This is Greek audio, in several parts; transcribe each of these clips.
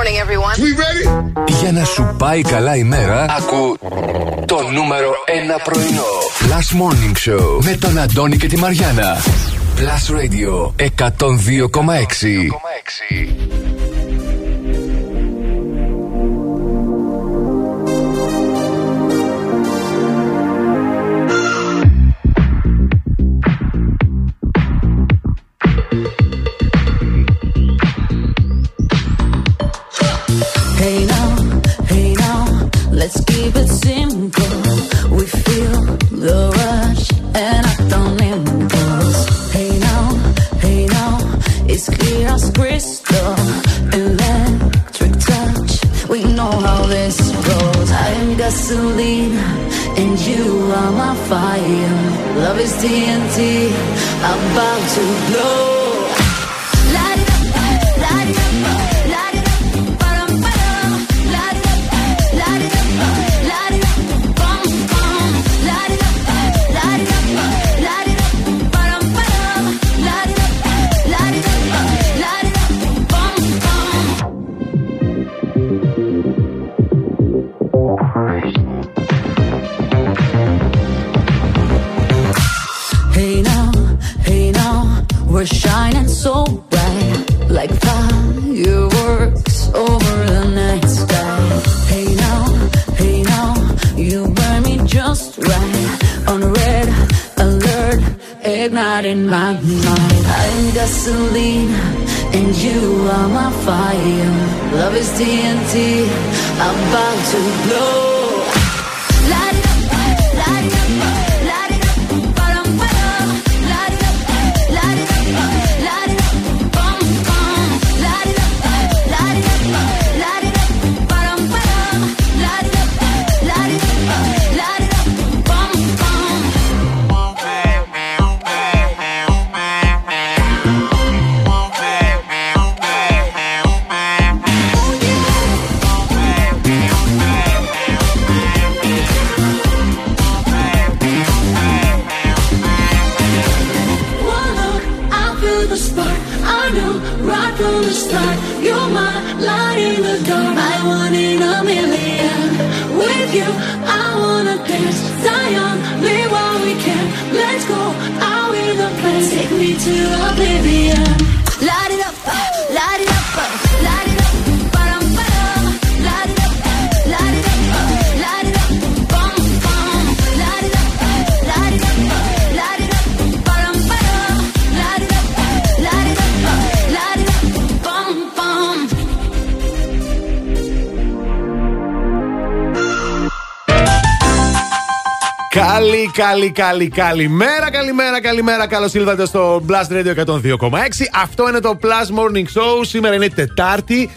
morning, everyone. We ready? Για να σου πάει καλά η μέρα, ακού το νούμερο 1 πρωινό. Last Morning Show με τον Αντώνη και τη Μαριάνα. Plus Radio 102,6. Καλή, καλή, καλή, καλημέρα, καλημέρα, καλημέρα. Καλώς ήλθατε στο Blast Radio 102,6. Αυτό είναι το Plus Morning Show. Σήμερα είναι Τετάρτη,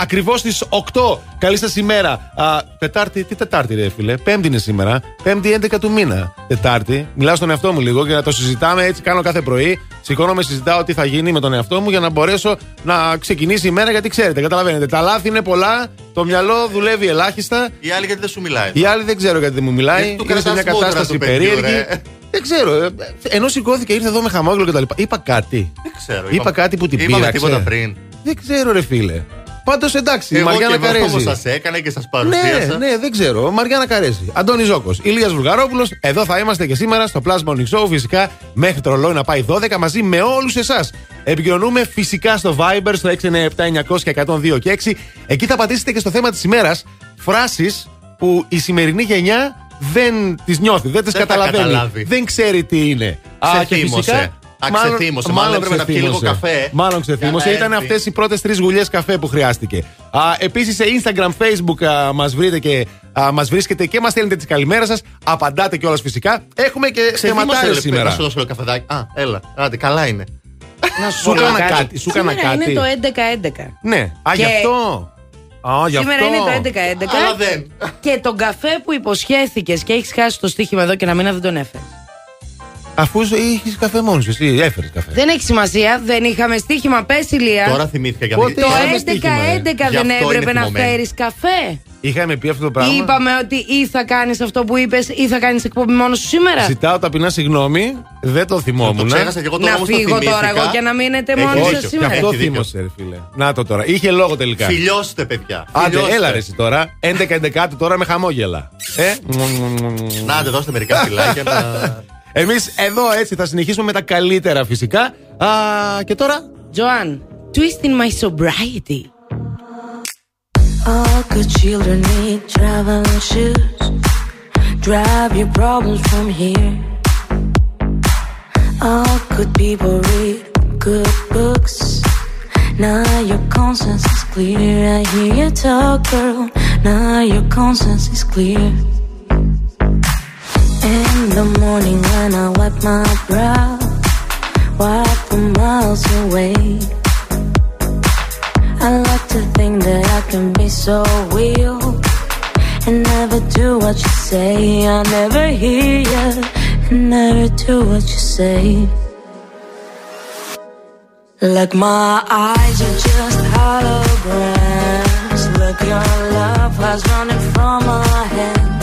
ακριβώς στις 8. Καλή σας ημέρα. Α, τετάρτη, τι Τετάρτη, ρε φίλε; Πέμπτη είναι σήμερα. Πέμπτη 11 του μήνα. Τετάρτη. Μιλάω στον εαυτό μου λίγο για να το συζητάμε έτσι. Κάνω κάθε πρωί. Σηκώνομαι, συζητάω τι θα γίνει με τον εαυτό μου για να μπορέσω να ξεκινήσει η μέρα. Γιατί ξέρετε, καταλαβαίνετε. Τα λάθη είναι πολλά. Το μυαλό δουλεύει ελάχιστα. Η άλλη γιατί δεν σου μιλάει. Η άλλη δεν ξέρω γιατί δεν μου μιλάει. Γιατί του Είναι σε μια κρατάς μούτρα κατάσταση το παιδί, περίεργη. ρε. Δεν ξέρω. ε, Ενώ σηκώθηκε, ήρθε εδώ με χαμόγελο κτλ. Είπα κάτι. Δεν ξέρω. Είπα κάτι που την Είπαμε πείραξε. τίποτα πριν. Δεν ξέρω, ρε φίλε. Πάντως εντάξει, η Εγώ Μαριάννα και εγώ Καρέζη. όμω σας έκανα και σας Ναι, παρουσίασα. ναι, δεν ξέρω. Μαριάννα Καρέζη. Αντώνη Ζώκος. Ηλίας Βουλγαρόπουλος. Εδώ θα είμαστε και σήμερα στο Plus Morning Show. Φυσικά μέχρι το ρολόι να πάει 12 μαζί με όλους εσάς. Επικοινωνούμε φυσικά στο Viber στο 697-900 και 102 και 6. Εκεί θα πατήσετε και στο θέμα της ημέρας φράσεις που η σημερινή γενιά δεν τις νιώθει, δεν τις Δεν θα καταλαβαίνει. καταλάβει. Δεν ξέρει τι είναι. Ξεθύμωσε. Α, ξεθύμωσε. Μάλλον έπρεπε να πιει λίγο ξεθύμωσε. καφέ. Μάλλον ξεθύμωσε. Για να Ήταν έρθει. αυτές οι πρώτες τρεις γουλιές καφέ που χρειάστηκε. Επίσης σε Instagram, Facebook μας βρείτε και μας βρίσκετε και μας στέλνετε τις καλημέρα σας. Απαντάτε κιόλας φυσικά. Έχουμε και Ξεθύμωσε, θεματάρε ρε, Να σήμερα. σου δώσω λίγο καφεδάκι. Α, έλα. Άντε, καλά είναι. Να σου έκανα κάτι. Σου έκανα Σήμερα κάτι. είναι το 11-11. Ναι. Α, γι' Και- αυτό. Α, γι' Σήμερα αυτό. είναι το 11-11. Αλλά δεν. Και τον καφέ που υποσχέθηκες και έχεις χάσει το στοίχημα εδώ και ένα μήνα δεν τον έφερες. Αφού είχες καφέ μόνος σου, εσύ έφερες καφέ. Δεν έχει σημασία, δεν είχαμε στοίχημα. Πες ηλία. Τώρα θυμήθηκα γιατί. Το Είχαμε στοίχημα, ε. 11-11 Γι' δεν αυτό έπρεπε είναι να θυμωμένη. φέρεις καφέ. Είχαμε πει αυτό το πράγμα. Είπαμε ότι ή θα κάνεις αυτό που είπες ή θα κάνεις εκπομπή μόνος σου σήμερα. Ζητάω ταπεινά συγγνώμη, δεν το θυμόμουν. Το ξέχασα και εγώ τώρα Να όμως το φύγω τώρα θυμήθηκα. εγώ και να μείνετε Έχει μόνοι δίκιο. σας Και σήμερα. αυτό Έχει δίκιο. θύμωσε, ρε φίλε. Να το τώρα. Είχε λόγο τελικά. Φιλιώστε, παιδιά. Άντε, Φιλιώστε. έλα ρε εσύ τώρα. 11-11 τώρα με χαμόγελα. Ε, Να, άντε, δώστε μερικά φυλάκια να. Εμεί εδώ έτσι θα συνεχίσουμε με τα καλύτερα φυσικά. Α, και τώρα. Joanne, twist in my sobriety. All good children need traveling shoes. Drive your problems from here. All good people read good books. Now your conscience is clear. I hear you talk, girl. Now your conscience is clear. In the morning when I wipe my brow, wipe the miles away. I like to think that I can be so real and never do what you say. I never hear you and never do what you say. Like my eyes are just holograms. Look, your love has running from my hands.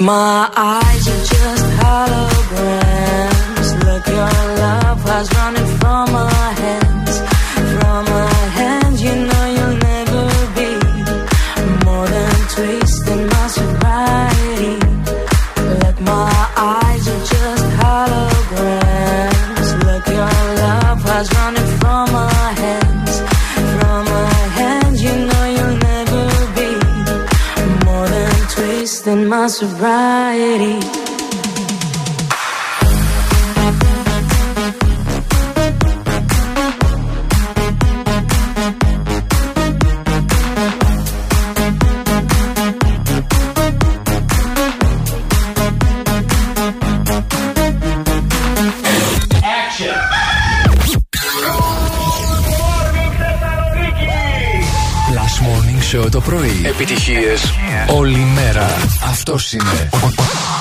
My eyes sobriety. Επιτυχίες όλη μέρα. Αυτός είναι ο, ο-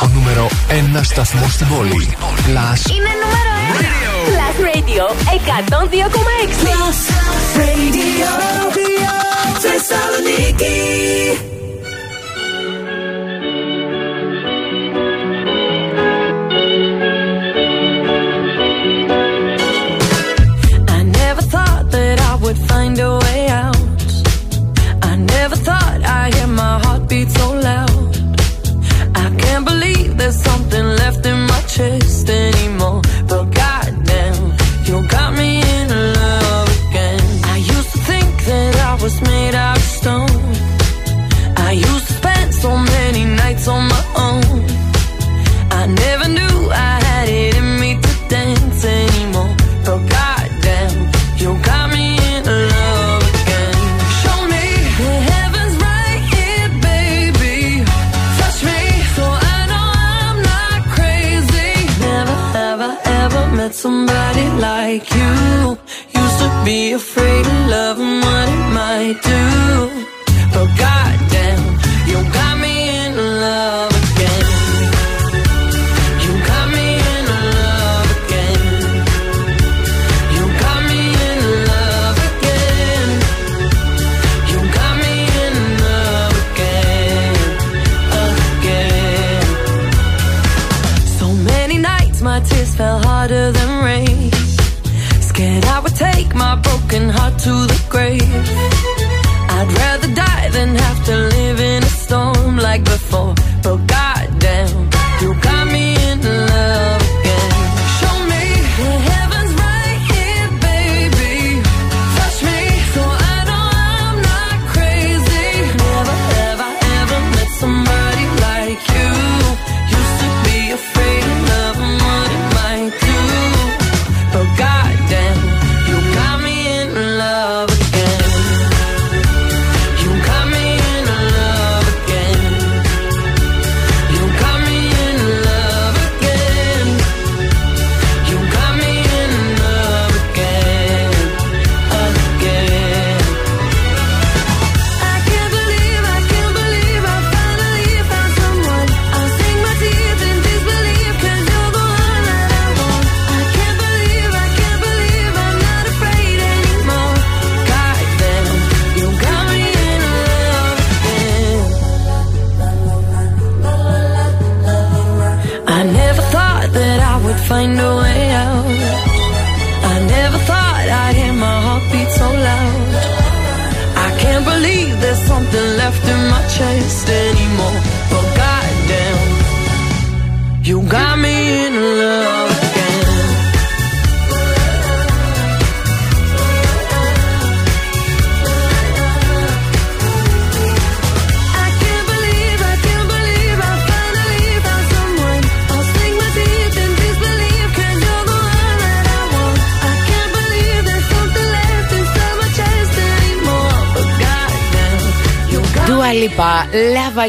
ο νούμερο ένα σταθμός στην πόλη. Last Είναι νούμερο 1. Plus Radio 102,6. Plus Radio. Θεσσαλονίκη.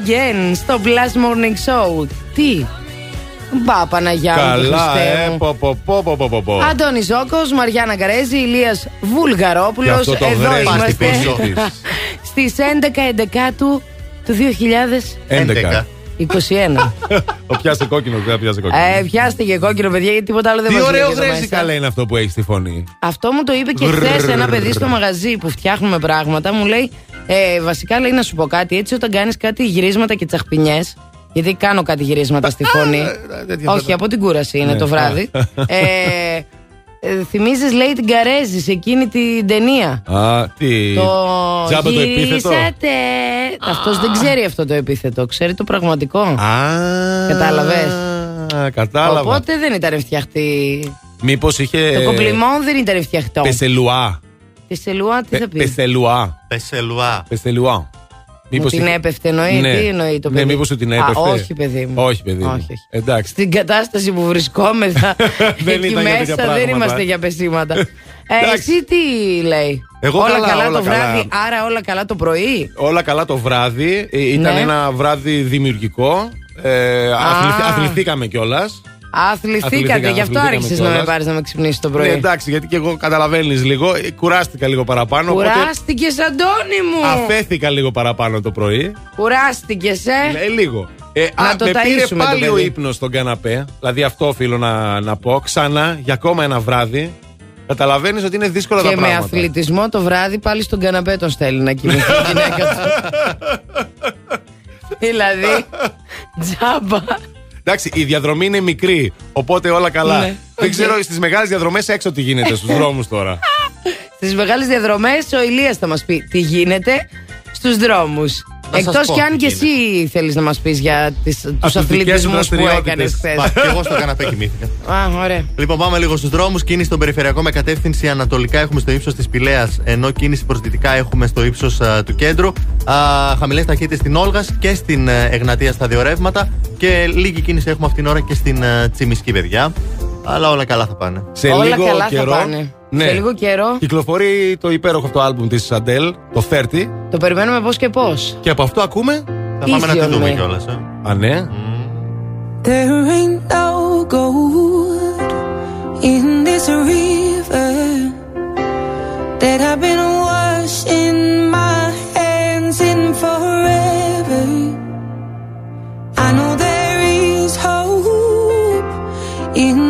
Again στο Blast Morning Show. Τι; Μπα Παναγιά μου και Καλά, Χριστέ ε, μου. πω, πω, πω, πω, πω, πω, πω. Αντώνης Ζόκο, Μαριάννα Καρέζη, Ηλίας Και Βουλγαρόπουλο. αυτό το Εδώ βρέχει είμαστε. πίσω της. Στις 11 Εντεκάτου του 2021. 11. Ο πιάσε κόκκινο, δεν πιάσε κόκκινο. Ε, πιάστε και κόκκινο, παιδιά, γιατί τίποτα άλλο δεν Τι μας ωραίο βγαίνει εδώ γρέζι μέσα. καλά είναι αυτό που έχεις στη φωνή. Αυτό μου το είπε και χθες ένα παιδί στο μαγαζί που φτιάχνουμε πράγματα. Μου λέει, ε, βασικά λέει να σου πω κάτι. Έτσι, όταν κάνεις κάτι γυρίσματα και τσαχπινιές, γιατί κάνω κάτι γυρίσματα στη φωνή. ε, τέτοια Όχι, φώτα. από την κούραση είναι Ναι, το βράδυ. ε, ε, θυμίζεις λέει την Καρέζης σε εκείνη την ταινία. Α, τι. Το Τζάμπα το επίθετο; γυρίσατε. Αυτός δεν ξέρει αυτό το επίθετο. Ξέρει το πραγματικό. Α, Κατάλαβες; Κατάλαβα. Οπότε δεν ήταν φτιαχτή. Μήπως είχε. Το κομπλιμόν δεν ήταν φτιαχτό. Πεσελουά. Τη Σελουά τι θα πεις; Πεσελουά. Πεσελουά. Πεσελουά. Μου την έπεφτε εννοεί, Ναι. τι εννοεί το Ναι, παιδί; μήπως σου την Α, έπεφτε. όχι, παιδί μου. Όχι, παιδί μου. Όχι, όχι. Εντάξει. Στην κατάσταση που βρισκόμεθα Δεν εκεί ήταν για τέτοια μέσα δεν πράγματα. είμαστε για πεσήματα. ε, Εντάξει. εσύ τι λέει; Εγώ όλα καλά, καλά, όλα το καλά. βράδυ, άρα όλα καλά το πρωί; Όλα καλά το βράδυ. Ε, Ήταν Ναι. ένα βράδυ δημιουργικό. Ε, αθληθ- αθληθήκαμε κιόλας. Αθληθήκατε, Αθληθήκα- γι' αυτό αθληθήκαμε άρχισες να κιόλας. με πάρεις να με ξυπνήσεις το πρωί. Ναι, εντάξει, γιατί και εγώ καταλαβαίνεις λίγο. ε, Κουράστηκα λίγο παραπάνω. Οπότε Κουράστηκε, Αντώνη μου! αφέθηκα λίγο παραπάνω το πρωί. Κουράστηκες, ε! Ναι, λίγο. Ε, Να α, το με πήρε ταΐσουμε το πάλι ο παιδί. ύπνος στον καναπέ. Δηλαδή αυτό οφείλω να, να πω. Ξανά για ακόμα ένα βράδυ. Καταλαβαίνεις ότι είναι δύσκολα Και τα με πράγματα. αθλητισμό το βράδυ πάλι στον καναπέ τον στέλνει να κοιμηθεί η γυναίκα του. δηλαδή, τζάμπα. Εντάξει, η διαδρομή είναι μικρή. Οπότε όλα καλά. Ναι, Δεν οκ. ξέρω στις μεγάλες διαδρομές έξω τι γίνεται στους δρόμους τώρα. Στις μεγάλες διαδρομές ο Ηλίας θα μας πει τι γίνεται στους δρόμους. Να σας Εκτός πω κι αν τι και εσύ θέλεις να μας πεις για τους Αθλητικές αθλητισμού που δραστηριότητες. έκανες χθες. Πα, και εγώ στο καναπέ κοιμήθηκα. Α, ωραία. Λοιπόν, πάμε λίγο στους δρόμους. Κίνηση στον περιφερειακό με κατεύθυνση ανατολικά έχουμε στο ύψος της Πυλαίας, ενώ κίνηση προς δυτικά έχουμε στο ύψος του κέντρου. Χαμηλές ταχύτητες στην Όλγας και στην ε, Εγνατία στα δύο ρεύματα. Και λίγη κίνηση έχουμε αυτήν την ώρα και στην ε, Τσιμισκή, παιδιά. Αλλά όλα καλά θα πάνε. Σε Όλα λίγο καλά θα καιρό. πάνε. Ναι. Σε λίγο καιρό Κυκλοφορεί το υπέροχο αυτό άλμπουμ της Αντέλ, το 30. το περιμένουμε πώς και πώς. Και από αυτό ακούμε. Θα πάμε να Easy τη on δούμε me. κιόλας. Α, ναι. There ain't no gold in this river that I've been washing my hands in forever. I know there is hope in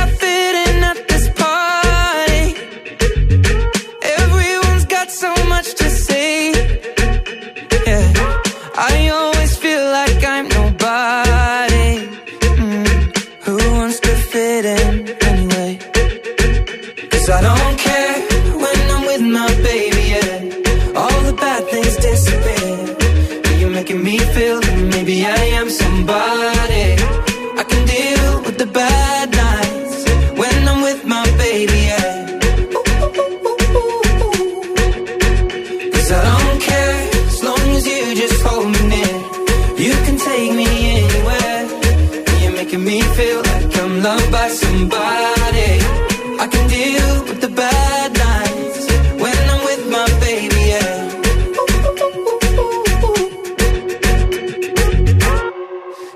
I Loved by somebody. I can deal with the bad nights when I'm with my baby, yeah.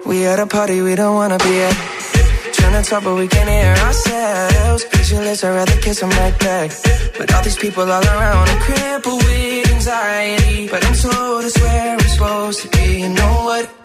We at a party we don't wanna be at. Trying to talk but we can't hear ourselves. Pictureless, I'd rather kiss right back. But all these people all around, I'm crippled with anxiety. But I'm told it's where I'm supposed to be. You know what?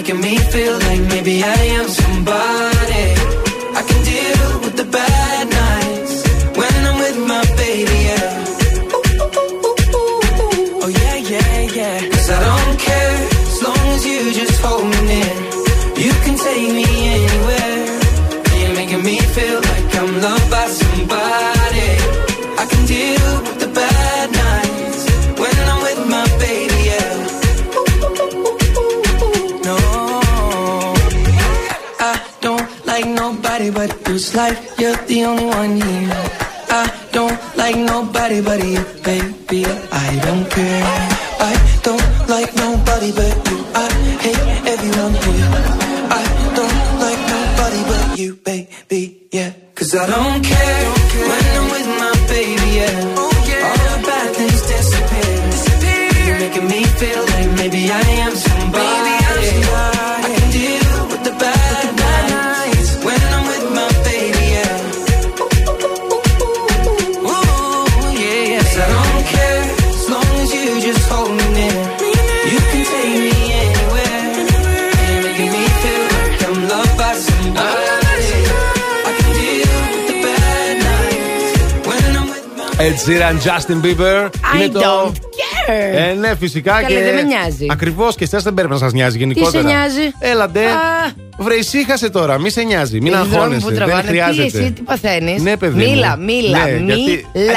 Making me feel like maybe I am somebody. It's like you're the only one here. I don't like nobody but you, baby. I don't care. I don't like nobody but you. I hate everyone here. I don't like nobody but you, baby. Yeah, cause I don't care when I'm with my Sheeran, Justin Bieber. I don't care. Ε, ναι, φυσικά Καλέ, και. δεν με νοιάζει. Ακριβώς και εσάς δεν πρέπει να σας νοιάζει γενικότερα. σε νοιάζει; Έλατε. Α. Βρε, ησύχασε τώρα, μη σε νοιάζει. Μην Οι δρόμοι αγχώνεσαι. που Δεν τραβάνε. Τι χρειάζεται. εσύ, τι παθαίνεις; Ναι, παιδί μου. Μίλα, μίλα, Ναι, γιατί- μίλα.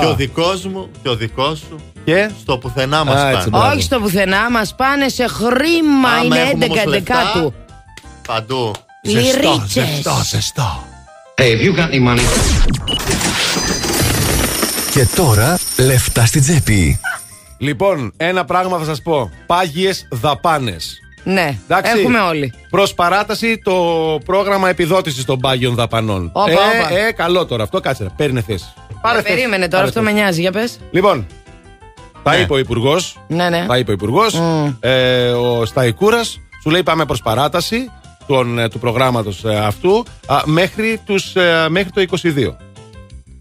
Και ο δικός μου και ο δικός σου Και; στο πουθενά μας Α, έτσι, πάνε. μπράβο. Όχι στο πουθενά, μας πάνε σε χρήμα. Άμα είναι έχουμε 11 όμως λεφτά, δεκάτου. Παντού. Ζεστό, Λυρίτσες. ζεστό, ζεστό. Hey, if you got any money. Και τώρα, λεφτά στην τσέπη. Λοιπόν, ένα πράγμα θα σας πω. Πάγιες δαπάνες. Ναι, Εντάξει. έχουμε όλοι. Προς παράταση το πρόγραμμα επιδότησης των πάγιων δαπανών. Όπα, ε, όπα. ε, καλό τώρα. Αυτό κάτσε. Παίρνε θέση. Πάρε Ε, θέση. περίμενε τώρα, Πάρε αυτό θέση. με νοιάζει. Για πες. Λοιπόν, τα Ναι. είπε ο Υπουργός. Ναι, ναι. Τα είπε ο Υπουργός. Ε, ο Σταϊκούρας σου λέει πάμε προς παράταση των, ε, του προγράμματος αυτού α, μέχρι, τους, ε, μέχρι το 22.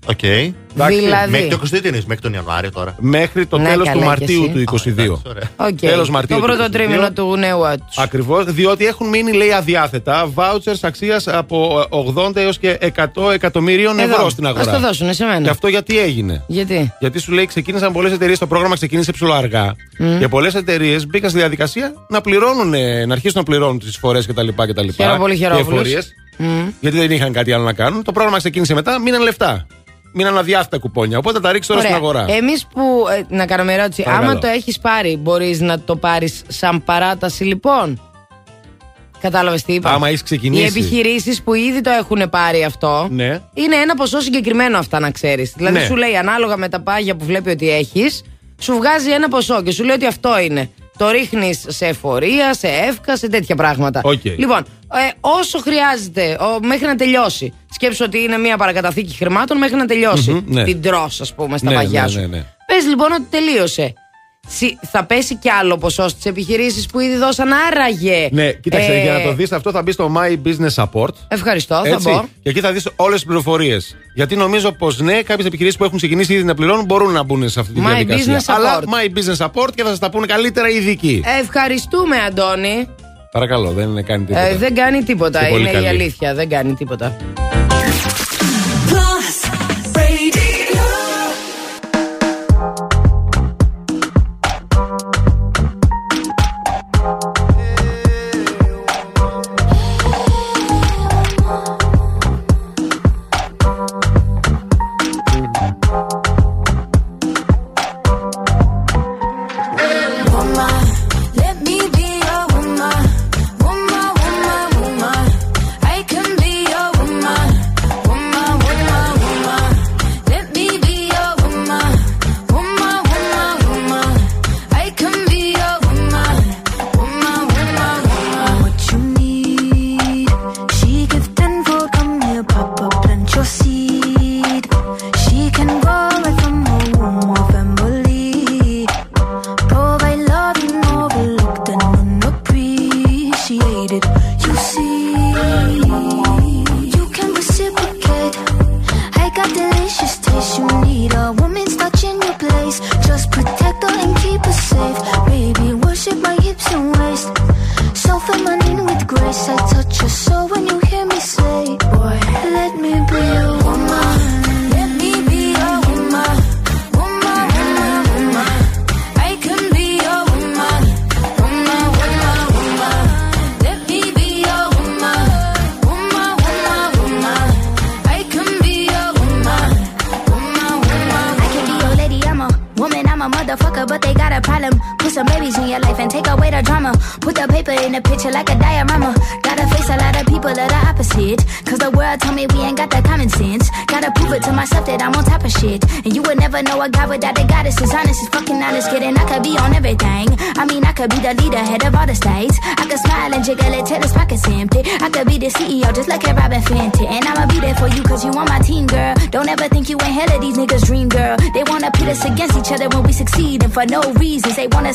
Οκ. Εντάξει. Δηλαδή. Μέχρι το 20 τι εννοείς, μέχρι τον Ιανουάριο τώρα. Μέχρι το Ναι, τέλος καλά, του και Μαρτίου εσύ. του 22. Ωραία. Οκ. Τέλος Μαρτίου Το του πρώτο 22. τρίμηνο του νέου έτους. Ακριβώς, διότι έχουν μείνει, λέει, αδιάθετα vouchers αξίας από 80 έως και 100 εκατομμύριων ευρώ στην αγορά. Ας το δώσουν σε Και μένα. αυτό γιατί έγινε; Γιατί; Γιατί σου λέει, ξεκίνησαν πολλές εταιρείες, το πρόγραμμα ξεκίνησε ψιλοαργά. Και πολλές εταιρείες μπήκαν στη διαδικασία να πληρώνουν, ε, να αρχίσουν να πληρώνουν τις φορές κτλ. κτλ. Χαίρομαι πολύ, και χαιρόβουλος. εφορίες, Γιατί δεν είχαν κάτι άλλο να κάνουν. Το πρόγραμμα ξεκίνησε μετά, μείναν λεφτά. Μείναν αδιάθετα κουπόνια. Οπότε τα ρίξεις τώρα στην αγορά. Εμείς που. ε, να κάνουμε ερώτηση. Παρακαλώ. Άμα το έχεις πάρει, μπορείς να το πάρεις σαν παράταση λοιπόν; Κατάλαβες τι είπα; Άμα έχεις ξεκινήσει. Οι επιχειρήσεις που ήδη το έχουν πάρει αυτό. Ναι. Είναι ένα ποσό συγκεκριμένο αυτά να ξέρεις. Δηλαδή Ναι. σου λέει ανάλογα με τα πάγια που βλέπει ότι έχεις, σου βγάζει ένα ποσό και σου λέει ότι αυτό είναι. Το ρίχνεις σε εφορία, σε ΕΦΚΑ, σε τέτοια πράγματα. Οκ. Λοιπόν, ε, όσο χρειάζεται ο, μέχρι να τελειώσει. Σκέψου ότι είναι μια παρακαταθήκη χρημάτων μέχρι να τελειώσει. Μμμ, ναι. Την τρώ, ας πούμε, στα Ναι, πάγιά ναι, σου. ναι, ναι. Πες λοιπόν ότι τελείωσε. Συ- Θα πέσει κι άλλο ποσό στις επιχειρήσεις που ήδη δώσαν άραγε. Ναι, κοίταξε, ε, για να το δεις αυτό θα μπει στο My Business Support. Ευχαριστώ, θα Έτσι. μπω. Και εκεί θα δεις όλες τις πληροφορίες. Γιατί νομίζω πως ναι, κάποιες επιχειρήσεις που έχουν ξεκινήσει ήδη να πληρώνουν μπορούν να μπουν σε αυτή τη My διαδικασία. Business Αλλά Support. My Business Support και θα σας τα πούνε καλύτερα οι ειδικοί. Ευχαριστούμε, Αντώνη. Παρακαλώ, δεν είναι κάνει τίποτα. Ε, δεν κάνει τίποτα. Είστε πολύ Είναι η καλοί. αλήθεια. Δεν κάνει τίποτα. But they got a problem. Put some babies in your life and take away the drama. Put the paper in the picture like a diorama. Gotta face a lot of people that are opposite. Cause the world told me we ain't got that common sense. Gotta prove it to myself that I'm on top of shit. And you would never know a guy without a goddess is honest, is fucking honest. Kidding, I could be on everything. I mean, I could be the leader, head of all the states. I could smile and jiggle it till his pockets empty. I could be the CEO, just like a Robin Fenty. And I'ma be there for you, cause you on my team, girl. Don't ever think you ain't hell of these niggas' dream, girl. They wanna pit us against each other when we succeed. And for no reasons, they wanna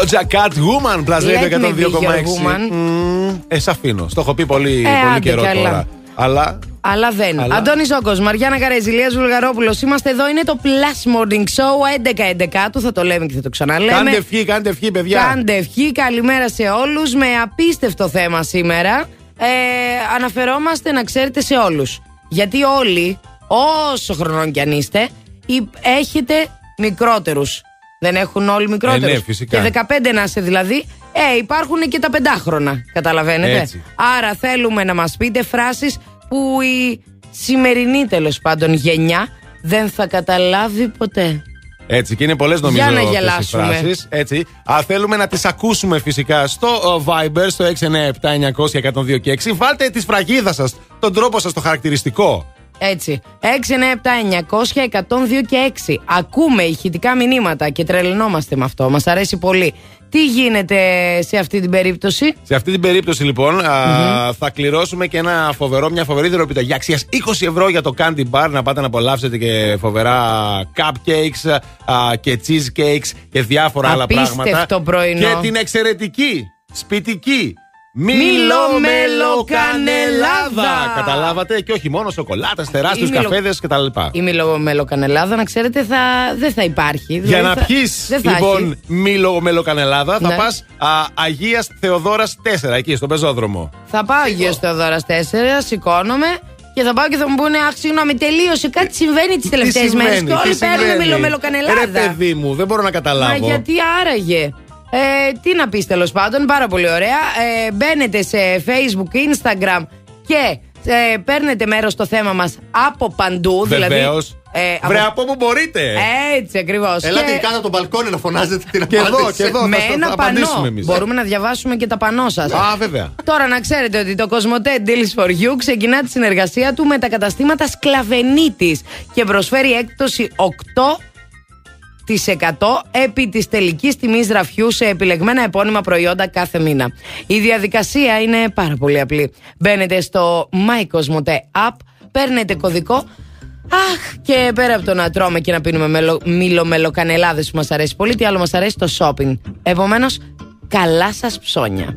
Doja Cat Woman, Plus Radio Let me be your 102,6. woman. Μμμ, Ε, σ' αφήνω. Στο έχω πει πολύ, Ε, πολύ άντε καιρό καλά. τώρα. Αλλά Αλλά δεν. Αλλά- Αντώνη Ζόκο, Μαριάννα Καρέζη, Λία Βουλγαρόπουλος. Είμαστε εδώ. Είναι το Plus Morning Show 11-11 του. Θα το λέμε και θα το ξαναλέμε. κάντε ευχή, κάντε ευχή, παιδιά. Κάντε ευχή. Καλημέρα σε όλους. Με απίστευτο θέμα σήμερα. Ε, αναφερόμαστε να ξέρετε σε όλους. Γιατί όλοι, όσο χρονών κι αν είστε, υ- έχετε μικρότερους. Δεν έχουν όλοι μικρότερου. Ε, ναι, φυσικά. Και 15 να είσαι δηλαδή. Ε, υπάρχουν και τα πεντάχρονα. Καταλαβαίνετε. Έτσι. Άρα θέλουμε να μας πείτε φράσεις που η σημερινή τέλος πάντων γενιά δεν θα καταλάβει ποτέ. Έτσι, και είναι πολλές νομίζω Για να αυτές οι γελάσουμε. φράσεις. Έτσι. Α, θέλουμε να τις ακούσουμε φυσικά στο ε, Viber, στο 697-900-102 και 6. Βάλτε τη σφραγίδα σας, τον τρόπο σας, το χαρακτηριστικό. Έτσι. 697-900-102 και 6. Ακούμε ηχητικά μηνύματα και τρελνόμαστε με αυτό. Μας αρέσει πολύ. Τι γίνεται σε αυτή την περίπτωση; Σε αυτή την περίπτωση λοιπόν α, θα κληρώσουμε και ένα φοβερό, μια φοβερή δωροπιταγή αξίας 20 ευρώ για το Candy Bar να πάτε να απολαύσετε και φοβερά cupcakes α, και cheesecakes και διάφορα άλλα Απίστευτο πράγματα. πρωινό. Και την εξαιρετική, σπιτική, Μιλομελοκανελάδα. Καταλάβατε και όχι μόνο σοκολάτες, τεράστιου Η μιλο- καφέδες κτλ. Η μιλομελοκανελάδα, να ξέρετε, θα, δεν θα υπάρχει. Για Δηλαδή να θα- πιεις δεν θα λοιπόν έχει. μιλομελοκανελάδα θα Ναι. πας Αγίας Θεοδόρας 4 εκεί στον πεζόδρομο. Θα πάω Αγίος Θεοδόρας 4, σηκώνομαι και θα πάω και θα μου πούνε Αχ, συγγνώμη, τελείωσε. Κάτι συμβαίνει τις τελευταίες Τι μέρες. συμβαίνει, Και όλοι τι παίρνουν συμβαίνει; μιλομελοκανελάδα. Ρε παιδί μου, δεν μπορώ να καταλάβω. Μα γιατί άραγε; Ε, τι να πεις τέλος πάντων, πάρα πολύ ωραία. Ε, μπαίνετε σε Facebook, Instagram και ε, παίρνετε μέρος στο θέμα μας από παντού. Βεβαίως. Δηλαδή, ε, Βρε από- από όπου μπορείτε. Έτσι ακριβώς. Ελάτε Και κάτω από τον μπαλκόνι να φωνάζετε την Και εδώ, απάντηση. και εδώ. με θα στο- ένα θα πανό. απαντήσουμε εμείς. Μπορούμε να διαβάσουμε και τα πανό σας. Α, βέβαια. Τώρα να ξέρετε ότι το Cosmote Deals for You ξεκινά τη συνεργασία του με τα καταστήματα Σκλαβενίτης και προσφέρει έκπτωση 8% επί της τελικής τιμής ραφιού σε επιλεγμένα επώνυμα προϊόντα κάθε μήνα. Η διαδικασία είναι πάρα πολύ απλή. Μπαίνετε στο My Cosmote App, παίρνετε κωδικό Αχ, και πέρα από το να τρώμε και να πίνουμε μελο, μιλομελοκανελάδες που μας αρέσει πολύ, τι άλλο μας αρέσει; Το shopping. Επομένως, καλά σας ψώνια.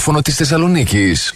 ραδιόφωνο της Θεσσαλονίκης.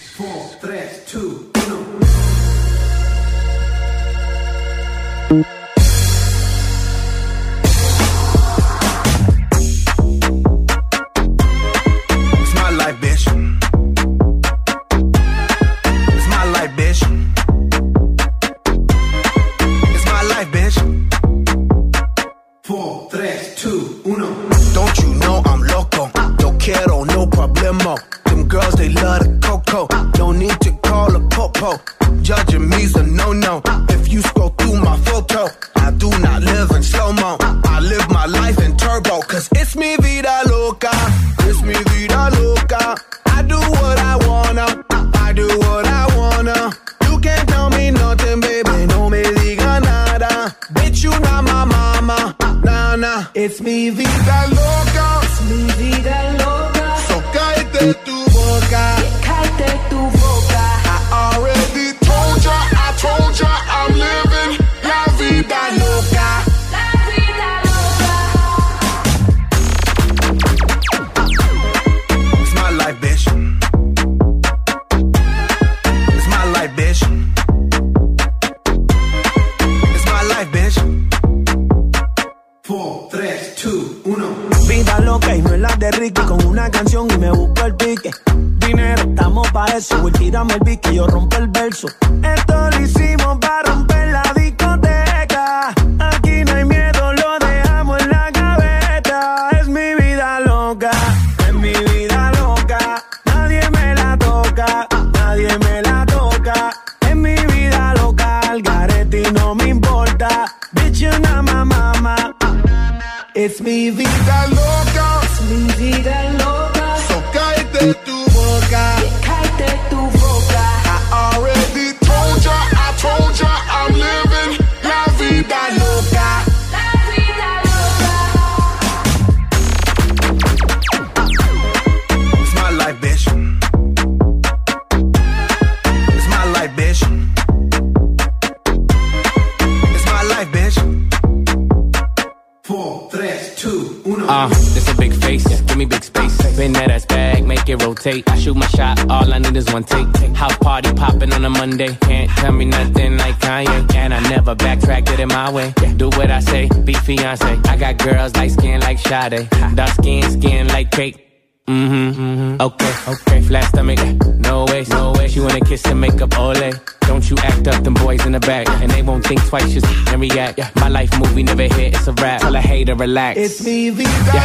Sade. Dark skin, skin like cake. Mm-hmm, mm-hmm. Okay, okay. Flat stomach, no way, no way. She wanna kiss and make up, ole. Don't you act up, them boys in the back. And they won't think twice, just and react. My life movie never hit, it's a rap. Tell a hater, relax. It's mi vida loca.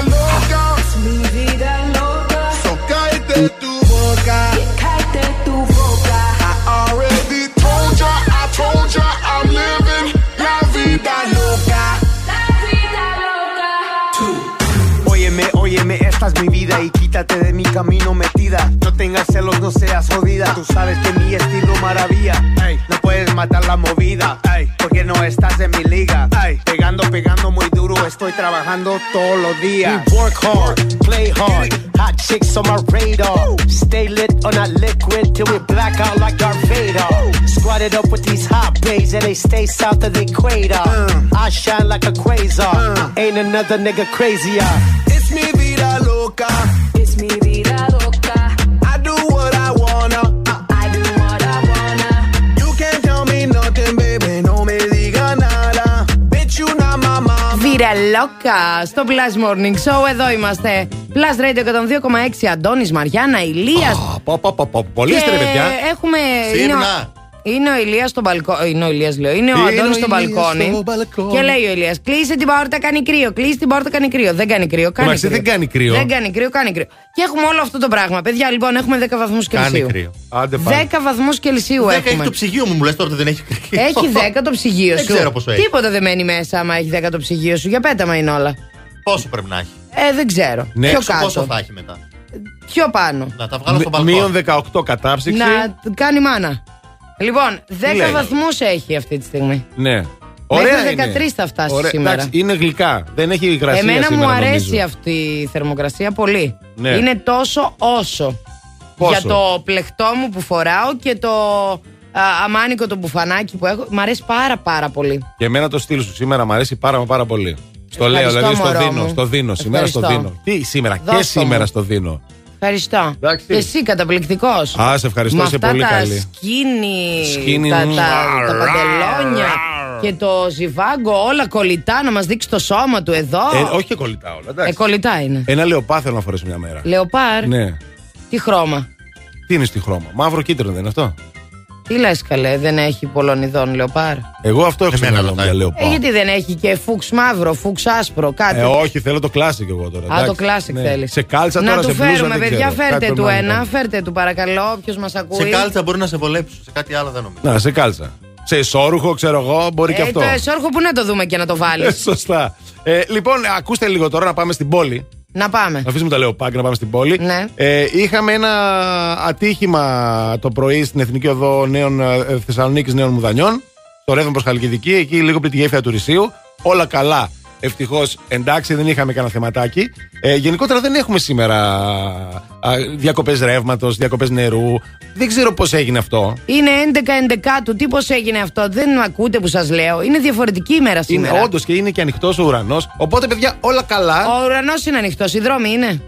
Work hard, play hard. Hot chicks on my radar. Stay lit on that liquid till we black out like Darth Vader. Squatted up with these hot babes and they stay south of the equator. Uh. I shine like a quasar. Uh. Ain't another nigga crazier. It's mi vida loca. Mama. Βιρελόκα στο Plus Morning Show. Εδώ είμαστε. Plus Radio 102,6. Αντώνης Μαριάννα, Ηλίας. Πω, πω, πω, πω. Πολύ είστε, ρε παιδιά. έχουμε. Σύρνα. Είναι ο, είναι ο Ηλίας στο μπαλκόνι. Είναι ο Ηλίας, λέω. Είναι ο Είναι Αντώνης ο στο Ηλίας μπαλκόνι. στο μπαλκόνι. Και λέει ο Ηλίας Κλείσε την πόρτα, κάνει κρύο. Κλείσε την πόρτα, κάνει κρύο. Δεν κάνει κρύο. Κάνει Εντάξει, κρύο. δεν κάνει κρύο. Δεν κάνει κρύο, κάνει κρύο. Και έχουμε όλο αυτό το πράγμα. Παιδιά, λοιπόν, έχουμε 10 βαθμούς Κάνει Κελσίου. κρύο. Άντε πάλι. 10 βαθμούς Κελσίου Δέκα έχει έχουμε. το ψυγείο μου, μου λες τώρα ότι δεν έχει κρύο. Έχει 10 το ψυγείο Δεν σου. ξέρω πόσο έχει. Τίποτα δεν μένει μέσα άμα έχει 10 το ψυγείο σου. Για πέταμα είναι όλα. Πόσο πρέπει να έχει. Ε, δεν ξέρω. Ναι, Πιο Έξω πόσο κάτω. θα έχει μετά. Πιο πάνω. Να τα βγάλω στο Μ- Μείον μπαλκόνι. 18 κατάψυξη. Να κάνει μάνα. Λοιπόν, 10 λέει; βαθμούς έχει αυτή τη στιγμή. Ναι. Ωραία Μέχρι είναι. 13 θα φτάσει Ωραία, σήμερα. εντάξει, είναι γλυκά. Δεν έχει υγρασία Εμένα σήμερα, μου αρέσει νομίζω. αυτή η θερμοκρασία πολύ. Ναι. Είναι τόσο όσο. Πόσο; Για το πλεκτό μου που φοράω και το α, αμάνικο το μπουφανάκι που έχω. Μ' αρέσει πάρα πάρα πολύ. Και εμένα το στυλ σου σήμερα μου αρέσει πάρα, μα πάρα πολύ. Στο λέω, Ευχαριστώ, δηλαδή στο μωρό δίνω. μου. Στο δίνω. Σήμερα στο Ευχαριστώ. δίνω. Τι σήμερα, και Δώσ' το σήμερα μου. στο δίνω. Ευχαριστώ. Εντάξει. Και εσύ καταπληκτικός. Α, σε ευχαριστώ, Με είσαι αυτά πολύ τα καλή. σκίνη, Σκίνη, τα, τα, μ, τα ρα, παντελόνια ρα. και το ζιβάγκο, όλα κολλητά να μας δείξει το σώμα του εδώ. Ε, όχι και κολλητά όλα. Ε, Εντάξει. κολλητά είναι. Ένα λεοπά θέλω να φορέσω μια μέρα. Λεοπάρ, Ναι. τι χρώμα; Τι είναι στη χρώμα; Μαύρο κίτρινο δεν είναι αυτό; Τι λες, καλέ, δεν έχει πολλών ειδών λεοπάρ; Εγώ αυτό έχω στο Εμένα μυαλό μου ρωτάει. για λεοπά. Ε, γιατί δεν έχει και φούξ μαύρο, φούξ άσπρο, κάτι. Ε, όχι, θέλω το classic εγώ τώρα. Α, το εντάξει. classic Ναι. θέλεις. Σε κάλτσα Να τώρα, του σε μπλούζα, φέρουμε, δεν παιδιά, ξέρω. Κάτι φέρτε πρέπει του να ένα, κάνω. φέρτε του παρακαλώ, όποιος μας ακούει. Σε κάλτσα μπορεί να σε βολέψουν. Σε κάτι άλλο δεν νομίζω. Να, σε κάλτσα. Σε ισόρουχο, ξέρω εγώ, μπορεί και Ε, αυτό. το εσόρχο που να το δούμε και να το βάλεις. Ε, Σωστά. Ε, λοιπόν, ακούστε λίγο τώρα να πάμε στην πόλη. Να πάμε. Να αφήσουμε τα λεοπάκια να πάμε στην πόλη. Ναι. Ε, είχαμε ένα ατύχημα το πρωί στην Εθνική Οδό Νέων, ε, Θεσσαλονίκης Νέων Μουδανιών. Στο ρεύμα προς Χαλκιδική, εκεί λίγο πριν τη γέφυρα του Ρησίου. Όλα καλά. Ευτυχώς εντάξει, δεν είχαμε κανένα θεματάκι. Ε, γενικότερα δεν έχουμε σήμερα διακοπές ρεύματος, διακοπές νερού. Δεν ξέρω πώς έγινε αυτό. Είναι 11-11 του, τι πώς έγινε αυτό, δεν με ακούτε που σας λέω. Είναι διαφορετική ημέρα Είναι σήμερα. όντως και είναι και ανοιχτός ο ουρανός. Οπότε, παιδιά, όλα καλά. Ο ουρανός είναι ανοιχτός, οι δρόμοι είναι.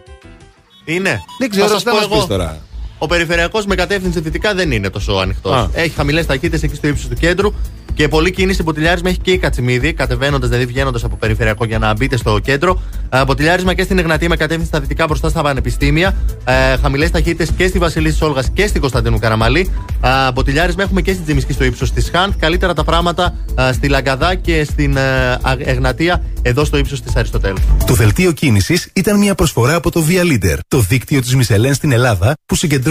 Είναι. Δεν ξέρω, Θα σας θα πω μας εγώ. πεις τώρα. Ο περιφερειακός με κατεύθυνση δυτικά δεν είναι τόσο ανοιχτός. Α. Έχει χαμηλές ταχύτητες εκεί στο ύψος του κέντρου και πολλή κίνηση ποτηλιάρισμα έχει και η Κατσιμίδη, κατεβαίνοντας δηλαδή βγαίνοντας από περιφερειακό για να μπείτε στο κέντρο. Ε, ποτηλιάρισμα και στην Εγνατία με κατεύθυνση στα δυτικά μπροστά στα πανεπιστήμια. Ε, Χαμηλές ταχύτητες και στη Βασιλής της Όλγας και στην Κωνσταντίνου Καραμαλή. Ε, ποτηλιάρισμα έχουμε και στην Τζιμισκή στο ύψος της Χάνθ. Καλύτερα τα πράγματα ε, στη Λαγκαδά και στην ε, Α- Εγνατία εδώ στο ύψος της Αριστοτέλου. Το δελτίο κίνησης ήταν μια προσφορά από το Via Leader, το δίκτυο της Μισελέν στην Ελλάδα που συγκεντρώνει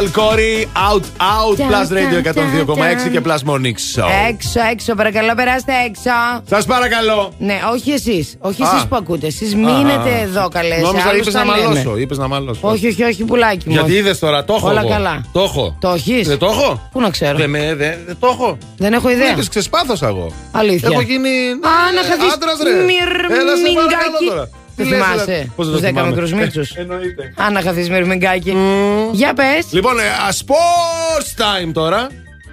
Joel Corey, out, out. Ταν, Plus Radio ταν, 102,6 ταν. και Plus Morning Show. Έξω, έξω, παρακαλώ, περάστε έξω. Σας παρακαλώ. Ναι, όχι εσείς. Όχι Α. εσείς που ακούτε. Εσείς μείνετε Α. εδώ, καλές. Νόμιζα Άλλους είπες τα να λέμε. μαλώσω. Είπες να μαλώσω. Όχι, όχι, όχι, πουλάκι μου. Γιατί όχι. είδες τώρα, το έχω. Όλα εγώ. καλά. Το έχω. Το έχεις; Δεν το έχω; Πού να ξέρω. Δεν, με, δεν, δεν το έχω. Δεν έχω ιδέα. Είδες, ξεσπάθωσα εγώ. Αλήθεια. Έχω γίνει. Α, να χαθείς άντρας, ρε. Έλα, σε παρακαλώ τώρα. Το Τι λες, θυμάσαι; ρε. Πώς δεν Τους το 10 θυμάμαι; μικρού μίτσους. Ε, Εννοείται. Α, να χαθεί μυρμηγκάκι. Για πες. Λοιπόν, ε, ας, sports time τώρα.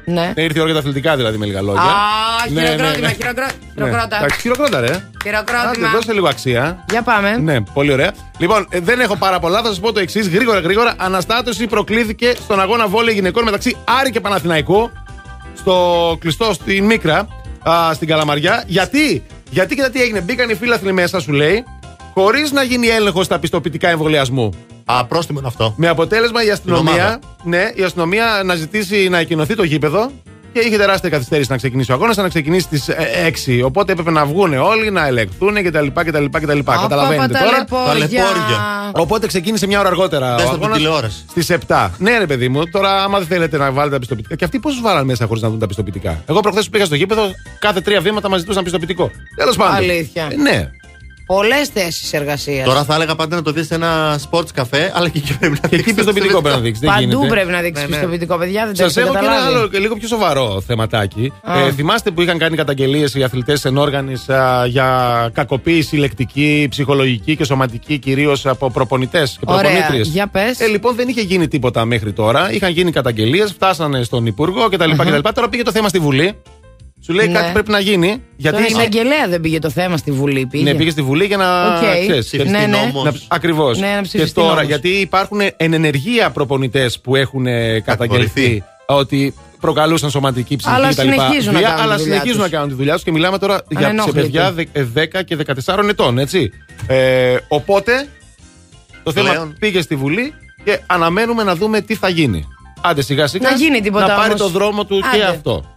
Ναι. Ε, Ήρθε η ώρα για τα αθλητικά δηλαδή με λίγα λόγια. Α, Ναι, χειροκρότημα, ναι, ναι. χειροκρό- Ναι. χειροκρότα. Εντάξει, χειροκρότα, ρε. Χειροκρότημα. Άντε, δώσε λίγο αξία. Για πάμε. Ναι, πολύ ωραία. Λοιπόν, ε, δεν έχω πάρα πολλά. Θα σας πω το εξής. Γρήγορα, γρήγορα. Αναστάτωση προκλήθηκε στον αγώνα βόλεϊ γυναικών μεταξύ Άρη και Παναθηναϊκού. Στο κλειστό στην Μίκρα, α, στην Καλαμαριά. Γιατί, γιατί και τι έγινε. Μπήκαν οι φίλαθλοι μέσα, σου λέει, χωρίς να γίνει έλεγχος στα πιστοποιητικά εμβολιασμού. Α, πρόστιμο είναι αυτό. Με αποτέλεσμα η αστυνομία, ομάδα. ναι, η αστυνομία να ζητήσει να εκκοινωθεί το γήπεδο και είχε τεράστια καθυστέρηση να ξεκινήσει ο αγώνας, να ξεκινήσει στις 6. Οπότε έπρεπε να βγουν όλοι, να ελεγχθούν κτλ. κτλ, κτλ. Καταλαβαίνετε τώρα. ταλαιπώρια. Οπότε ξεκίνησε μια ώρα αργότερα. Δες ο το από την αγώνας τηλεόραση. Στις 7. Ναι, ρε παιδί μου, τώρα άμα δεν θέλετε να βάλετε τα πιστοποιητικά. Και αυτοί πόσους βάλαν μέσα χωρίς να δουν τα πιστοποιητικά; Εγώ προχθές που πήγα στο γήπεδο, κάθε τρία βήματα μας ζητούσαν πιστοποιητικό. Τέλος πάντων. Αλήθεια. Ε, Ναι. Πολλές θέσεις εργασίας. Τώρα θα έλεγα πάντα να το δει σε ένα sports καφέ, αλλά και εκεί πρέπει να Και εκεί πιστοποιητικό πρέπει να δείξεις. Δεν Παντού γίνεται. πρέπει να δείξεις Ναι, ναι. πιστοποιητικό, παιδιά. Δεν το Σα έχετε έχω και ένα καταλάβει. άλλο και λίγο πιο σοβαρό θεματάκι. Α. Ε, θυμάστε που είχαν κάνει καταγγελίες οι αθλητές ενόργανη για κακοποίηση λεκτική, ψυχολογική και σωματική, κυρίως από προπονητές και Ωραία. προπονήτριες. Για πες. Ε, λοιπόν, δεν είχε γίνει τίποτα μέχρι τώρα. Είχαν γίνει καταγγελίες, φτάσανε στον Υπουργό κτλ. κτλ. Τώρα πήγε το θέμα στη Βουλή. Σου λέει Ναι. κάτι πρέπει να γίνει. Γιατί Τον είναι- εισαγγελέα δεν πήγε το θέμα στη Βουλή. Πήγε. ναι, πήγε στη Βουλή για να Οκ. ξέρεις, Ψηφιστεί Ναι, ναι. νόμος. Ακριβώς. Ναι, να και ψηφιστεί τώρα, νόμος. γιατί υπάρχουν εν ενεργεία προπονητές που έχουν ε, καταγγελθεί Κατηγορηθεί. ότι προκαλούσαν σωματική ψυχική Αλλά κτλ. συνεχίζουν να βία, κάνουν αλλά τη δουλειά συνεχίζουν τους. να κάνουν τη δουλειά τους και μιλάμε τώρα για σε Ανενόχλητοι. παιδιά δε- ε, 10 και 14 ετών, έτσι. Ε, οπότε το θέμα Πλέον. πήγε στη Βουλή και αναμένουμε να δούμε τι θα γίνει. Άντε σιγά σιγά Να γίνει τίποτα να πάρει όμως. το δρόμο του και Άντε. αυτό.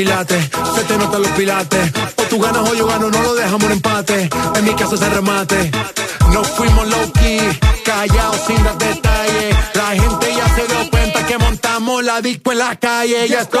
Ese culo es de quilate, se te notan los pilates. O tú ganas o yo gano, no lo dejamos en empate. En mi caso se remate. Nos fuimos low key, callados sin dar detalles. La gente ya se dio cuenta que montamos la disco en la calle. Ya esto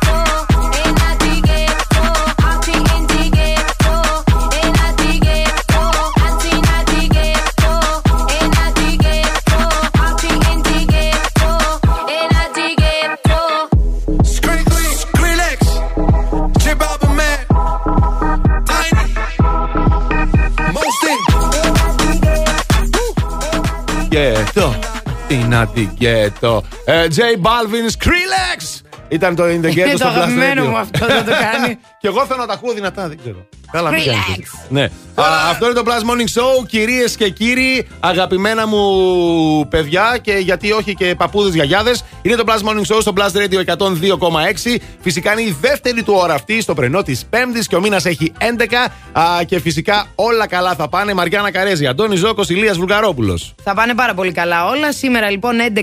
Τι να τικεύει, Τζέι Μπάλβιν, Σκρίλεξ! Ήταν το In the Ghetto το στο Blast αγαπημένο Radio. μου αυτό δεν το κάνει. Και εγώ θέλω να τα ακούω δυνατά, δεν ξέρω. Καλά, μην Skrillex. κάνεις έτσι. Ναι. Α, αυτό είναι το Plus Morning Show, κυρίες και κύριοι, αγαπημένα μου παιδιά και γιατί όχι και παππούδες γιαγιάδες. Είναι το Plus Morning Show στο Plus Radio 102,6. Φυσικά είναι η δεύτερη του ώρα αυτή στο πρενό της Πέμπτης και ο μήνας έχει 11. Α, και φυσικά όλα καλά θα πάνε. Μαριάννα Καρέζη, Αντώνη Ζώκος, Ηλίας Βουλγαρόπουλος. Θα πάνε πάρα πολύ καλά όλα. Σήμερα λοιπόν 11-11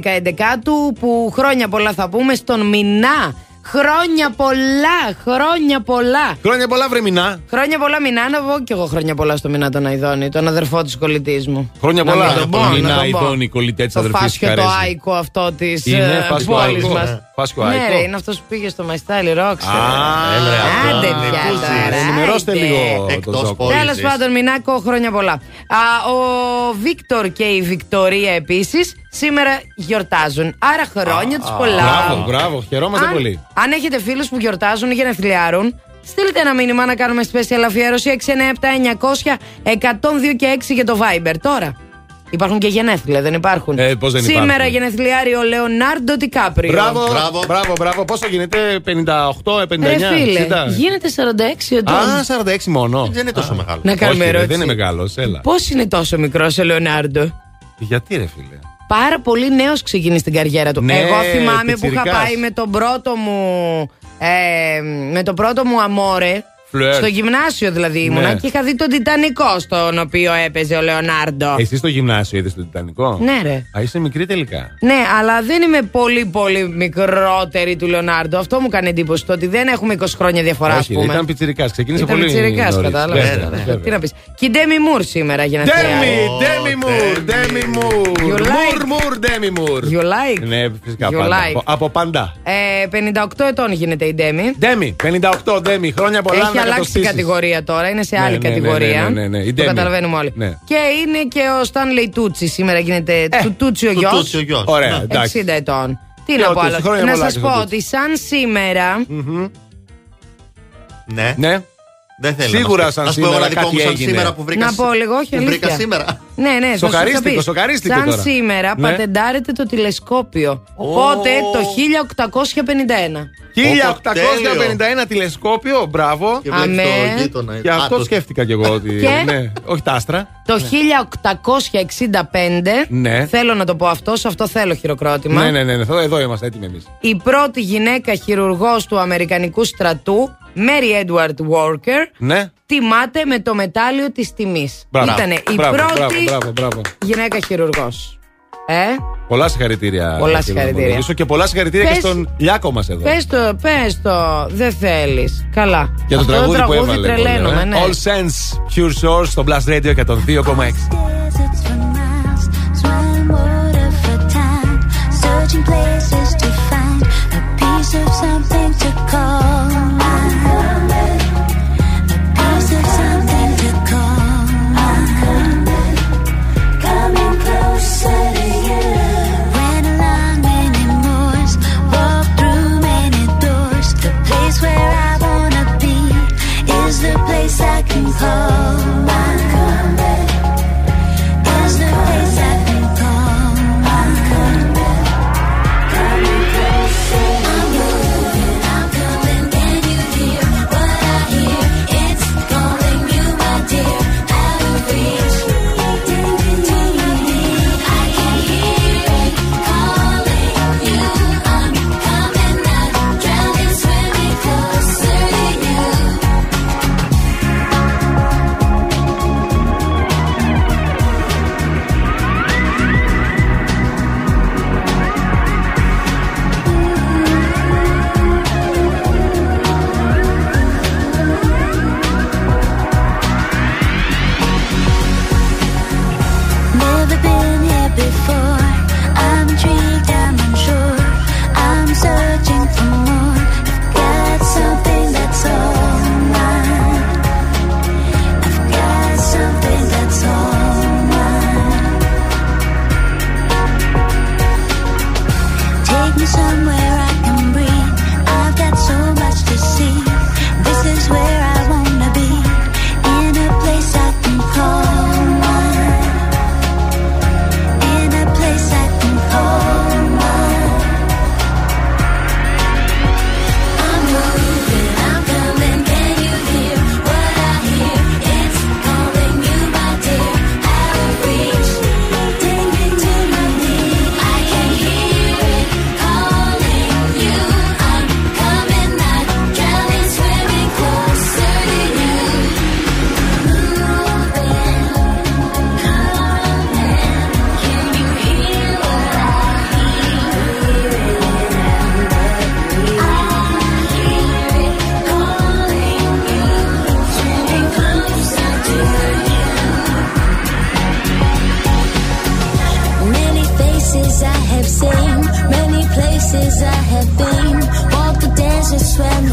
του που χρόνια πολλά θα πούμε στον Μινά. Χρόνια πολλά, χρόνια πολλά. Χρόνια πολλά, βρε Μινά. Χρόνια πολλά Μινά, να πω και εγώ χρόνια πολλά στο Μινά τον Αιδόνη, τον αδερφό της κολλητής μου. Χρόνια Να πολλά. μην τον πω, να Μινά, τον πω. Ιδόνη, κολλητέ τη Το αδερφή φάσιο το άικο αυτό της Είναι φάσκο πόλη άικο. μα. Φάσκο Ναι, άικο. ρε, είναι αυτός που πήγε στο My Style Rocks. έλα, αυτό. Άντε πια τώρα. Ενημερώστε άντε. λίγο τον Ζώκο. Τέλος πάντων, Μινάκο, χρόνια πολλά. Α, ο Βίκτορ και η Βικτωρία επίσης σήμερα γιορτάζουν. Άρα χρόνια τους πολλά. Μπράβο, μπράβο, χαιρόμαστε αν, πολύ. Αν έχετε φίλους που γιορτάζουν ή γενεθλιάρουν, στείλτε ένα μήνυμα να κάνουμε special αφιέρωση 697 900 102 και 6 για το Viber. Τώρα. Υπάρχουν και γενέθλια, δεν υπάρχουν; Ε, πώς δεν Σήμερα υπάρχουν; γενεθλιάρει ο Λεωνάρντο Τικάπριο. Μπράβο, μπράβο, μπράβο, Πόσο γίνεται, 58, 59, Ρε φίλε, 60. γίνεται 46 ετών. Α, 46 μόνο. Δεν είναι τόσο μεγάλο. Να κάνουμε Όχι, ρε, ερώτηση. Δεν είναι μεγάλο, έλα. Πώς είναι τόσο μικρός ο Λεωνάρντο; Γιατί, ρε φίλε; Πάρα πολύ νέος ξεκίνησε την καριέρα του. Ναι, Εγώ θυμάμαι που είχα πιτσιρικάς. πάει με τον πρώτο μου. Ε, με τον πρώτο μου αμόρε. Φλερτ. Στο γυμνάσιο δηλαδή ήμουνα Ναι. και είχα δει τον Τιτανικό στον οποίο έπαιζε ο Λεωνάρντο. Εσύ στο γυμνάσιο είδες το Τιτανικό; Ναι, ρε. Α, είσαι μικρή τελικά. Ναι, αλλά δεν είμαι πολύ πολύ μικρότερη του Λεωνάρντο. Αυτό μου κάνει εντύπωση το ότι δεν έχουμε 20 χρόνια διαφορά, ας Όχι, πούμε. ήταν πιτσιρικάς. Ξεκίνησε Ήταν πολύ. πιτσιρικάς, νωρίς. κατάλαβες. Βέβαια, βέβαια. Τι να πεις. Και η Ντέμι Μουρ σήμερα για να Ντέμι, Ντέμι Μουρ, Ντέμι Μουρ. You like? Μουρ, Μουρ, Ντέμι Μουρ. You like? Ναι, φυσικά You πάντα. like. Από- Από πάντα. Ε, 58 ετών γίνεται η Ντέμι. Ντέμι, 58 Ντέμι, χρόνια πολλά Έχει να αλλάξει κατοστήσεις. κατηγορία τώρα, είναι σε Ναι, άλλη ναι, ναι, κατηγορία. ναι, ναι, ναι, η Το Demi. καταλαβαίνουμε όλοι. Ναι. Και είναι και ο Στάνλεϊ Τούτσι. Σήμερα γίνεται του Τούτσι ο του γιος. Τούτσι ο γιος. Ωραία, Ναι. εντάξει. 60 ετών. Τι Και να ο πω Τούτσι, άλλο. χρόνια Να πολλά σας και στο πω Τούτσι. ότι σαν σήμερα. Ναι. Ναι. Δεν θέλω Σίγουρα να μας σαν πεις. Να σου πω εγώ σήμερα ένα δικό κάτι μου σαν έγινε. σήμερα που βρήκα. Να πω λίγο, όχι που βρήκα αλήθεια. σήμερα. Ναι, ναι, θα σου Σοκαρίστηκε, θα πεις. σοκαρίστηκε Σαν τώρα. σήμερα Ναι. πατεντάρεται το τηλεσκόπιο. Οπότε το 1851. 1851 τηλεσκόπιο, μπράβο. Και βλέπεις Αμέ. το γείτονα. Και Α, αυτό το- σκέφτηκα κι εγώ ότι. Και; Ναι, όχι τα άστρα. Το 1865, Ναι. θέλω να το πω αυτό, σε αυτό θέλω χειροκρότημα. Ναι, ναι, ναι, ναι, εδώ- εδώ είμαστε έτοιμοι εμείς. Η πρώτη γυναίκα χειρουργός του Αμερικανικού στρατού, Mary Edward Walker, Ναι τιμάται με το μετάλλιο της τιμής. Ήταν η μπράβο, πρώτη μπράβο, μπράβο, γυναίκα χειρουργός. Ε; Πολλά συγχαρητήρια. Πολλά συγχαρητήρια. Και πολλά συγχαρητήρια πες, και στον Λιάκο μας εδώ. Πες το, πες το. Δεν θέλεις. Καλά. Για το τραγούδι, το τραγούδι που έβαλε. Ναι. All Sense Pure Source στο Blast Radio 102,6. 藏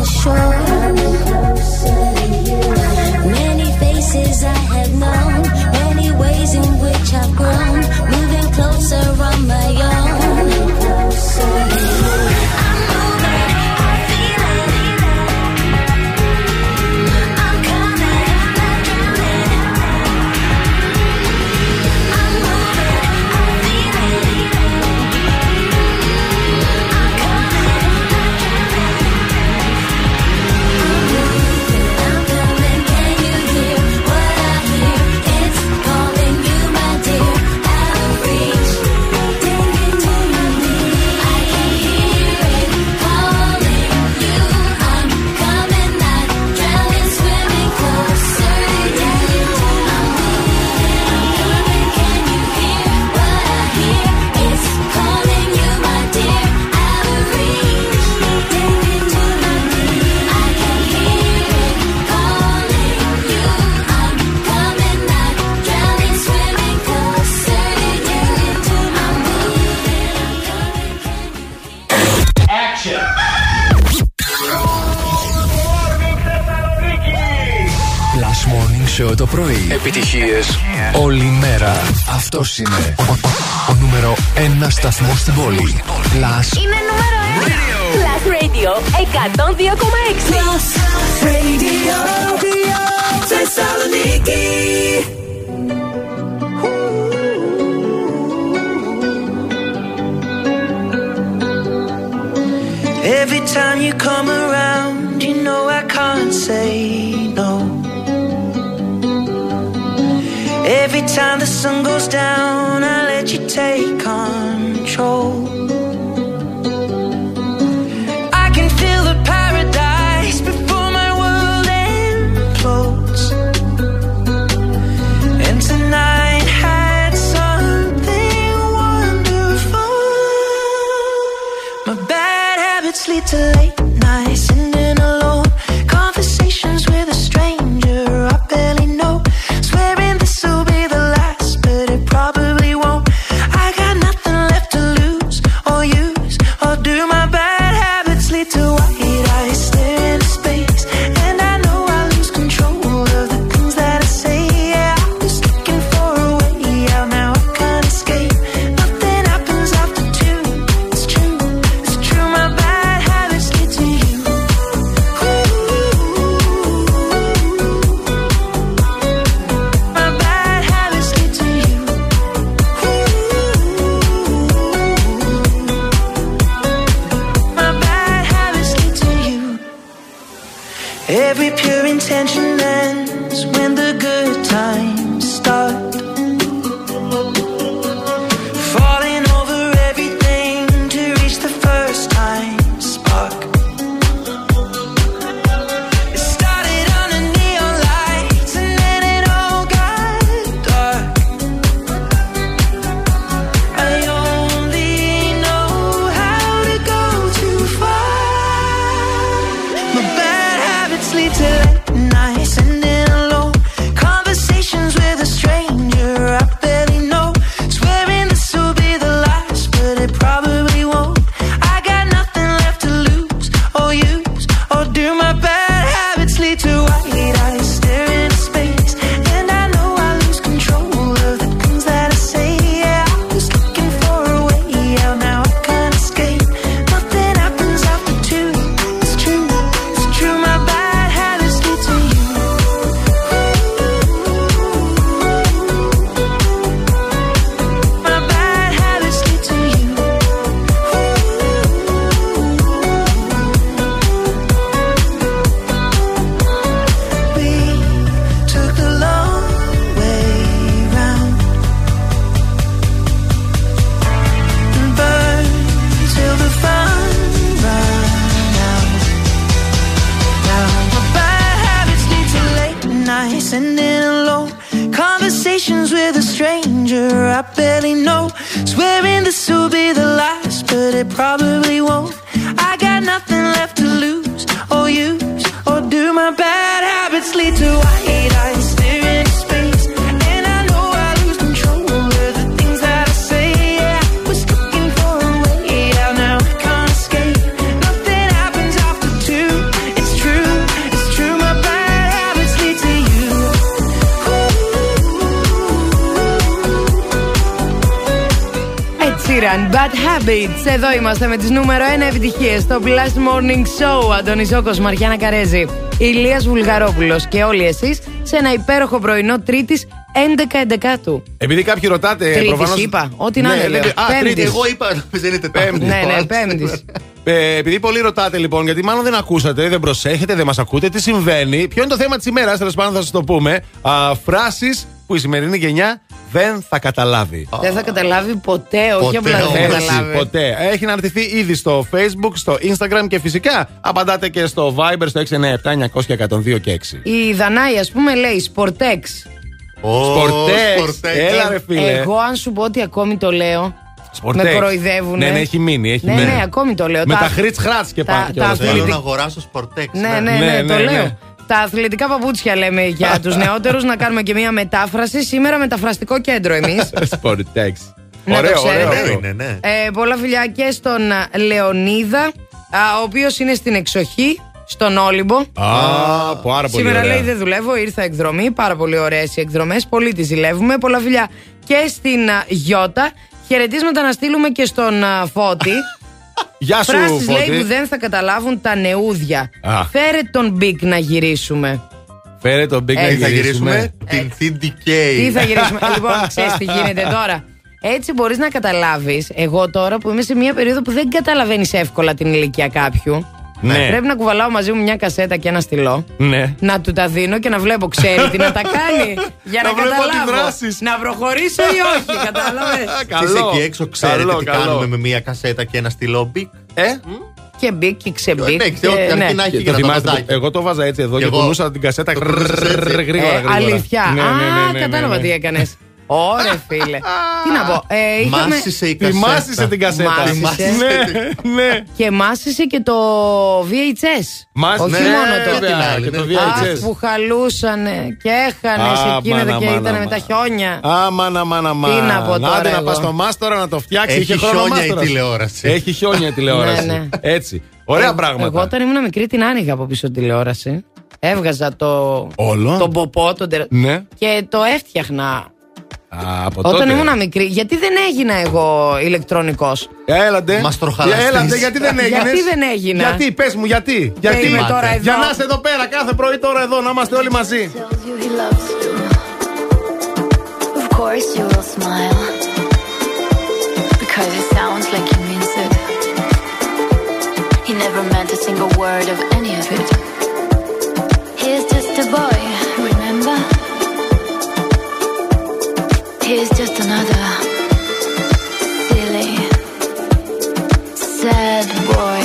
sure. πόλη. Plus. Είναι νούμερο 1. Radio. Plus Radio 102,6. Plus Radio. Θεσσαλονίκη. Every time you come around, you know I can't say no. Every time the sun goes down, I let you take Εδώ είμαστε με τις νούμερο 1 επιτυχίες στο Plus Morning Show. Αντώνης Ζώκος, Μαριάννα Καρέζη, Ηλίας Βουλγαρόπουλος και όλοι εσείς σε ένα υπέροχο πρωινό Τρίτης 11 11 Επειδή κάποιοι ρωτάτε. Τρίτης προφανώς- είπα. Ό,τι να Ναι, είναι. λέτε- λέω. Α, Πέμπτης. Τρίτης, εγώ είπα. Δεν είναι Τετάρτη. Ναι, ναι, Πέμπτης. Ε, επειδή πολλοί ρωτάτε λοιπόν, γιατί μάλλον δεν ακούσατε, δεν προσέχετε, δεν μας ακούτε, τι συμβαίνει. Ποιο είναι το θέμα της ημέρας, τέλος πάντων θα σας το πούμε. Φράσεις που η σημερινή γενιά δεν θα καταλάβει. Δεν θα καταλάβει ποτέ, όχι Ποτέ, απλά δεν θα έτσι, καταλάβει. ποτέ. Έχει αναρτηθεί ήδη στο Facebook, στο Instagram και φυσικά απαντάτε και στο Viber στο 697-900-1002 και 6. Η Δανάη, ας πούμε, λέει Sportex. Σπορτέξ. Έλα ρε φίλε. Εγώ, αν σου πω ότι ακόμη το λέω. Σπορτέξ. Με κοροϊδεύουν. Ναι, ναι, έχει μείνει. Έχει Ναι, μείνει. ναι, ακόμη το λέω. Με Τα- τα χρήτ χράτ και τα- πάνω. τα κιόλας. αθλητικά- Θέλω να αγοράσω Sportex. Ναι, ναι, ναι, Ναι, το ναι, λέω. Ναι. Τα αθλητικά παπούτσια λέμε για τους νεότερους να κάνουμε και μία μετάφραση. Σήμερα μεταφραστικό κέντρο εμείς. Σπορτέξ. Να το Ωραίο, ξέρετε. ωραίο. Είναι, ναι. ε, πολλά φιλιά και στον α, Λεωνίδα, α, ο οποίος είναι στην εξοχή, στον Όλυμπο. Α, πάρα πολύ Σήμερα ωραία. λέει δεν δουλεύω, ήρθα εκδρομή. Πάρα πολύ ωραίες οι εκδρομές. Πολύ τις ζηλεύουμε. Πολλά φιλιά και στην α, Γιώτα. Χαιρετίσματα να στείλουμε και στον α, Φώτη. Γεια σου, Φράσεις Φώτη. λέει που δεν θα καταλάβουν τα νεούδια. Α. Φέρε τον Bic να γυρίσουμε. Φέρε τον Bic να Έτσι. Θα γυρίσουμε. γυρίσουμε την TDK. Τι θα γυρίσουμε; λοιπόν, ξέρεις τι γίνεται τώρα. Έτσι μπορείς να καταλάβεις. Εγώ τώρα που είμαι σε μια περίοδο που δεν καταλαβαίνεις εύκολα την ηλικία κάποιου. Ναι. Πρέπει να κουβαλάω μαζί μου μια κασέτα και ένα στυλό. Ναι. Να του τα δίνω και να βλέπω, ξέρει τι να τα κάνει. Για να, Να βλέπω καταλάβω. αντιδράσεις. Να προχωρήσω ή όχι, κατάλαβες. Εσείς εκεί έξω ξέρετε Καλό, τι καλό. κάνουμε με μία κασέτα και ένα στυλό μπικ; Ε, και μπικ και ξεμπικ. Ναι, ξέρω, και- αρκεί να έχει και για το τα θυμάστε, πατατάκια. εγώ το βάζα έτσι εδώ Κι και εγώ. κουνούσα την κασέτα Το γρρρρ, κουνούσες έτσι. γρήγορα, Ε, γρήγορα. αλήθεια. Ναι, ναι, ναι, Α, ναι, ναι, κατάλαβα ναι. τι έκανες. Ωραία, φίλε. τι να πω. Ε, είχαμε... Μάσησε η κασέτα. Θυμάσαι την κασέτα. Μάσησε. Ναι, ναι. Και μάσησε και το VHS. Μας- Όχι ναι, μόνο το. βέβαια, την άλλη, και το ναι. Αχ, VHS. που χαλούσανε και έχανε Α, εκείνα μάνα, και μάνα, ήταν με μάνα. τα χιόνια. Αμάν, αμάν, αμάν. Τι να πω τώρα Άντε να εγώ. πας στο μάστορα να το φτιάξεις. Έχει Είχε χρόνο χιόνια η μάστορας. τηλεόραση. Έχει χιόνια η τηλεόραση. Ναι, ναι. Έτσι. Ωραία Ε, πράγματα. Εγώ όταν ήμουν μικρή την άνοιγα από πίσω τηλεόραση. Έβγαζα το, Όλο; τον ποπό τον τερ- Ναι. και το έφτιαχνα. Α, από Όταν τότε. ήμουν μικρή. Γιατί δεν έγινα εγώ ηλεκτρονικός; Έλαντε. Μαστροχαλαστής. Έλαντε, γιατί δεν έγινες; Γιατί δεν έγινα; Γιατί, πες μου, γιατί; γιατί; είμαι τώρα εδώ. Για να είσαι εδώ πέρα κάθε πρωί τώρα εδώ, να είμαστε όλοι μαζί. tells you he loves you. Of course you will is just another silly, sad boy.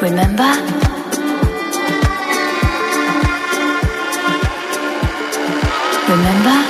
Remember? Remember?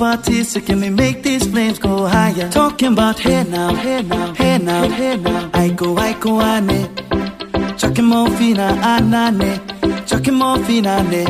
competition, can we make these flames go higher? Talking about hey now, hey now, hey now, hey now. I go, I go, I ne. Chucking more fina, I na ne. Chucking more fina, ne.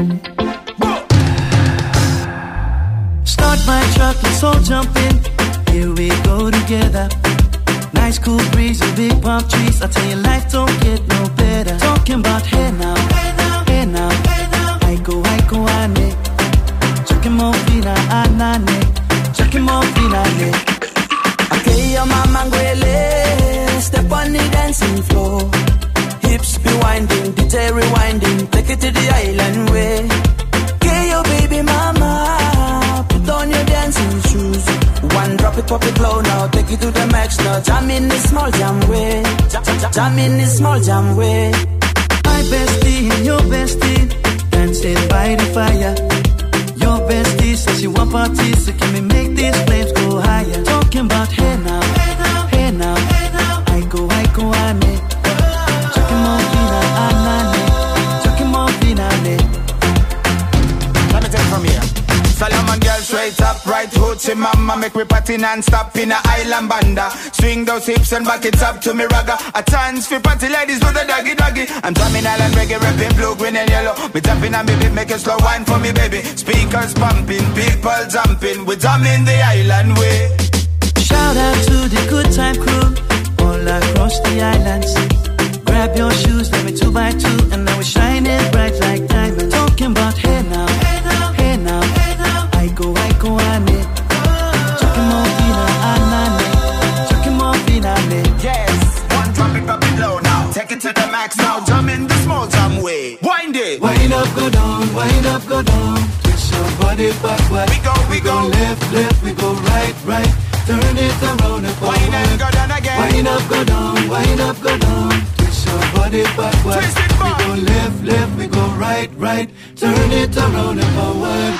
right, turn it around and forward.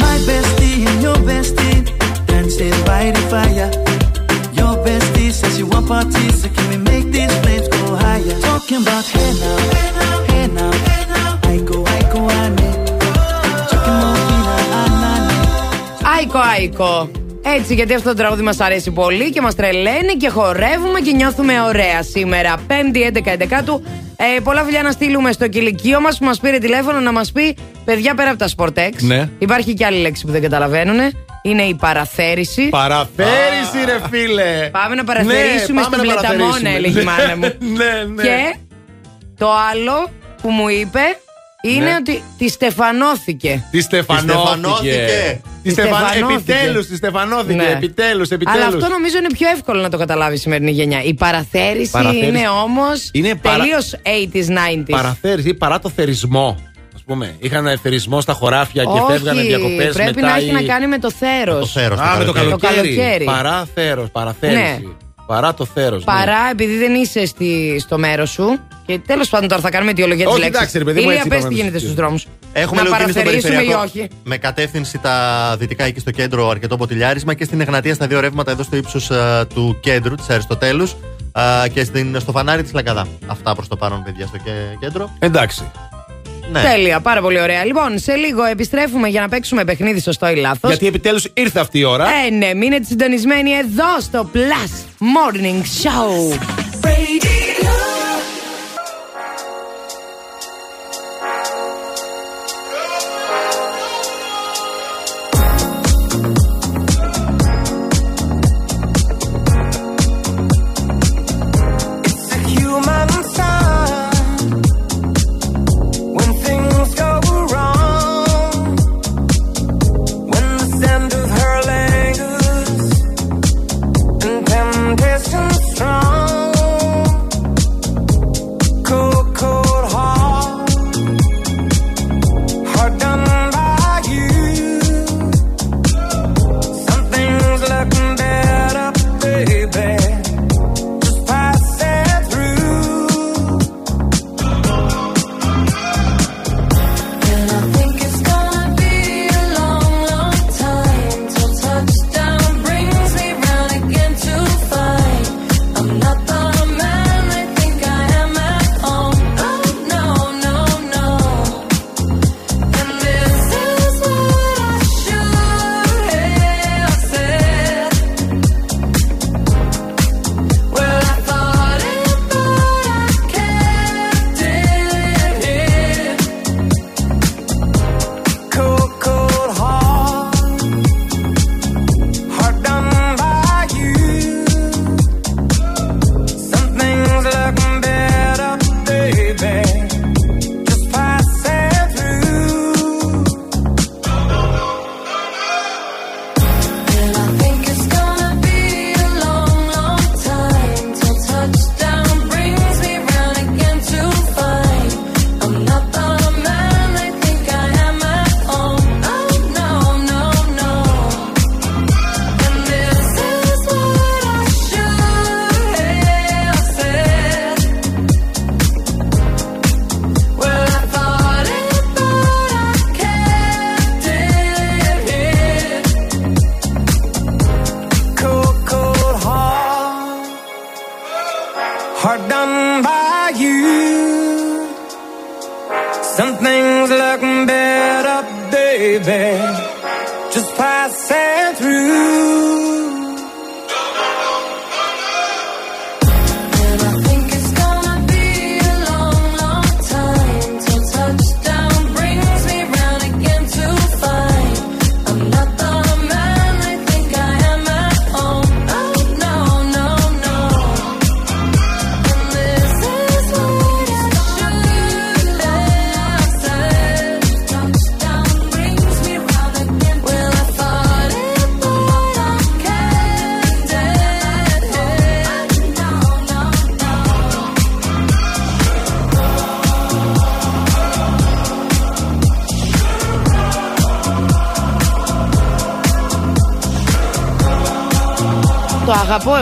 My bestie and your bestie dancing by the fire. Your bestie says you want parties, so can we make these flames go higher? Talking about hey now, hey now, hey now, hey now. Aiko, aiko. Aiko, aiko. Έτσι, γιατί αυτό το τραγούδι μας αρέσει πολύ και μας τρελαίνει και χορεύουμε και νιώθουμε ωραία σήμερα. 5η 11 11 ε, πολλά φιλιά να στείλουμε στο κηλικείο μας που μας πήρε τηλέφωνο να μας πει παιδιά πέρα από τα Sportex. Ναι. Υπάρχει και άλλη λέξη που δεν καταλαβαίνουν. Είναι η παραθέρηση. Παραφέριση, ρε φίλε. Πάμε να παραθερήσουμε Ναι, στην πάμε να πλεταμόνα, παραθερήσουμε. έλεγε η μάνα μου. ναι, ναι. Και το άλλο που μου είπε είναι Ναι. ότι τη στεφανώθηκε. Τη στεφανώθηκε. στεφανώθηκε. Τη στεφαν... στεφανώθηκε. Επιτέλους, τη στεφανώθηκε. Ναι. Επιτέλους, επιτέλους. Αλλά αυτό νομίζω είναι πιο εύκολο να το καταλάβει η σημερινή γενιά. Η παραθέρηση, Παραθέρηση. είναι όμως Είναι παρα- τελείως 80s, 90s. Παραφέρει ή παρά το θερισμό. Α πούμε. Είχαν θερισμό στα χωράφια και Όχι, φεύγανε διακοπές μετά. πρέπει να έχει ή- να κάνει με το θέρο. Το θέρος, Α, με το καλοκαίρι. Το καλοκαίρι. Παρά θέρος, παραθέρηση. Ναι. Παρά το θέρος. Παρά επειδή δεν είσαι στη, στο μέρος σου. Και τέλος πάντων τώρα θα κάνουμε αιτιολογία της Όχι, λέξης. εντάξει, ρε παιδί μου, Ηλία, έτσι πες είπαμε τι να γίνεται το στους δρόμους. Έχουμε να λίγο κίνηση στο παραθερήσουμε ή περιφερειακό. όχι. Με κατεύθυνση τα δυτικά εκεί στο κέντρο, αρκετό ποτηλιάρισμα και στην Εγνατία στα δύο ρεύματα εδώ στο ύψος του κέντρου της Αριστοτέλους και στην, στο φανάρι της Λαγκαδά. Αυτά προς το παρόν, παιδιά, στο κέ- κέντρο. Εντάξει. Ναι. Τέλεια, πάρα πολύ ωραία. Λοιπόν, σε λίγο επιστρέφουμε για να παίξουμε παιχνίδι σωστό ή λάθος. Γιατί επιτέλους ήρθε αυτή η ώρα. Ε, ναι, μείνετε συντονισμένοι εδώ στο Plus Morning Show. It's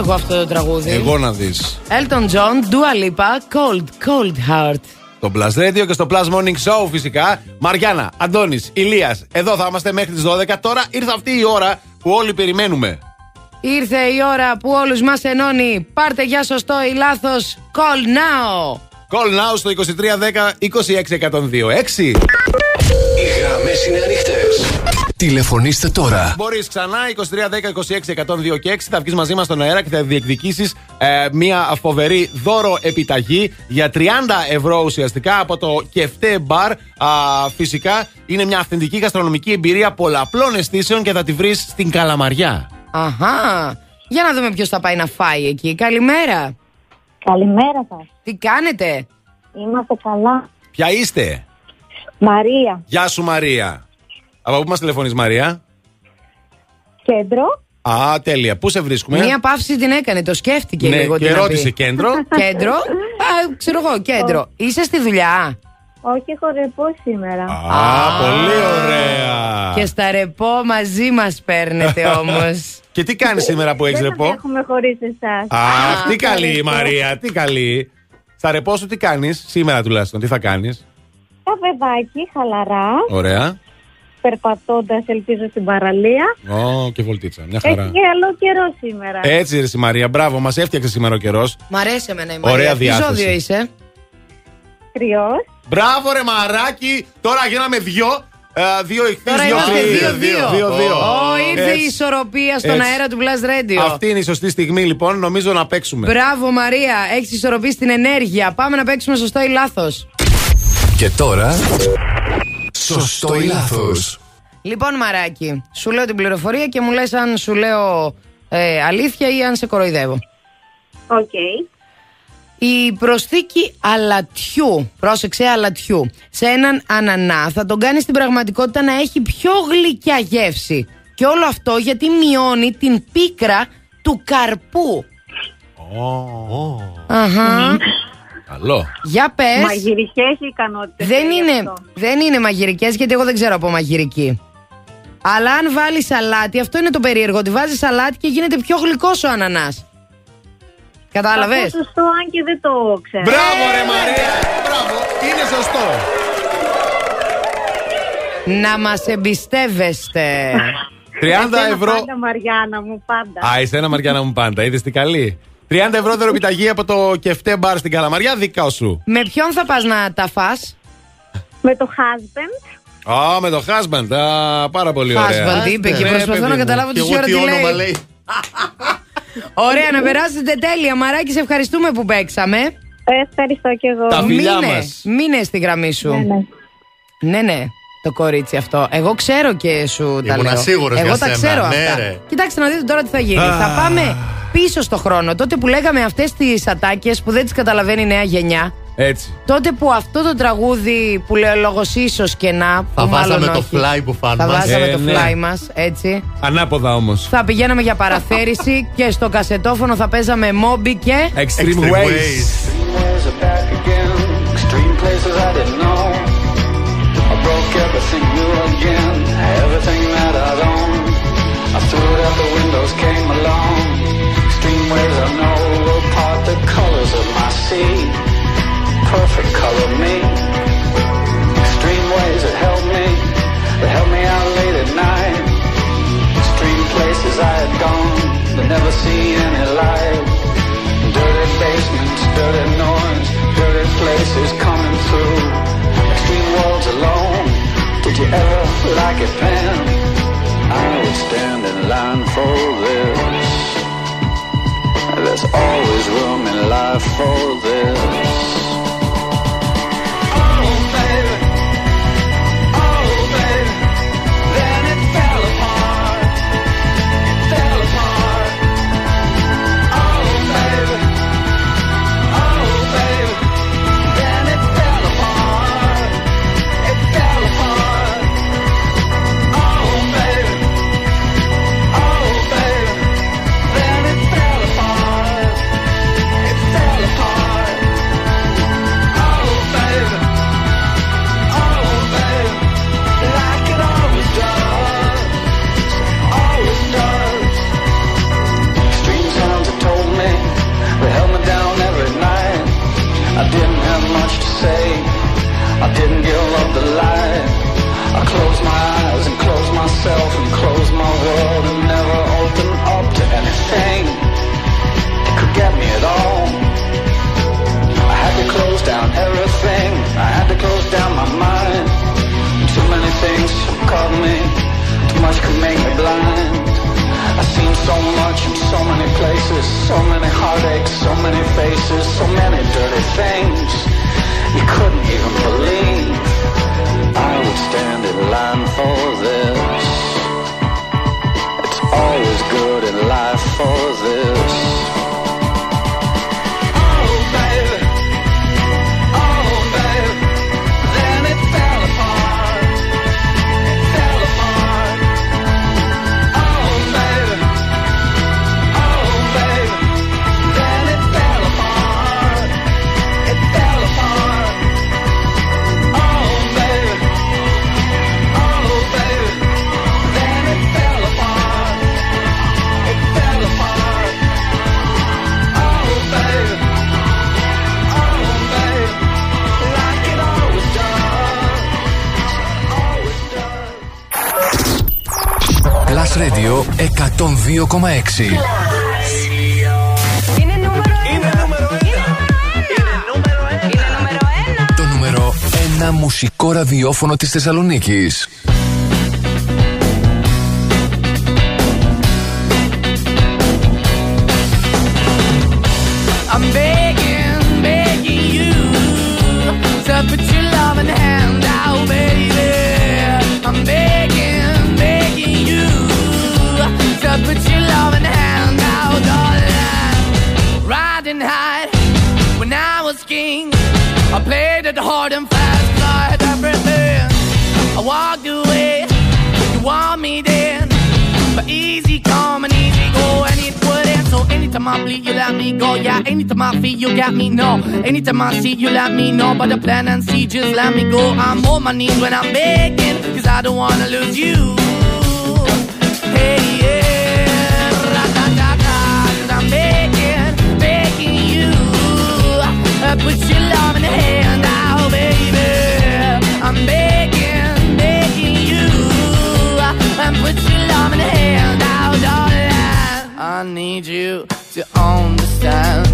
εγώ αυτό το τραγούδι. Εγώ να δεις. Elton John, Dua Lipa, Cold, Cold Heart. Το Plus Radio και στο Plus Morning Show φυσικά. Μαριάννα, Αντώνης, Ηλίας. Εδώ θα είμαστε μέχρι τις 12. Τώρα ήρθε αυτή η ώρα που όλοι περιμένουμε. Ήρθε η ώρα που όλους μας ενώνει. Πάρτε για σωστό ή λάθος. Call now. Call now στο 2310 26126. Οι γραμμέ είναι ανοιχτέ. Τηλεφωνήστε τώρα. Μπορείς ξανά 2310 26 102 και 6 θα βγεις μαζί μας στον αέρα και θα διεκδικήσεις μια φοβερή δώρο επιταγή για 30 ευρώ ουσιαστικά από το Κεφτέ Μπαρ. Α, φυσικά είναι μια αυθεντική γαστρονομική εμπειρία πολλαπλών αισθήσεων και θα τη βρεις στην Καλαμαριά. Αχά. Για να δούμε ποιος θα πάει να φάει εκεί. Καλημέρα. Καλημέρα σας. Τι κάνετε; Είμαστε καλά. Ποια είστε, Μαρία, Γεια σου Μαρία. Από πού μας τηλεφωνείς, Μαρία; κέντρο. Α, τέλεια. Πού σε βρίσκουμε, Μία παύση την έκανε, το σκέφτηκε Ναι, λίγο. και τι να πει. ρώτησε κέντρο. κέντρο. Α, ξέρω εγώ, κέντρο. Είσαι στη δουλειά; Όχι, έχω ρεπό σήμερα. Α, πολύ ωραία. Και στα ρεπό μαζί μας παίρνετε όμως. Και τι κάνεις σήμερα που έχεις Δεν ρεπό; θα έχουμε χωρίς εσάς. Αχ, τι καλή η ρεπό. Μαρία, τι καλή. Στα ρεπό σου τι κάνεις, σήμερα τουλάχιστον, τι θα κάνεις; Καφεδάκι, χαλαρά, Ωραία. Περπατώντας ελπίζω στην παραλία. Ω, και βολτίτσα, μια Έχει χαρά. και άλλο καιρό σήμερα. Έτσι, ρε, η Μαρία, μπράβο, μας έφτιαξε σήμερα ο καιρός. Μ' αρέσει εμένα η Ωραία Μαρία. Τι διάθεση. ζώδιο είσαι; Τριός. Μπράβο, ρε μαράκι, τώρα γίναμε δυο. ε, δύο ηχθείς, Τώρα δύο είμαστε κρύοι. δύο-δύο. Δύο-δύο. Ω, ήρθε Έτσι. η ισορροπία στον Έτσι. αέρα του Blast Radio. Αυτή είναι η σωστή στιγμή, λοιπόν, νομίζω να παίξουμε. Μπράβο Μαρία, έχεις ισορροπήσει την ενέργεια. Πάμε να παίξουμε σωστό ή λάθος. Και τώρα. Σωστό ή λάθος. Λοιπόν, Μαράκι, σου λέω την πληροφορία και μου λες αν σου λέω ε, αλήθεια ή αν σε κοροϊδεύω. Οκ. Η προσθήκη αλατιού, πρόσεξε αλατιού, σε έναν ανανά θα τον κάνει στην πραγματικότητα να έχει πιο γλυκιά γεύση. Και όλο αυτό γιατί μειώνει την πίκρα του καρπού. Αχα. Καλό. Για πες. Μαγειρικές ικανότητες. Δεν έχει είναι, αυτό. δεν είναι μαγειρικές γιατί εγώ δεν ξέρω από μαγειρική. Αλλά αν βάλεις σαλάτι, αυτό είναι το περίεργο. Ότι βάζεις σαλάτι και γίνεται πιο γλυκός ο ανανάς. Κατάλαβες; Θα πω σωστό, αν και δεν το ξέρω. Μπράβο, ρε Μαρία! Μπράβο, είναι σωστό. Να μας εμπιστεύεστε. 30 Εσένα ευρώ. Πάντα Μαριάννα μου, πάντα. Α, εσένα Μαριάννα μου πάντα, είδες τι καλή. 30 ευρώ δωροπιταγή από το κεφτέ μπαρ στην Καλαμαριά, δικά σου. Με ποιον θα πας να τα φας; Με το husband. Α, με το husband. Α, πάρα πολύ ωραία. Husband είπε και Ναι, προσπαθώ παιδί να μου. καταλάβω Και τι εγώ ώρα τι όνομα λέει. Ωραία, να περάσετε τέλεια. Μαράκι, σε ευχαριστούμε που παίξαμε. Ευχαριστώ και εγώ. Τα φιλιά Μείνε, μας. μείνε στη γραμμή σου. Ναι, ναι. Ναι, ναι, το κορίτσι αυτό. Εγώ ξέρω και σου τα Ήμουνα λέω. σίγουρος Εγώ για τα σένα, ξέρω ναι, αυτά. ρε. Κοιτάξτε να δείτε τώρα τι θα γίνει. θα πάμε πίσω στο χρόνο. Τότε που λέγαμε αυτές τις ατάκες που δεν τις καταλαβαίνει η νέα γενιά. Έτσι. Τότε που αυτό το τραγούδι που λέει ο λόγος ίσως και να. Θα που βάζαμε μάλλον το όχι, fly που φαν Θα μας. βάζαμε Ε, το ναι. fly μας, έτσι. Ανάποδα όμως. Θα πηγαίναμε για παραθέρηση και στο κασετόφωνο θα παίζαμε μόμπι και. Extreme, Extreme ways. ways. Everything new again. Everything that I'd owned. I threw it out the windows, came along. Extreme ways I know will part the colors of my sea. Perfect color me. Extreme ways that help me. That help me out late at night. Extreme places I had gone. But never see any light. Dirty basements, dirty noise, dirty places Did you ever like it then? I would stand in line for this. There's always room in life for this. I didn't give up the light. I closed my eyes and closed myself and closed my world and never opened up to anything that could get me at all. I had to close down everything. I had to close down my mind. Too many things caught me. Too much could make me blind. I've seen so much in so many places, so many heartaches, so many faces, so many dirty things you couldn't even believe. I would stand in line for this. It's always good in life for this. Plus Radio 102,6. Είναι νούμερο ένα. Είναι νούμερο ένα. Το νούμερο 1 μουσικό ραδιόφωνο της Θεσσαλονίκης. Anytime I feel, you got me. No, anytime I see, you let me know. But the plan and see, just let me go. I'm on my knees when I'm begging, cause I don't wanna lose you. Hey, yeah, cause I'm begging, begging you. Uh, put your love in the hand out, baby. I'm begging, begging you. Uh, and put your love in the hand out, darling. I need you to understand.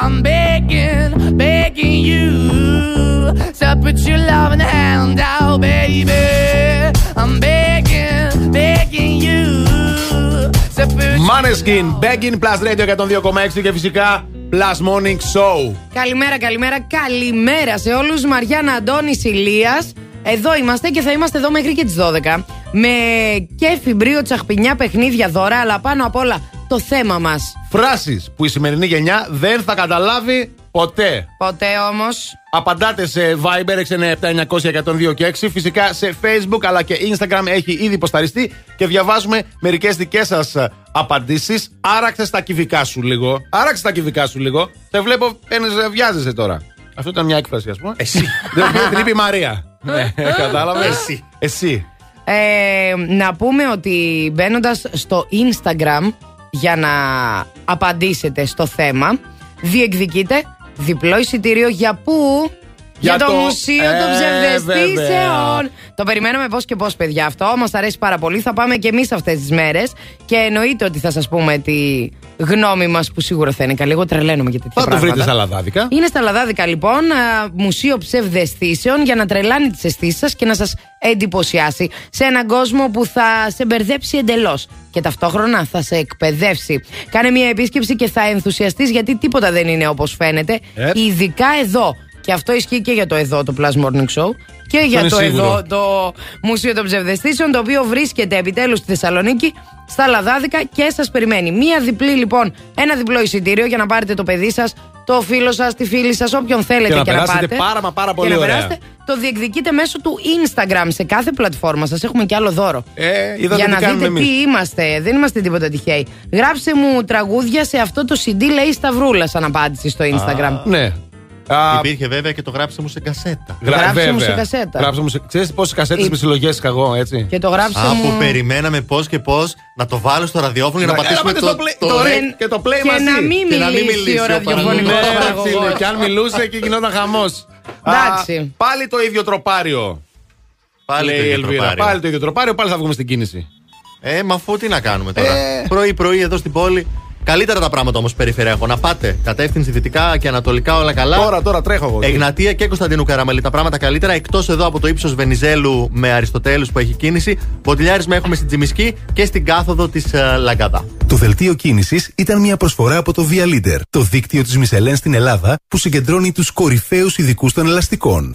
I'm begging, begging you. So put your love in the hand out, baby. I'm begging, begging you. So put Maneskin, Begging Plus Radio 102,6 και φυσικά Plus Morning Show. Καλημέρα, καλημέρα, καλημέρα σε όλους. Μαριάννα Αντώνης Ηλίας. Εδώ είμαστε και θα είμαστε εδώ μέχρι και τις 12. Με κέφι, μπρίο, τσαχπινιά, παιχνίδια, δώρα, αλλά πάνω απ' όλα το θέμα μας. Φράσεις που η σημερινή γενιά δεν θα καταλάβει ποτέ. Ποτέ όμως. Απαντάτε σε Viber 697-900-102 και 6. Φυσικά σε Facebook αλλά και Instagram έχει ήδη ποσταριστεί και διαβάζουμε μερικές δικές σας απαντήσεις. Άραξε τα κυβικά σου λίγο. Άραξε τα κυβικά σου λίγο. Σε βλέπω, παίρνεις, βιάζεσαι τώρα. Αυτό ήταν μια έκφραση, ας πούμε. Εσύ. Δεν την είπε η Μαρία. Ναι, κατάλαβες; Εσύ. Εσύ. Ε, να πούμε ότι μπαίνοντας στο Instagram για να απαντήσετε στο θέμα, διεκδικείτε διπλό εισιτήριο για πού; Για Για, το, το- Μουσείο Ε, των Ψευδεστήσεων. βέβαια. Το περιμένουμε πώς και πώς, παιδιά. Αυτό μα αρέσει πάρα πολύ. Θα πάμε και εμείς αυτές τις μέρες. Και εννοείται ότι θα σας πούμε τη γνώμη μας που σίγουρα θα είναι καλή. Εγώ τρελαίνομαι για τέτοια Θα το πράγματα. βρείτε στα λαδάδικα. Είναι στα Λαδάδικα λοιπόν, α, Μουσείο Ψευδεστήσεων για να τρελάνει τις αισθήσεις σας και να σας εντυπωσιάσει σε έναν κόσμο που θα σε μπερδέψει εντελώς και ταυτόχρονα θα σε εκπαιδεύσει. Κάνε μια επίσκεψη και θα ενθουσιαστείς γιατί τίποτα δεν είναι όπως φαίνεται, Επ. ειδικά εδώ. Και αυτό ισχύει και για το εδώ το Plus Morning Show και για είναι το σίγουρο. εδώ το Μουσείο των Ψευδεστήσεων, το οποίο βρίσκεται επιτέλους στη Θεσσαλονίκη, στα Λαδάδικα και σας περιμένει. Μία διπλή λοιπόν, ένα διπλό εισιτήριο για να πάρετε το παιδί σας, το φίλο σας, τη φίλη σας, όποιον θέλετε Και να και να περάσετε πάτε. πάρα μα πάρα πολύ και να ωραία. περάσετε. Το διεκδικείτε μέσω του Instagram σε κάθε πλατφόρμα σας. Έχουμε και άλλο δώρο. Ε, είδατε για τι να κάνουμε δείτε εμείς. τι είμαστε. Δεν είμαστε τίποτα τυχαίοι. Γράψε μου τραγούδια σε αυτό το CD, λέει Σταυρούλας, σαν απάντηση στο Instagram. Ναι. Υπήρχε βέβαια και το γράψε μου σε κασέτα. Γρα- Γράψε μου βέβαια. σε κασέτα. Γράψε μου σε... Ξέρεις πόσες κασέτες Η- με συλλογές είχα εγώ, έτσι; Και το γράψε Α, μου. που περιμέναμε πώς και πώς να το βάλω στο ραδιόφωνο για να Να- πατήσουμε έλα, το, πάτε στο play- το το rec. rec και το play και μαζί. να μην Και να μην μιλήσει μιλήσει ο ο ραδιοφωνικός παραγωγός. Ναι, παραγωγός. φίλε, και αν μιλούσε και γινόταν χαμός. Εντάξει. Α, Πάλι το ίδιο τροπάριο. Πάλι λέει το η ίδιο Ελβίρα. τροπάριο. Πάλι το ίδιο τροπάριο, πάλι θα βγούμε στην κίνηση. Ε, μα αφού τι να κάνουμε τώρα. Ε. Πρωί-πρωί εδώ στην πόλη. Καλύτερα τα πράγματα όμως περιφερειακό. Να πάτε κατεύθυνση δυτικά και ανατολικά όλα καλά. Τώρα, τώρα τρέχω εγώ. Εγνατία και Κωνσταντίνου Καραμαλή τα πράγματα καλύτερα. Εκτός εδώ από το ύψος Βενιζέλου με Αριστοτέλους που έχει κίνηση. Μποτιλιάρισμα έχουμε στην Τζιμισκή και στην κάθοδο της Λαγκαδά. Το δελτίο κίνησης ήταν μια προσφορά από το Via Leader, το δίκτυο της Μισελέν στην Ελλάδα που συγκεντρώνει τους κορυφαίους ειδικούς των ελαστικών.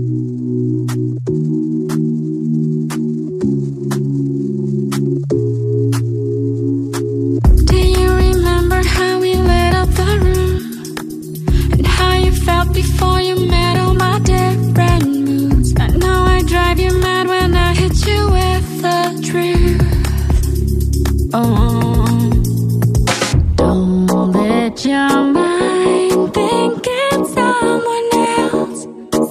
Before you my different moods? I know I drive you mad when I hit you with the truth. Oh, don't let your mind think it's someone else,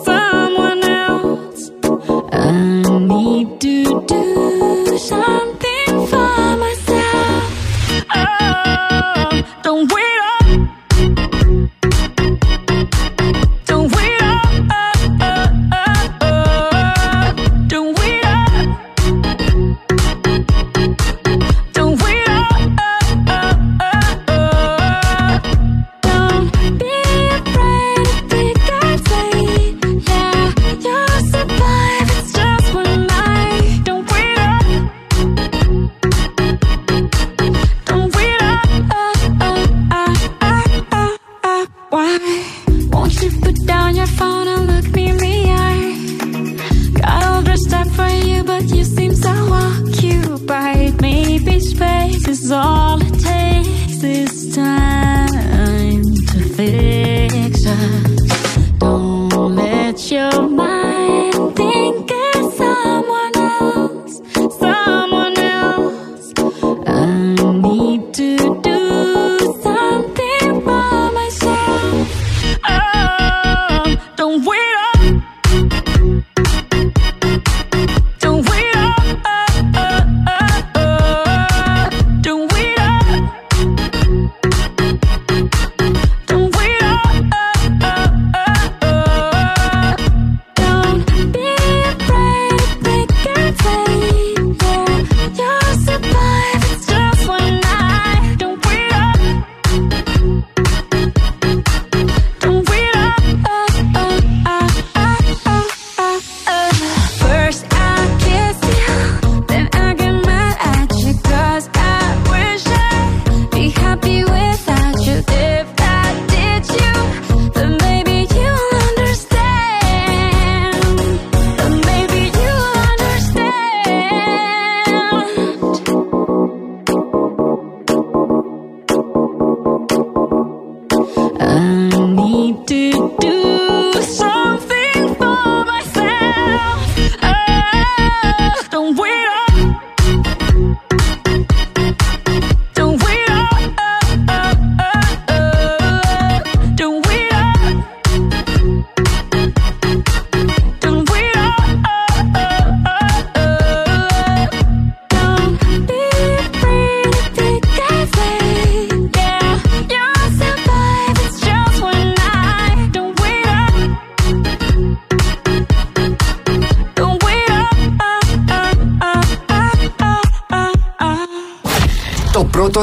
someone else. I need to do something for myself. Oh, don't wait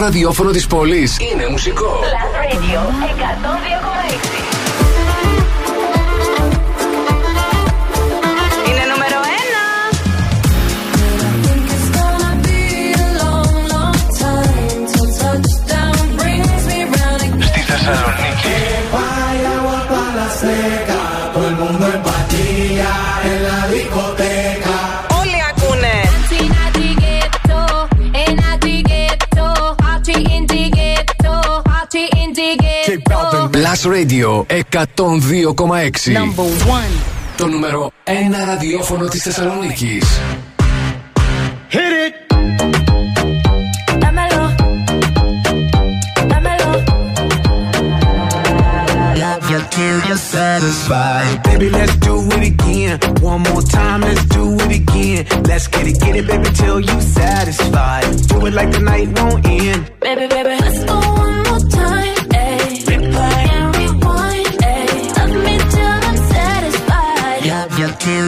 ραδιόφωνο της πόλης είναι μουσικό. Plus Radio Plus Radio 102,6. Number one. Το νούμερο 1 ραδιόφωνο της Θεσσαλονίκης. Hit it. Love you till you're satisfied. Baby, let's do it again. One more time, let's do it again. Let's get it, get it, baby, till you satisfied. Do it like the night won't end. Baby, baby, let's go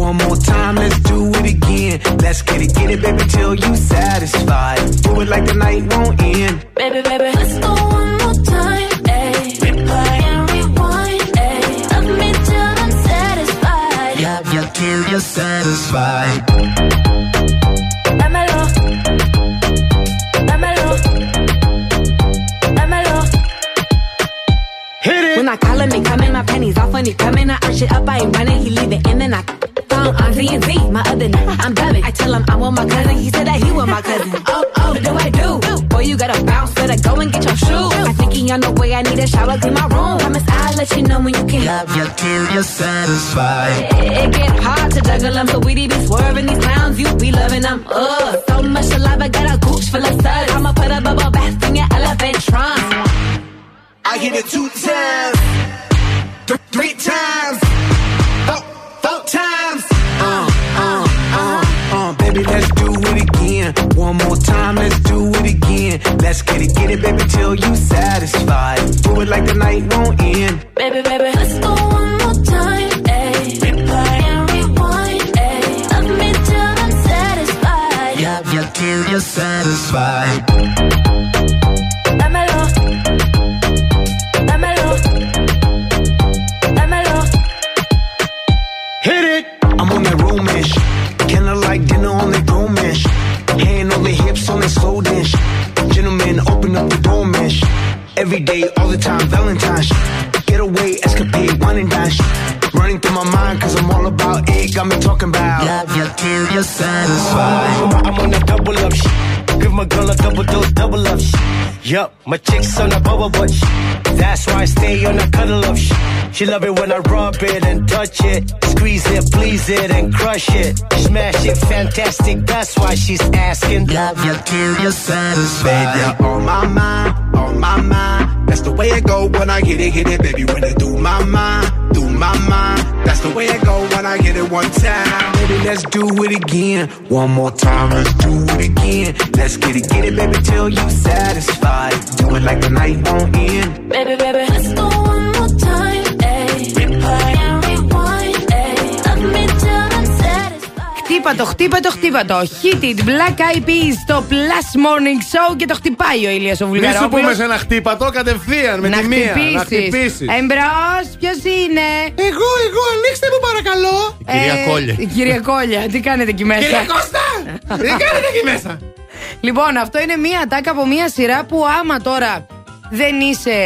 One more time, let's do it again. Let's get it, get it, baby, till you satisfied. Do it like the night won't end. Baby, baby, let's go one more time. Ayy, replay and rewind. Ayy, love me till I'm satisfied. Love you till you're satisfied. Dámelo. Dámelo. Dámelo. Hit it. When I call him, he coming, my panties off when he coming. I arch it up, I ain't running, he leave it in and I phone Z and Z. My other night, I'm dubbing. I tell him I want my cousin, he said that he want my cousin. Oh, oh, what do I do? Boy, you gotta bounce, better go and get your shoes. I think he on the way, I need a shower, clean my room. Promise I'll let you know when you can. Love you till you're satisfied. It, it get hard to juggle them, so we be swerving these clowns, you be loving them. Ugh, so much saliva, got a gooch full of suds. I'ma put a bubble bath in your elephant trunk. I hit it two times, th- three times, One more time, let's do it again. Let's get it, get it, baby, till you satisfied. Do it like the night won't end. Baby, baby, let's go one more time. Ayy, replay and rewind. Ayy, love me till I'm satisfied. Love you till you're satisfied. Time, Get away, escapade, wine and dine. Running through my mind, cause I'm all about it. Got me talking about love you till you're satisfied. I'm on a double up shit. Give my girl a double dose, double up shit. Yup, my chick's on a bubble butt. That's why I stay on a cuddle up shit. She love it when I rub it and touch it. Squeeze it, please it, and crush it. Smash it, fantastic. That's why she's asking. Love you till you're satisfied. Baby, you're on my mind, on my mind. That's the way it go when I hit it, hit it, baby. When I do my mind, do my mind. That's the way it go when I hit it one time. Baby, let's do it again. One more time, let's do it again. Let's get it, get it, baby, till you satisfied. Do it like the night won't end. Baby, baby, let's go one more time. Χτύπα το, χτύπα το, χτύπα το. Hit it, Black Eyed Peas στο Plus Morning Show και το χτυπάει ο Ηλίας ο Μη σου Βουλγαρόπουλος. πούμε σε ένα χτύπατο κατευθείαν με να τη μία. χτυπήσεις. Να χτυπήσεις. Εμπρός, ποιος είναι; Εγώ, εγώ, ανοίξτε μου παρακαλώ. Η κυρία Κόλια. Η κυρία Κόλια, τι κάνετε εκεί μέσα; Κύριε Κώστα! Τι κάνετε εκεί μέσα; Λοιπόν, αυτό είναι μία ατάκα από μία σειρά που άμα τώρα δεν είσαι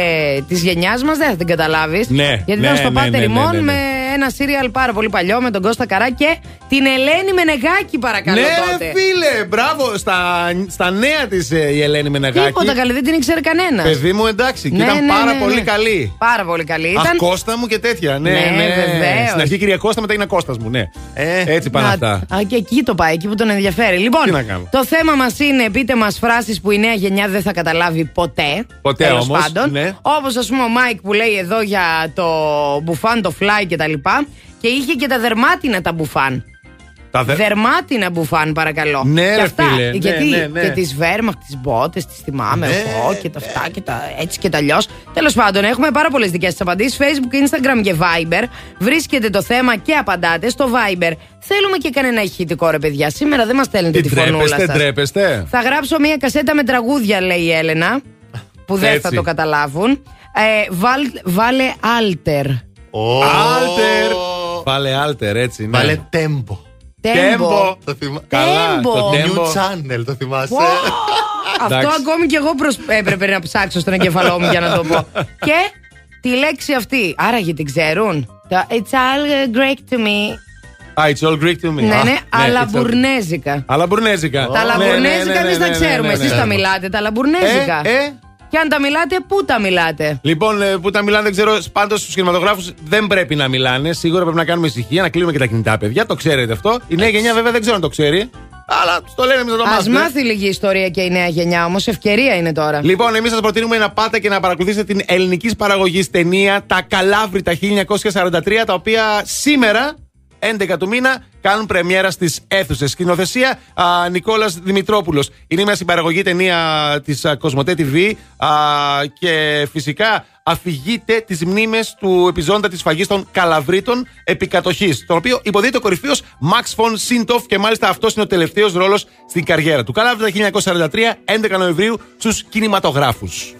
της γενιάς μας, δεν θα την καταλάβεις. Ναι, Γιατί ναι, ήταν στο ναι, Πάτερ ναι, ναι, ημών ναι, ναι. με ένα σύριαλ πάρα πολύ παλιό με τον Κώστα Καρά και την Ελένη Μενεγάκη, παρακαλώ Ναι, τότε. ρε φίλε, μπράβο. Στα, στα νέα της η Ελένη Μενεγάκη. Τίποτα καλή, δεν την ήξερε κανένας. Παιδί μου, εντάξει. Και Ναι, ήταν ναι, πάρα ναι, πολύ ναι. καλή. Πάρα πολύ καλή. Αχ, Ήταν... Κώστα μου και τέτοια. Ναι, Ναι, ναι. βεβαίως. Στην αρχή κυρία Κώστα, μετά είναι Κώστας μου, ναι. Έτσι πάνε Να- αυτά. Α, και εκεί το πάει, εκεί που τον ενδιαφέρει. Λοιπόν, Τι να κάνω. το θέμα μας είναι πείτε μας φράσεις που η νέα γενιά δεν θα καταλάβει ποτέ. Ποτέ τέλος όμως, πάντων. ναι. Όπως ας πούμε ο Μάικ που λέει εδώ για το μπουφάν, το fly κτλ. Και είχε και τα δερμάτινα τα μπουφάν. Τα δε- Δερμάτινα μπουφάν, παρακαλώ. Ναι, και ρε αυτά. φίλε, ναι, Γιατί; ναι, ναι. και τις Βέρμαχ, τις μπότες, τις θυμάμαι Ναι, εγώ και τα αυτά και τα έτσι και τα αλλιώς. Τέλος πάντων, έχουμε πάρα πολλές δικές σας απαντήσεις. Facebook, Instagram και Viber. Βρίσκεται το θέμα και απαντάτε στο Viber. Θέλουμε και κανένα ηχητικό ρε παιδιά. Σήμερα δεν μας στέλνετε Τι τη φωνούλα τρέπεστε, σας. τρέπεστε. Θα γράψω μία κασέτα με τραγούδια, λέει η Έλενα. Που δεν θα Έτσι. το καταλάβουν. Ε, βάλ, βάλε alter. Άλτερ. Βάλε άλτερ, έτσι. Ναι. Βάλε tempo. Tempo. Το θυμά... Καλά, το New tempo. channel, το θυμάσαι. Αυτό Εντάξει. ακόμη κι εγώ προσ... έπρεπε να ψάξω στον εγκεφαλό μου για να το πω. και τη λέξη αυτή. Άραγε την ξέρουν; Το It's all Greek to me. Ah, it's all Greek to me. Ναι, Α, ναι, αλλά it's all- μπουρνέζικα. Αλλά μπουρνέζικα. Τα Ναι, λαμπουρνέζικα ναι, ναι, εμείς ναι, τα ναι, ξέρουμε. ναι, ναι, Εσείς ναι. τα μιλάτε, τα λαμπουρνέζικα. Ε, ε. Και αν τα μιλάτε, πού τα μιλάτε; Λοιπόν, ε, που τα μιλάνε, δεν ξέρω. Πάντως στους κινηματογράφους δεν πρέπει να μιλάνε. Σίγουρα πρέπει να κάνουμε ησυχία, να κλείνουμε και τα κινητά, παιδιά. Το ξέρετε αυτό. Η νέα γενιά βέβαια δεν ξέρω αν το ξέρει. Αλλά στο λένε εμείς να το Α μάθουμε. μάθει λίγη ιστορία και η νέα γενιά όμως. Ευκαιρία είναι τώρα. Λοιπόν, εμείς σας προτείνουμε να πάτε και να παρακολουθήσετε την ελληνικής παραγωγής ταινία Τα Καλάβρητα 1943, τα οποία σήμερα, 11 του μήνα, κάνουν πρεμιέρα στις αίθουσες. Σκηνοθεσία Νικόλας Δημητρόπουλος. Είναι μια συμπαραγωγή ταινία της Κοσμοτέ TV α, και φυσικά αφηγείται τις μνήμες του επιζώντα της φαγής των Καλαβρίτων επικατοχής. Τον οποίο υποδείται ο κορυφαίος Max von Sintoff και μάλιστα αυτός είναι ο τελευταίος ρόλος στην καριέρα του. Καλάβρητα 1943, 11 Νοεμβρίου στους κινηματογράφους.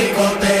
me contei.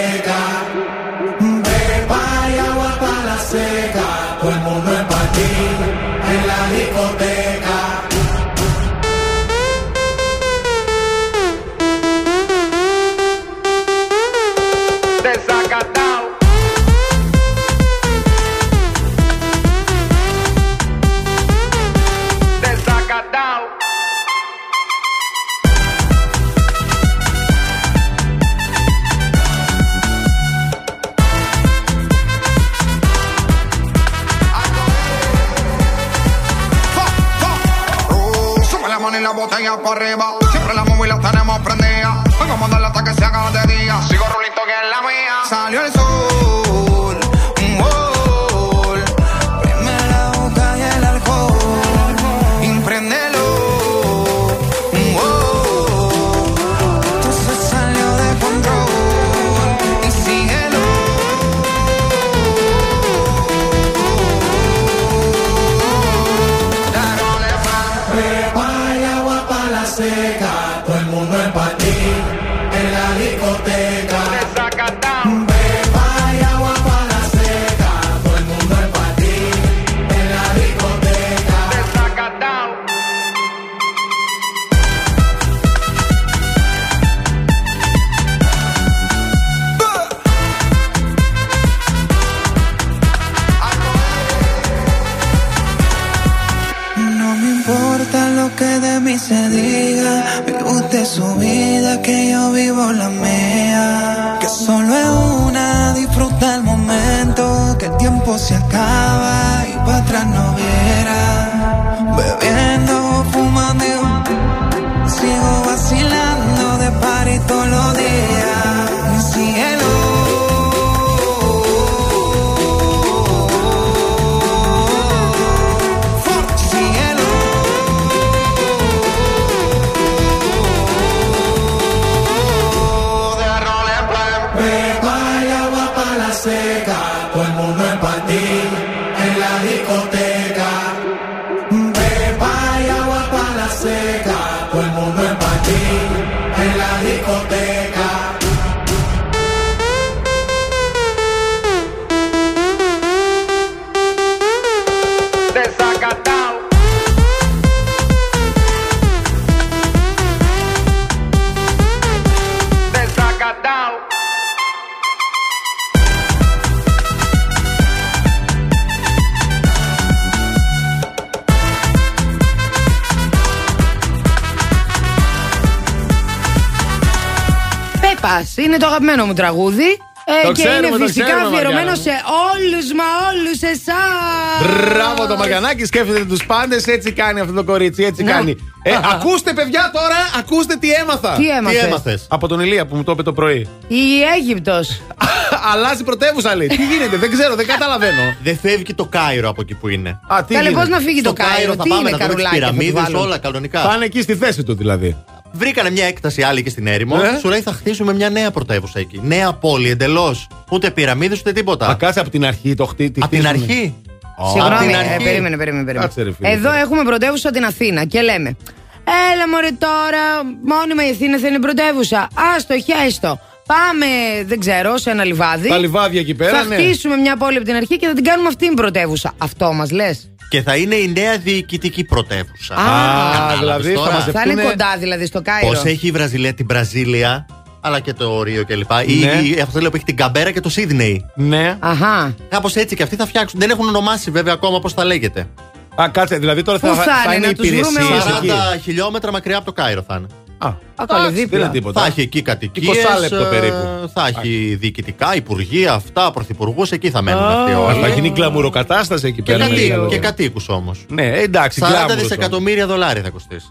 Το αγαπημένο μου τραγούδι. Ε, Το και ξέρουμε, είναι το φυσικά ξέρουμε, αφιερωμένο Μαριάννα. σε όλους μα όλους εσάς. Μπράβο το Μαριανάκι, σκέφτεται τους πάντες, έτσι κάνει αυτό το κορίτσι, έτσι Να. κάνει. Ε, ακούστε, παιδιά, τώρα, ακούστε τι έμαθα. Τι έμαθες; Από τον Ηλία που μου το είπε το πρωί. Η Αίγυπτος. Αλλάζει πρωτεύουσα, λέει. Τι γίνεται, δεν ξέρω, δεν καταλαβαίνω. Δεν φεύγει το Κάιρο από εκεί που είναι. Α, τι Καλέ, γίνεται; πώς να φύγει Στο το Κάιρο, θα τι πάμε είναι να δούμε τις καρουλάκια. θα του πυραμίδες, βάλουν; όλα κανονικά. Πάνε εκεί στη θέση του δηλαδή. Βρήκανε μια έκταση άλλη και στην έρημο. Ναι. Σου λέει θα χτίσουμε μια νέα πρωτεύουσα εκεί. Νέα πόλη εντελώς. Ούτε πυραμίδες ούτε τίποτα. Α, κάτσε από την αρχή το χτίτι. Από την αρχή; Απ' την Συγγνώμη, αρχή. ε, περίμενε, περίμενε. περίμενε. Κάτσε, ρε, φίλε. Εδώ έχουμε πρωτεύουσα την Αθήνα και λέμε. Έλα μωρέ τώρα, μόνιμα η Αθήνα θα είναι πρωτεύουσα. Άστο, χέστο. Πάμε, δεν ξέρω, σε ένα λιβάδι. Τα λιβάδια εκεί πέρα, Θα ναι. χτίσουμε μια πόλη από την αρχή και θα την κάνουμε αυτήν πρωτεύουσα. Αυτό μας λες; Και θα είναι η νέα διοικητική πρωτεύουσα. Α, Κατάλαβες δηλαδή θα τώρα. μαζευτούν- Θα είναι Αυτούνε- κοντά δηλαδή στο Κάιρο. Πώς έχει η Βραζιλία την Βραζίλια, αλλά και το Ρίο κλπ. Ή Ναι. ή αυτό λέω που έχει την Καμπέρα και το Σίδνεϊ. Ναι. Αχά. Κάπως έτσι και αυτοί θα φτιάξουν. Δεν έχουν ονομάσει βέβαια ακόμα πώς θα λέγεται. Α, κάτσε, δηλαδή τώρα Πού θα, θα είναι, να τους βρούμε υπηρεσίες όλα. εκεί. 40 χιλιόμετρα μακριά από το Κάιρο θα είναι. Ακολουθεί δεν είναι τίποτα. Θα έχει εκεί κατοικίες. 20 λεπτό περίπου. Θα έχει διοικητικά, υπουργεία, αυτά, πρωθυπουργούς. Εκεί θα μένουν αυτοί Α, όλοι. Θα γίνει κλαμουροκατάσταση εκεί Και, πέρα. κατοίκους, με και λίγο. κατοίκους όμως. Ναι, εντάξει, 40 γκλάμουρος δισεκατομμύρια δολάρια θα κοστίσει.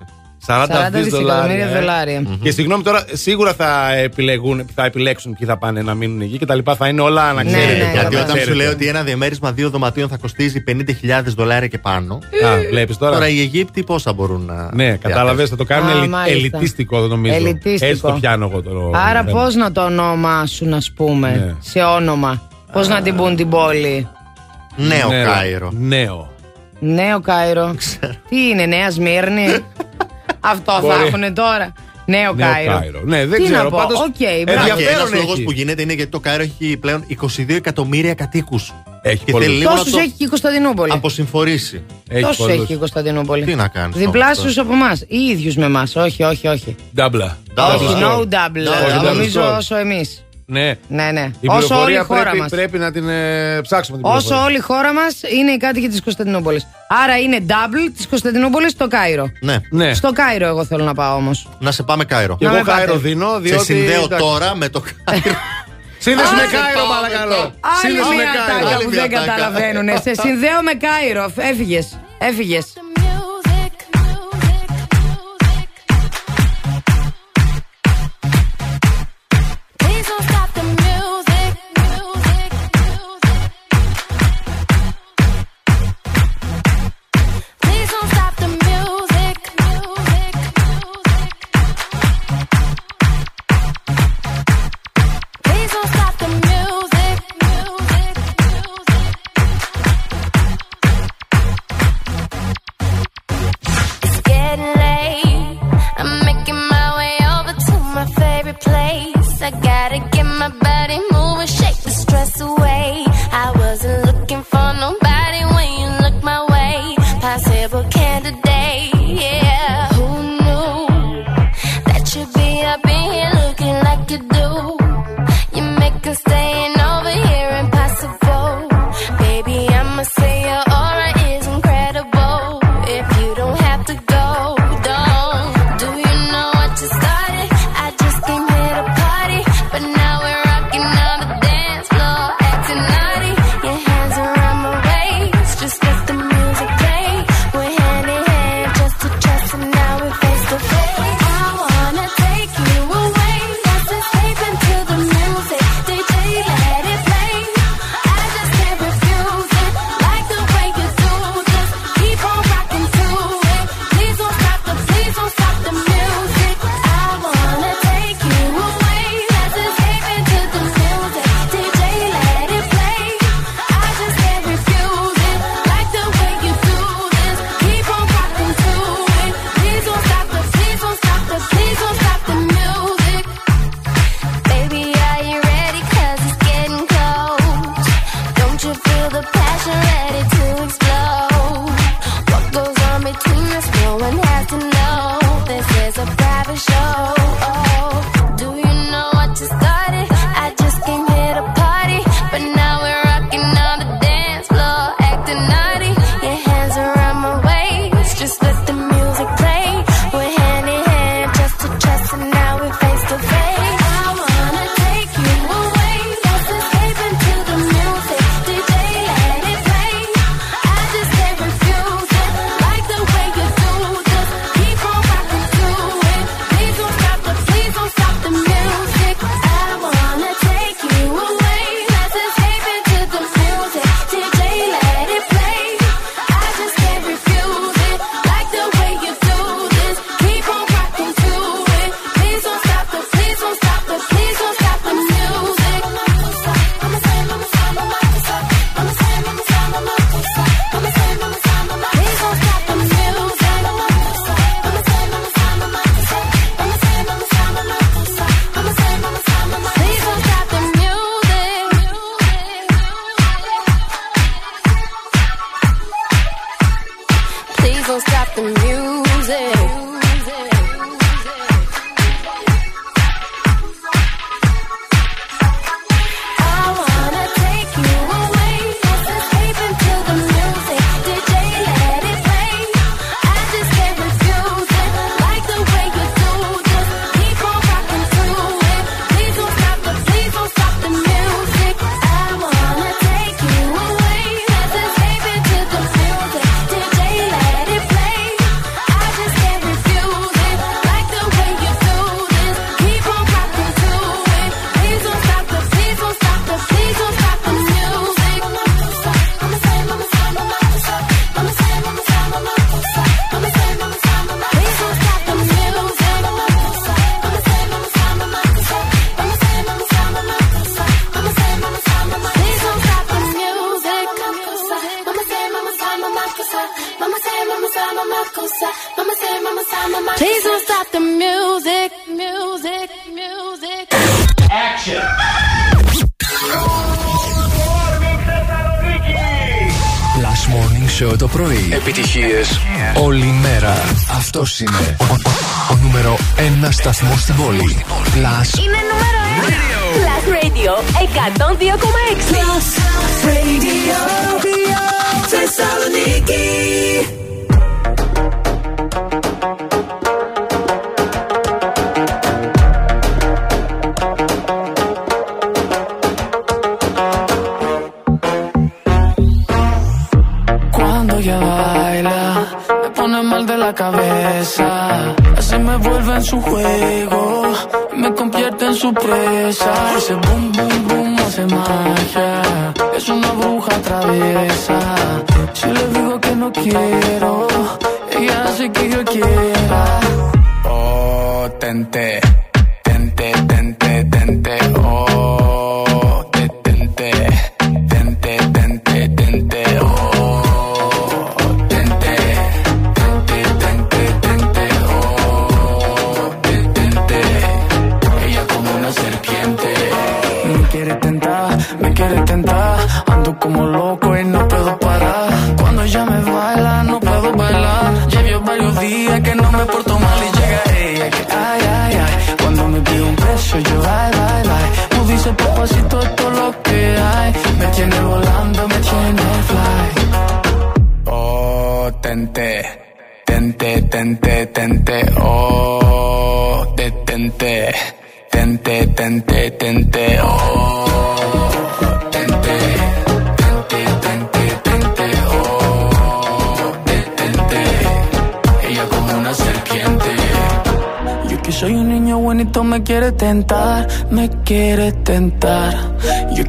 40, 40 δισεκατομμύρια δολάρια. Και συγγνώμη τώρα, σίγουρα θα, επιλεγούν, θα επιλέξουν ποιοι θα πάνε να μείνουν εκεί και τα λοιπά. Θα είναι όλα να Ναι, ξέρετε. ναι, να Γιατί όταν ξέρετε. σου λέει ότι ένα διαμέρισμα δύο δωματίων θα κοστίζει 50.000 δολάρια και πάνω. Α, βλέπεις τώρα. Τώρα οι Αιγύπτιοι πόσα μπορούν να. Ναι, κατάλαβες, θα το κάνουν Α, ελι- μάλιστα. ελιτίστικο, νομίζω. Ελιτίστικο. Έτσι το πιάνω εγώ το. Άρα θέμα. πώς να το ονομάσουν, α πούμε, Ναι. σε όνομα. Πώς να την πούν την πόλη; Νέο Ναι, ρε. Κάιρο. Νέο. Νέο Κάιρο. Τι είναι, Νέα Σμύρνη; Αυτό θα Μπορεί. έχουν τώρα. Νέο Νέο Κάιρο. Κάιρο. Ναι, δεν Τι ξέρω, να πω. πάντως, Οκ, ενδιαφέρον μπράβο. Και ένα έχει. λόγος που γίνεται είναι γιατί το Κάιρο έχει πλέον 22 εκατομμύρια κατοίκους. Έχει Και πολλούς. θέλει λίγο να Τόσους το έχει και η Κωνσταντινούπολη. αποσυμφορήσει. Έχει Τόσους πολλούς. έχει και η Κωνσταντινούπολη. Τι να κάνεις. Διπλάσιου από εμάς ή ίδιους με εμάς. Όχι, όχι, όχι. Ντάμπλα. Όχι, Double no score. double. double Νομίζω score. όσο εμείς. Ναι. Ναι, ναι. Η Όσο όλη η πληροφορία χώρα πρέπει, μας. πρέπει να την ε, ψάξουμε την Όσο πληροφορία. όλη η χώρα μας είναι οι κάτοικοι της Κωνσταντινούπολης. Άρα είναι double της Κωνσταντινούπολης στο Κάιρο. Ναι. Ναι. Στο Κάιρο, εγώ θέλω να πάω όμως. Να σε πάμε Κάιρο. Και Να εγώ με πάτε. Κάιρο δίνω, διότι. Σε συνδέω εντάξει. τώρα με το Κάιρο. Σύνδεση με Άσε, Κάιρο, πάμε παρακαλώ. τώρα. Άλλη Σύνδεση με μια Κάιρο. τάκα Άλλη που μια δεν τάκα. καταλαβαίνουν. Σε συνδέω με Κάιρο. Έφυγες. Έφυγες.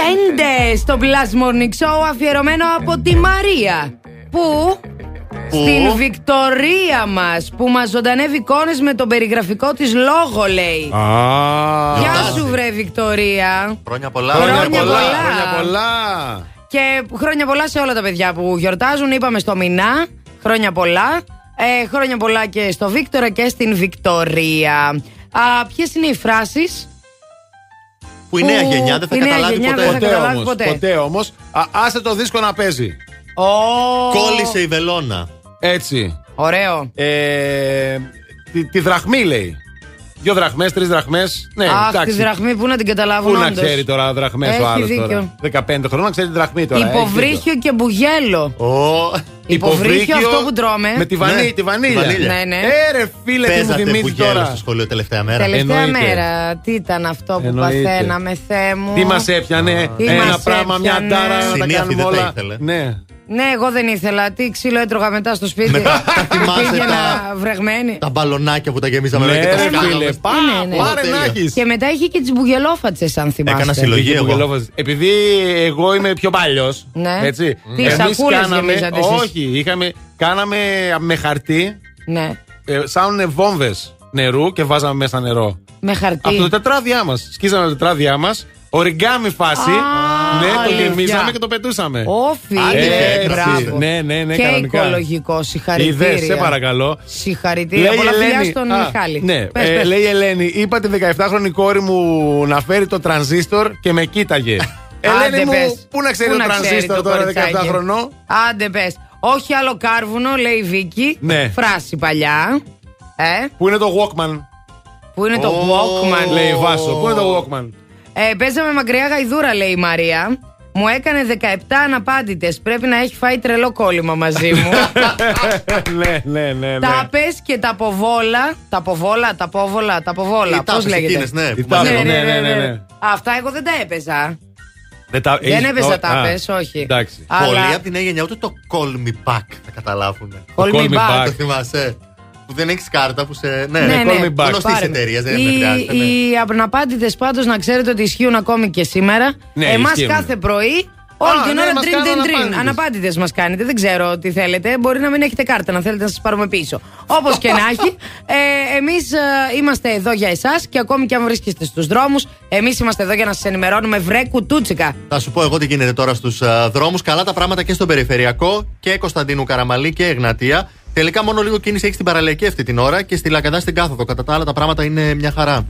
Πέντε στο Blast αφιερωμένο από τη Μαρία. Που στην Βικτορία μας που μας ζωντανεύει εικόνες με τον περιγραφικό της λόγο, λέει. Γεια σου, βρε Βικτορία. Χρόνια πολλά, χρόνια πολλά. Χρόνια πολλά. Και χρόνια πολλά σε όλα τα παιδιά που γιορτάζουν. Είπαμε στο μηνά. Χρόνια πολλά. Ε, χρόνια πολλά και στο Βίκτορα και στην Βικτορία. Ποιες είναι οι φράσεις; Που η νέα γενιά δεν θα η νέα καταλάβει γενιά ποτέ. δεν θα Ποτέ καταλάβει όμως. ποτέ. Ποτέ όμως. Άσε το δίσκο να παίζει. Κόλλησε η βελόνα. Έτσι. Ωραίο. Ε, τη, τη δραχμή λέει. Δύο δραχμές, τρεις δραχμές. Ναι, Αχ, εντάξει. τη δραχμή που να την καταλάβουν Πού να όντως. ξέρει τώρα δραχμές Έχει ο άλλος δίκιο. τώρα. 15 χρόνια να ξέρει τη δραχμή τώρα. έχει Υποβρύχιο και μπουγέλο. δίκιο. Υποβρύχιο αυτό που τρώμε. Με τη, βανί, Ναι, τη βανίλια. τη βανίλια. Ναι, ναι. Ε, ρε φίλε, τι μου Παίζατε θυμίζεις μπουγέλο τώρα. στο σχολείο τελευταία μέρα. Τελευταία Εννοείται. μέρα. Τι ήταν αυτό που Εννοείται. παθαίναμε, Θεέ μου. Τι μας έπιανε, Τι ένα μας πράγμα, μια έπιανε. τάρα να τα Συνήθεια κάνουμε δεν τα όλα. ήθελε. Ναι. Ναι, εγώ δεν ήθελα. Τι ξύλο έτρωγα μετά στο σπίτι. Μετά τα θυμάσαι Πήγαινα τα- βρεγμένη. Τα μπαλονάκια που τα γεμίζαμε Ναι, και τα ρε σκάλαμε. φίλε, πά, Ναι, ναι. πάρε να έχεις. Και μετά είχε και τις μπουγελόφατσες, αν θυμάστε. Έκανα συλλογή Πήγε εγώ. Μπουγελόφας. Επειδή εγώ είμαι πιο παλιός. Ναι. Έτσι. Τι, εμείς σακούλες κάναμε. γεμίζατε εσείς; Όχι, είχαμε, κάναμε με χαρτί Ναι. ε, σαν βόμβες νερού και βάζαμε μέσα νερό. Με χαρτί. Από το τετράδια μας. Σκίζαμε το τετράδια μας. Οριγκάμι φάση. Α, ναι, το αλήθεια. γεμίζαμε και το πετούσαμε. Ω, φίλε, Έτσι. μπράβο. Ναι, ναι, ναι, και κανονικά. οικολογικό, συγχαρητήρια. Είδες, σε παρακαλώ. Συγχαρητήρια. Πολλά φιλιά στον α, Μιχάλη. Ναι, Πες, ε, πες. λέει η Ελένη, είπα τη 17χρονη κόρη μου να φέρει το τρανζίστορ και με κοίταγε. Ελένη Άντε μου, πες. πού να ξέρει Πού το να ξέρει τρανζίστορ το τώρα κοριτσάκι. 17 χρονών. Άντε πες. Όχι άλλο κάρβουνο, λέει η Βίκη. Ναι. Φράση παλιά. Ε, Πού είναι το Walkman. που είναι το Walkman. Λέει η Βάσο, πού είναι το Walkman; Ε, παίζαμε μακριά γαϊδούρα, λέει η Μαρία. Μου έκανε 17 αναπάντητες. Πρέπει να έχει φάει τρελό κόλλημα μαζί μου. ναι, ναι, ναι. ναι. τα πες και τα ποβόλα. Τα ποβόλα, τα πόβολα, τα ποβόλα. Οι Πώς τάπες λέγεται; εκείνες, ναι, Οι που τάπες, μαζεύαμε. ναι, ναι, ναι, ναι. Αυτά εγώ δεν τα έπαιζα. Δεν, τα... Δεν έχεις- έπαιζα ο- τα α, πες, όχι. Εντάξει. Αλλά- Πολλοί από την νέα γενιά ούτε το call me back θα καταλάβουν. Call me Call me back. back. Το θυμάσαι; Που δεν έχεις κάρτα που σε. Ναι, Ναι, ναι. call me back. Γνωστής Πάρε. εταιρείας, δεν Οι, με χρειάζεται. ναι. οι απναπάντητε πάντως να ξέρετε ότι ισχύουν ακόμη και σήμερα. Ναι, Εμάς ισχύουν. κάθε πρωί Όλη Α, την ναι, ώρα μας dream, κάνουν dream, dream. αναπάντητες. Αναπάντητες μας κάνετε. Δεν ξέρω τι θέλετε. Μπορεί να μην έχετε κάρτα, να θέλετε να σας πάρουμε πίσω. Όπως και να έχει. Ε, Εμείς είμαστε εδώ για εσάς και ακόμη και αν βρίσκεστε στους δρόμους, εμείς είμαστε εδώ για να σας ενημερώνουμε βρε κουτούτσικα. Θα σου πω εγώ τι γίνεται τώρα στους δρόμους. Καλά τα πράγματα και στον περιφερειακό και Κωνσταντίνου Καραμαλή και Εγνατία. Τελικά μόνο λίγο κίνηση έχει στην παραλιακή αυτή την ώρα και στη Λακαδά στην κάθοδο. Κατά τα άλλα τα πράγματα είναι μια χαρά.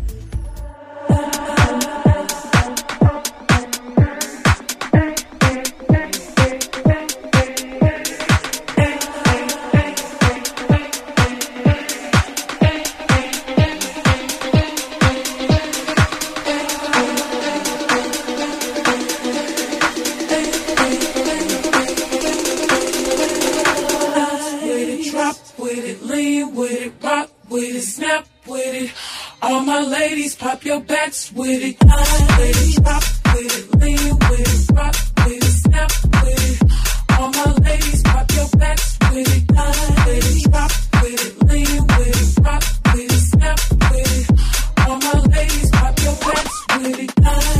All my ladies, pop your backs with it. Line with it, drop with it, lean with it, rock with it, snap with it. All my ladies, pop your backs with it. Line with it, drop with it, lean with it, rock with it, snap with it. All my ladies, pop your backs with it.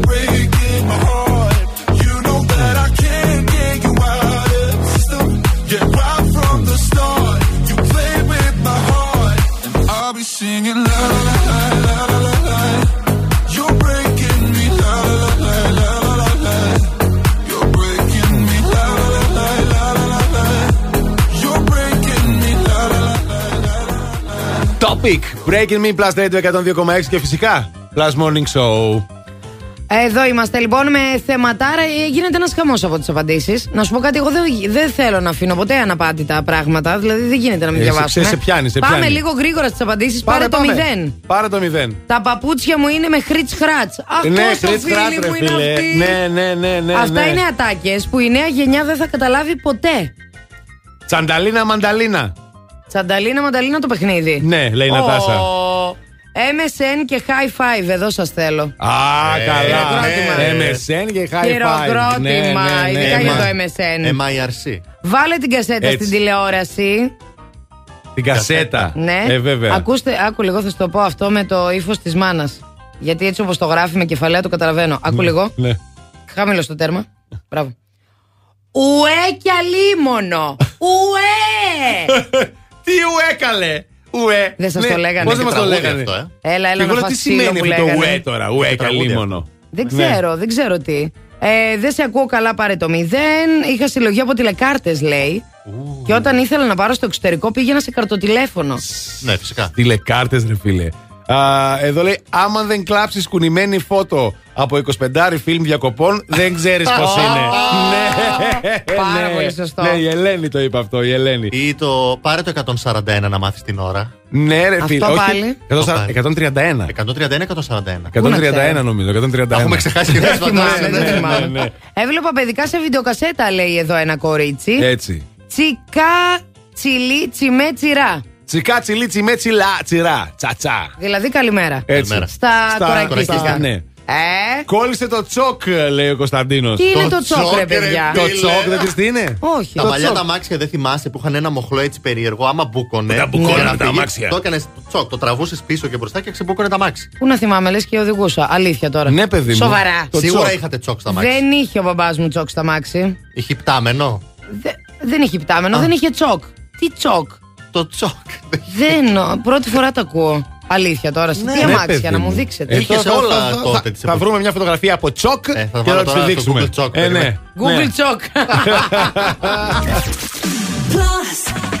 Topic Breaking Me Plus Radio 102,6 και φυσικά Plus Morning Show. Εδώ είμαστε λοιπόν με θεματάρα. Ε, Γίνεται ένας χαμός από τις απαντήσεις. Να σου πω κάτι, εγώ δεν, δεν θέλω να αφήνω ποτέ αναπάντητα πράγματα. Δηλαδή δεν γίνεται να μην Ε, σε- διαβάσουμε. σε πιάνει, σε Πάμε πιάνει. λίγο γρήγορα στις απαντήσεις. Πάρε, το πάμε. μηδέν. Πάρε το μηδέν. Τα παπούτσια μου είναι με χρήτ χράτς. Αυτός ναι, το Chris φίλοι Pratt, ρε μου είναι φίλε. αυτή. Ναι, ναι, ναι, ναι. Αυτά ναι. είναι ατάκες που η νέα γενιά δεν θα καταλάβει ποτέ. Τσανταλίνα μανταλίνα. Τσανταλίνα μανταλίνα το παιχνίδι. Ναι, λέει η Ω, Νατάσα. MSN και high five, εδώ σας θέλω. Α, καλά. Χειροκρότημα. MSN και high five. Χειροκρότημα, Ναι, ναι, ναι, ειδικά ναι. για το MSN. MIRC. Βάλε την κασέτα Έτσι. στην τηλεόραση. Την κασέτα. Ναι. Ε, βέβαια. Ακούστε, άκου λίγο, θα σου το πω αυτό με το ύφος της μάνας. Γιατί έτσι όπως το γράφει με κεφαλαία το καταλαβαίνω. Άκου λίγο. Ναι. Χαμηλό το τέρμα. Μπράβο. Ουέ κι αλίμονο. Ουέ! Τι ουέ καλέ. Ουέ. Δεν σας Ναι, το λέγανε. Πώς δεν Και μας το τραγούδι λέγανε; αυτό, ε; Έλα, έλα Και εγώ να λέω, τι φας ξύλο σημαίνει που αυτό το λέγανε. ουέ τώρα. Ουέ Και καλή τραγούδι μόνο. Δεν Ναι. ξέρω, δεν ξέρω τι. Ε, δεν σε ακούω καλά, πάρε το μηδέν. Είχα συλλογή από τηλεκάρτες, λέει. Και όταν ήθελα να πάρω στο εξωτερικό, πήγαινα σε καρτοτηλέφωνο. Ναι, φυσικά. Τηλεκάρτες, ρε φίλε. Α, εδώ λέει: Άμα δεν κλάψεις κουνημένη φώτο από 25 φιλμ διακοπών, δεν ξέρεις πώς είναι. ναι, Πάρα ναι. πολύ σωστό. Ναι, η Ελένη το είπε αυτό, η Ελένη. Ή το πάρε το 141 να μάθεις την ώρα. Ναι, ρε Αυτό φίλε. πάλι. 141. 131-141. Πού να 131 ξέρω. νομίζω. 131. Έχουμε ξεχάσει και Δεν δεν θυμάμαι, φαντάζεσαι. δεν ναι, θυμάμαι. ναι, ναι. Έβλεπα παιδικά σε βιντεοκασέτα, λέει εδώ ένα κορίτσι. Έτσι. Τσικά τσιλί τσιμέ τσιρά. Τσικά τσιλί τσιμέ τσιλά τσιρά. Τσατσά. Δηλαδή καλημέρα. Έτσι. Στα, κορακίστικα. Ναι. Ε, Κόλλησε το τσόκ, λέει ο Κωνσταντίνος. τι είναι το τσόκ, ρε παιδιά; Το τσόκ δεν τη τι είναι; Όχι. Τα Το παλιά τσόκ. τα αμάξια δεν θυμάσαι που είχαν ένα μοχλό έτσι περίεργο. Άμα μπούκονε. Τα μπουκώνανε για να τα φύγει, αμάξια. Το έκανες τσόκ, το τραβούσες πίσω και μπροστά και ξεμπούκονε τα αμάξι. Πού να θυμάμαι, λες και οδηγούσα. Αλήθεια τώρα. Ναι, παιδί μου. Σοβαρά. Το Σίγουρα τσόκ. είχατε τσόκ στα αμάξι. Δεν είχε ο μπαμπάς μου τσόκ στα μάξι. Είχε πτάμενο. Δε- δεν είχε πτάμενο, δεν είχε τσόκ. Τι τσόκ; το τσοκ. Δεν, πρώτη φορά το ακούω. Αλήθεια τώρα, σε ναι. τι ναι, αμάξια να μου δείξετε. Ε, Είχες όλα θα, θα, βρούμε μια φωτογραφία από τσοκ ε, θα και θα τη δείξουμε. Google τσοκ. Ε, ναι. Google τσοκ.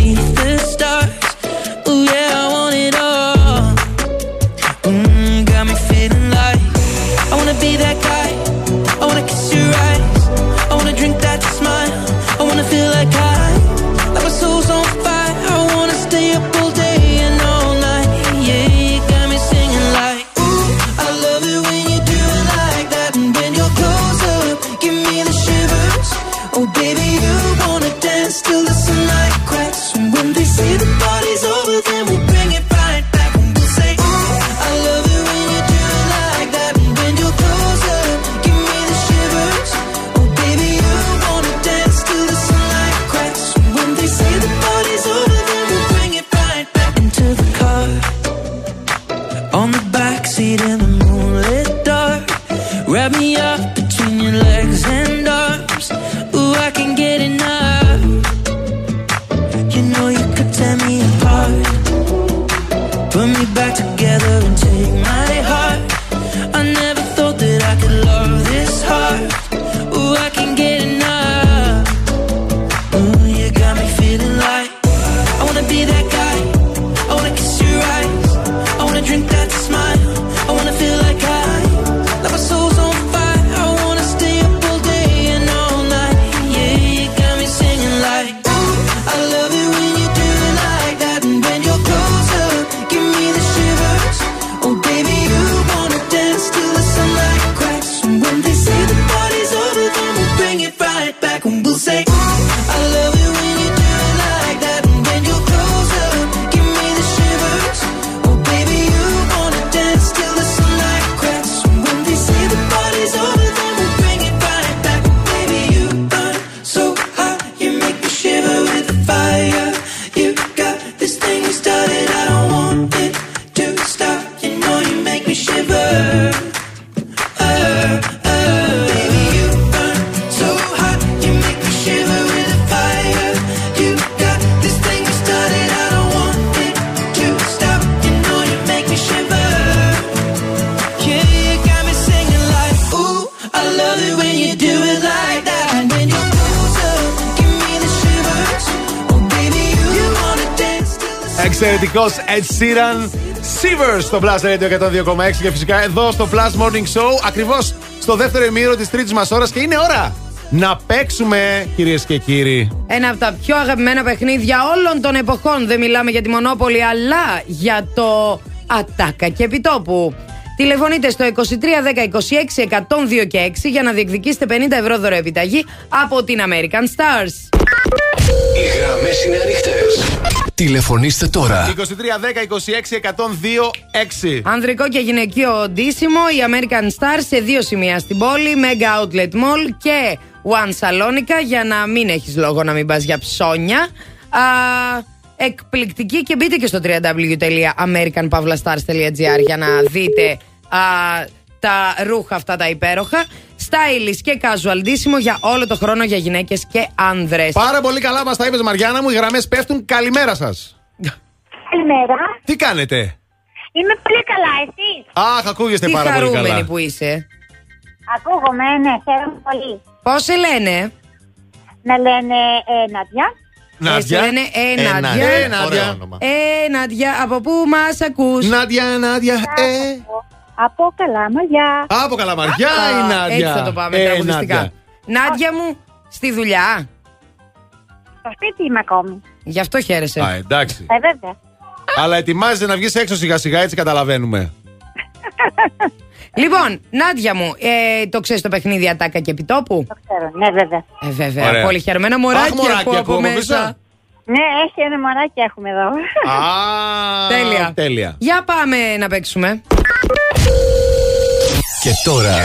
see the Ed Sheeran Sivers στο Blast Radio 102,6 και φυσικά εδώ στο Blast Morning Show ακριβώς στο δεύτερο ημίρο της τρίτης μας ώρας και είναι ώρα να παίξουμε κυρίες και κύριοι. Ένα από τα πιο αγαπημένα παιχνίδια όλων των εποχών. Δεν μιλάμε για τη Μονόπολη, αλλά για το Ατάκα και Επιτόπου. Τηλεφωνείτε στο 2310 26 102 και 6 για να διεκδικήσετε 50 ευρώ δωρεοεπιταγή από την American Stars. Οι γραμμές είναι ανοιχτές. Τηλεφωνήστε τώρα. 2310 26 102 6. Ανδρικό και γυναικείο ντύσιμο, η American Stars σε δύο σημεία στην πόλη, Mega Outlet Mall και One Salonica για να μην έχεις λόγο να μην πας για ψώνια. Α, εκπληκτική και μπείτε και στο www.americanpavlastars.gr για να δείτε α, τα ρούχα αυτά τα υπέροχα. Stylist και casual ντύσιμο για όλο το χρόνο για γυναίκες και άνδρες. Πάρα πολύ καλά μας τα είπες, Μαριάννα μου. Οι γραμμές πέφτουν. Καλημέρα σας. Καλημέρα. Τι κάνετε; Είμαι πολύ καλά, εσύ; Αχ, ακούγεστε Τι πάρα πολύ χαρούμενη καλά. που είσαι. Ακούγομαι, ναι, χαίρομαι πολύ. Πώς σε λένε; Με λένε ε, Νάντια. Νάντια. Ε, λένε Ε, Νάντια. Ε, Νάντια. Ε, Νάντια, από πού μας ακούς; Νάντια, Νάντια, ε. Από καλά μαλλιά. Από καλαμαριά η Νάντια. Έτσι θα το πάμε Ε, τραγουδιστικά. Νάντια. Νάντια μου, στη δουλειά. Στο σπίτι είμαι ακόμη. Γι' αυτό χαίρεσαι. Α, εντάξει. Ε, βέβαια. Αλλά ετοιμάζεσαι να βγεις έξω σιγά σιγά, έτσι καταλαβαίνουμε. Λοιπόν, Νάντια μου, ε, το ξέρεις το παιχνίδι Ατάκα και Επιτόπου; Το ξέρω, ναι, βέβαια. Ε, βέβαια. Ωραία. Πολύ χαρμένα μωράκι Αχ, μωράκι ακούω από ακούω από μέσα. Πίσω. Ναι, έχει ένα μωράκι έχουμε εδώ. Α, Τέλεια. τέλεια. Για πάμε να παίξουμε. Και τώρα.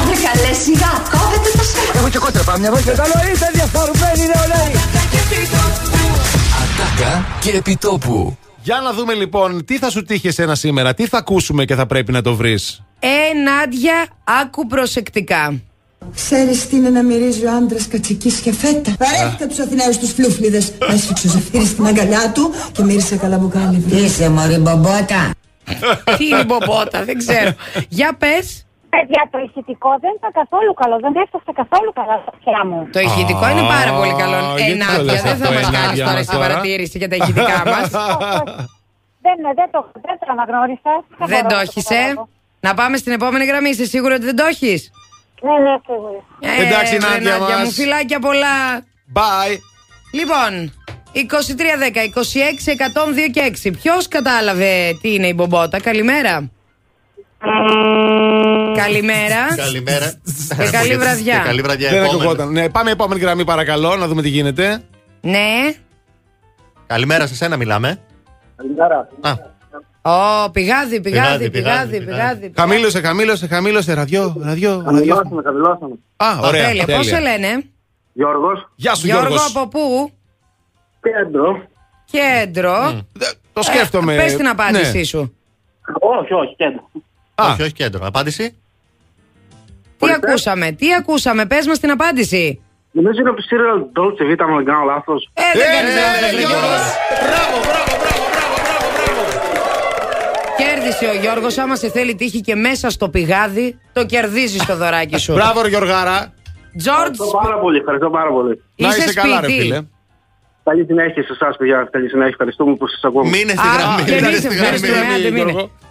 Άντε καλέ σιγά, κόβετε το σακ. Έχω και κόντρα μια βοήθεια. Καλό είστε διαφορμένοι νεολαίοι. Ατάκα και επιτόπου. Για να δούμε λοιπόν τι θα σου τύχει εσένα σήμερα, τι θα ακούσουμε και θα πρέπει να το βρεις. Ε, Νάντια, άκου προσεκτικά. Ξέρεις τι είναι να μυρίζει ο άντρας κατσικής και φέτα; Παρέχτε τους Αθηναίους τους φλούφλιδες. Έσφιξε ο Ζεφύρης στην αγκαλιά του και μύρισε καλά μπουκάλι. Τι είσαι μωρή μπομπότα; Τι είναι η μπομπότα, δεν ξέρω. Για πες. Παιδιά, το ηχητικό δεν ήταν καθόλου καλό. Δεν έφτασε καθόλου καλά στα αυτιά μου. Το ηχητικό είναι πάρα πολύ καλό. Α, Ε, γιατί το Νάντια, λες δεν θα αυτό, μας ε, κάνεις Νάντια τώρα μας εσύ τώρα. παρατήρηση για τα ηχητικά μας. Δεν, δεν το, δεν το αναγνώρισα. δεν μπορώ το να έχεις, ε; καταλάβω. Να πάμε στην επόμενη γραμμή. Είσαι σίγουρο ότι δεν το έχεις; Ναι, ναι, σίγουρα. Εντάξει, Νάντια μας. μου, φιλάκια πολλά. Bye. Λοιπόν, 2310, 26, 102 και 6. Ποιος κατάλαβε τι είναι η μπομπότα, καλημέρα. Καλημέρα. Καλημέρα. Και καλή βραδιά. Και καλή βραδιά. Δεν επόμενο. ακουγόταν. Ναι, πάμε επόμενη γραμμή παρακαλώ, να δούμε τι γίνεται. Ναι. Καλημέρα σε σένα μιλάμε. Καλημέρα. Ω, πηγάδι, πηγάδι, Πηγάδι, πηγάδι, πηγάδι, πηγάδι. Χαμήλωσε, χαμήλωσε, χαμήλωσε. Ραδιό, ραδιό, ραδιό. Χαμηλώσαμε, χαμηλώσαμε. Α, ωραία. Τέλεια. Πώ σε λένε, Γιώργος. Γεια σου, Γιώργο, Γιώργος. από πού, Κέντρο. Κέντρο. Το σκέφτομαι. Πε την απάντησή Ναι. σου. Όχι, όχι, κέντρο. Α. Όχι, όχι κέντρο. Απάντηση. Τι ακούσαμε, τι ακούσαμε, πε μα την απάντηση. Νομίζω είναι από το serial Dolce Vita, αν δεν κάνω λάθος. Ε, δεν Ε, κάνεις ναι, λάθος, ρε, ρε, Γιώργος. Γιώργο. Μπράβο, μπράβο, μπράβο, μπράβο, μπράβο, μπράβο. Κέρδισε ο Γιώργος. Άμα σε θέλει τύχη και μέσα στο πηγάδι, το κερδίζεις το δωράκι σου. Μπράβο, ρε, Γιωργάρα. Τζόρτζ, Ευχαριστώ πάρα πολύ, ευχαριστώ πάρα πολύ. Να είσαι είσαι καλά, ρε σπίτι. φίλε. Καλή συνέχεια σε εσάς, παιδιά. Καλή συνέχεια. Ευχαριστούμε που σας ακούω. Μείνε Α, και εμείς ευχαριστούμε, άντε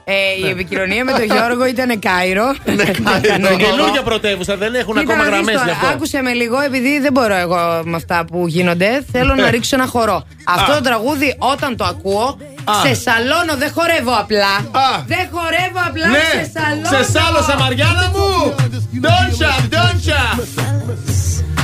μείνε. Ε, η επικοινωνία με τον Γιώργο ήταν Κάιρο. Είναι καινούργια πρωτεύουσα, δεν έχουν Κοίτα ακόμα να δεις γραμμές τώρα, γι' αυτό. Άκουσε με λίγο, επειδή δεν μπορώ εγώ με αυτά που γίνονται. Θέλω να ρίξω ένα χορό. Αυτό Α. το τραγούδι, όταν το ακούω, Α. σε σαλώνω, δεν χορεύω απλά. Α. Δεν χορεύω απλά, Ναι, σε σαλώνω. σε σάλωσα Μαριάννα μου! Ντόντσα, ντόντσα!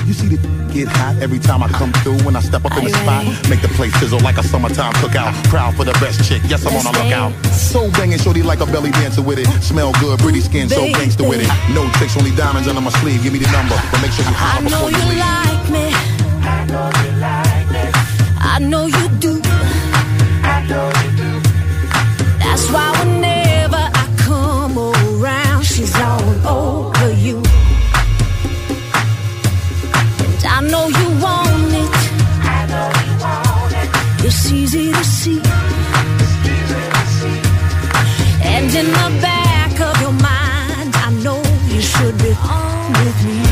You see the get hot every time I come through. When I step up in the spot, make the place sizzle like a summertime cookout. Proud for the best chick, yes I'm on a lookout. So banging, shorty like a belly dancer with it. Smell good, pretty skin, so gangster with it. No tricks, only diamonds under my sleeve. Give me the number, but make sure you holler know before you you leave. like me. I know you like me. I know you do. I know you do. That's why whenever I come around, she's all I know you want it. It's easy to see. And in the back of your mind, I know you should be on with me.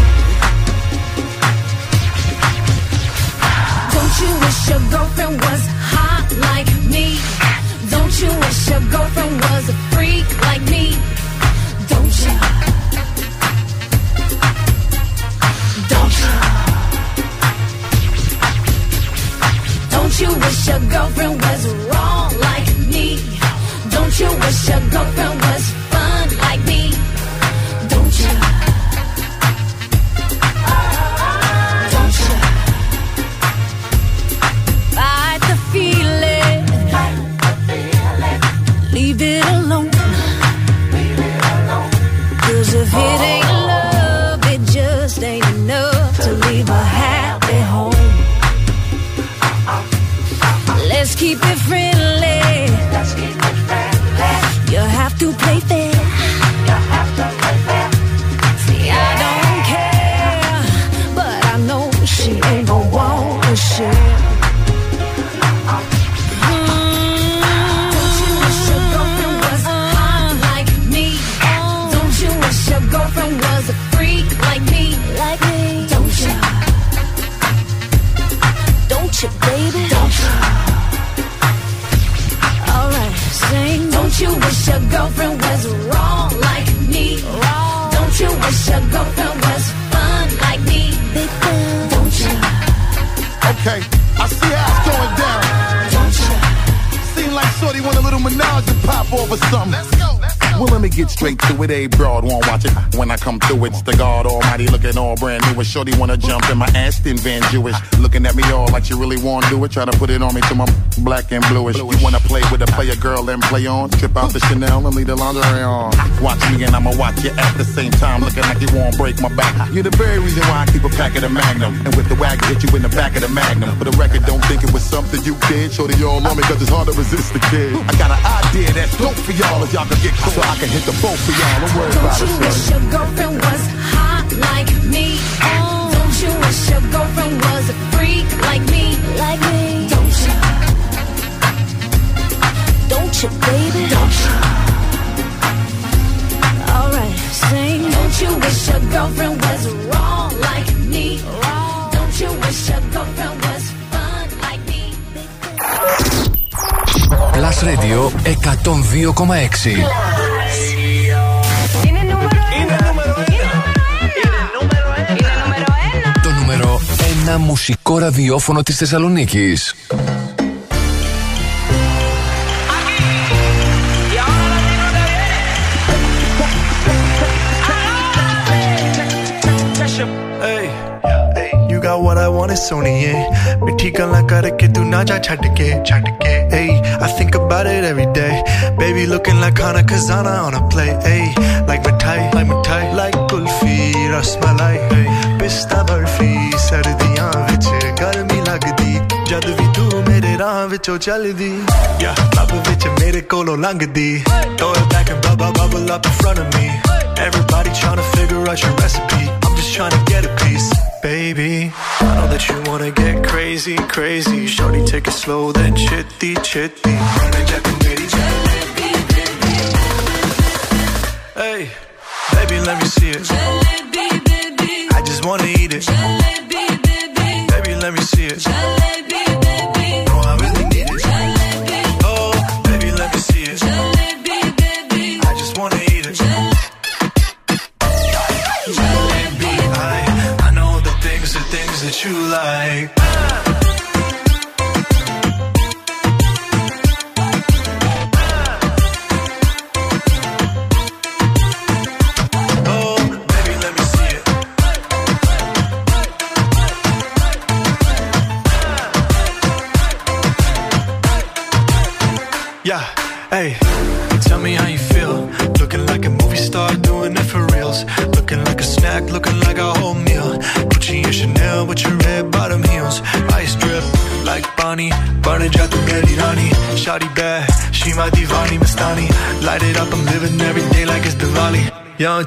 Shorty wanna jump in my Aston Van Jewish. Looking at me all like you really wanna do it. Try to put it on me to my black and bluish. You wanna play with a player girl and play on? Trip out the Chanel and leave the lingerie on. Watch me and I'ma watch you at the same time. Looking like you won't break my back. You're the very reason why I keep a pack of the Magnum. And with the wagon, hit you in the back of the Magnum. For the record, don't think it was something you did. Shorty all on me cause it's hard to resist the kid. I got an idea that's dope for y'all if y'all can get close. So I can hit the boat for y'all. Don't worry about it, shorty. your girlfriend was like me? Oh, don't you wish your girlfriend was a freak like me? Like me? Don't you? Don't you, baby? Don't you? Alright, sing. Don't you wish your girlfriend was wrong like me? Wrong. Don't you wish your girlfriend was fun like me? Plus Radio 102,6. νούμερο 1 μουσικό ραδιόφωνο της Θεσσαλονίκης. Hey, you got what I want, it's only yeah. मिठी गल्ला करके तू ना जा छड़ के छड़ के hey I think about it every day baby looking like Hana Kazana on a play hey like mithai like mithai like kulfi rasmalai hey pista barfi ਮੇਰੇ ਰਾਹ ਵਿੱਚੋਂ ਚੱਲਦੀ ਯਾ ਲੱਭ ਵਿੱਚ ਮੇਰੇ ਕੋਲੋਂ ਲੰਘਦੀ throw it back and bubble bubble up in front of me everybody trying to figure out your recipe I'm just trying to get a piece baby I know that you wanna get crazy crazy shorty take it slow then chitty chitty Hey, baby, let me see it. I just wanna eat it. Baby, let me see it.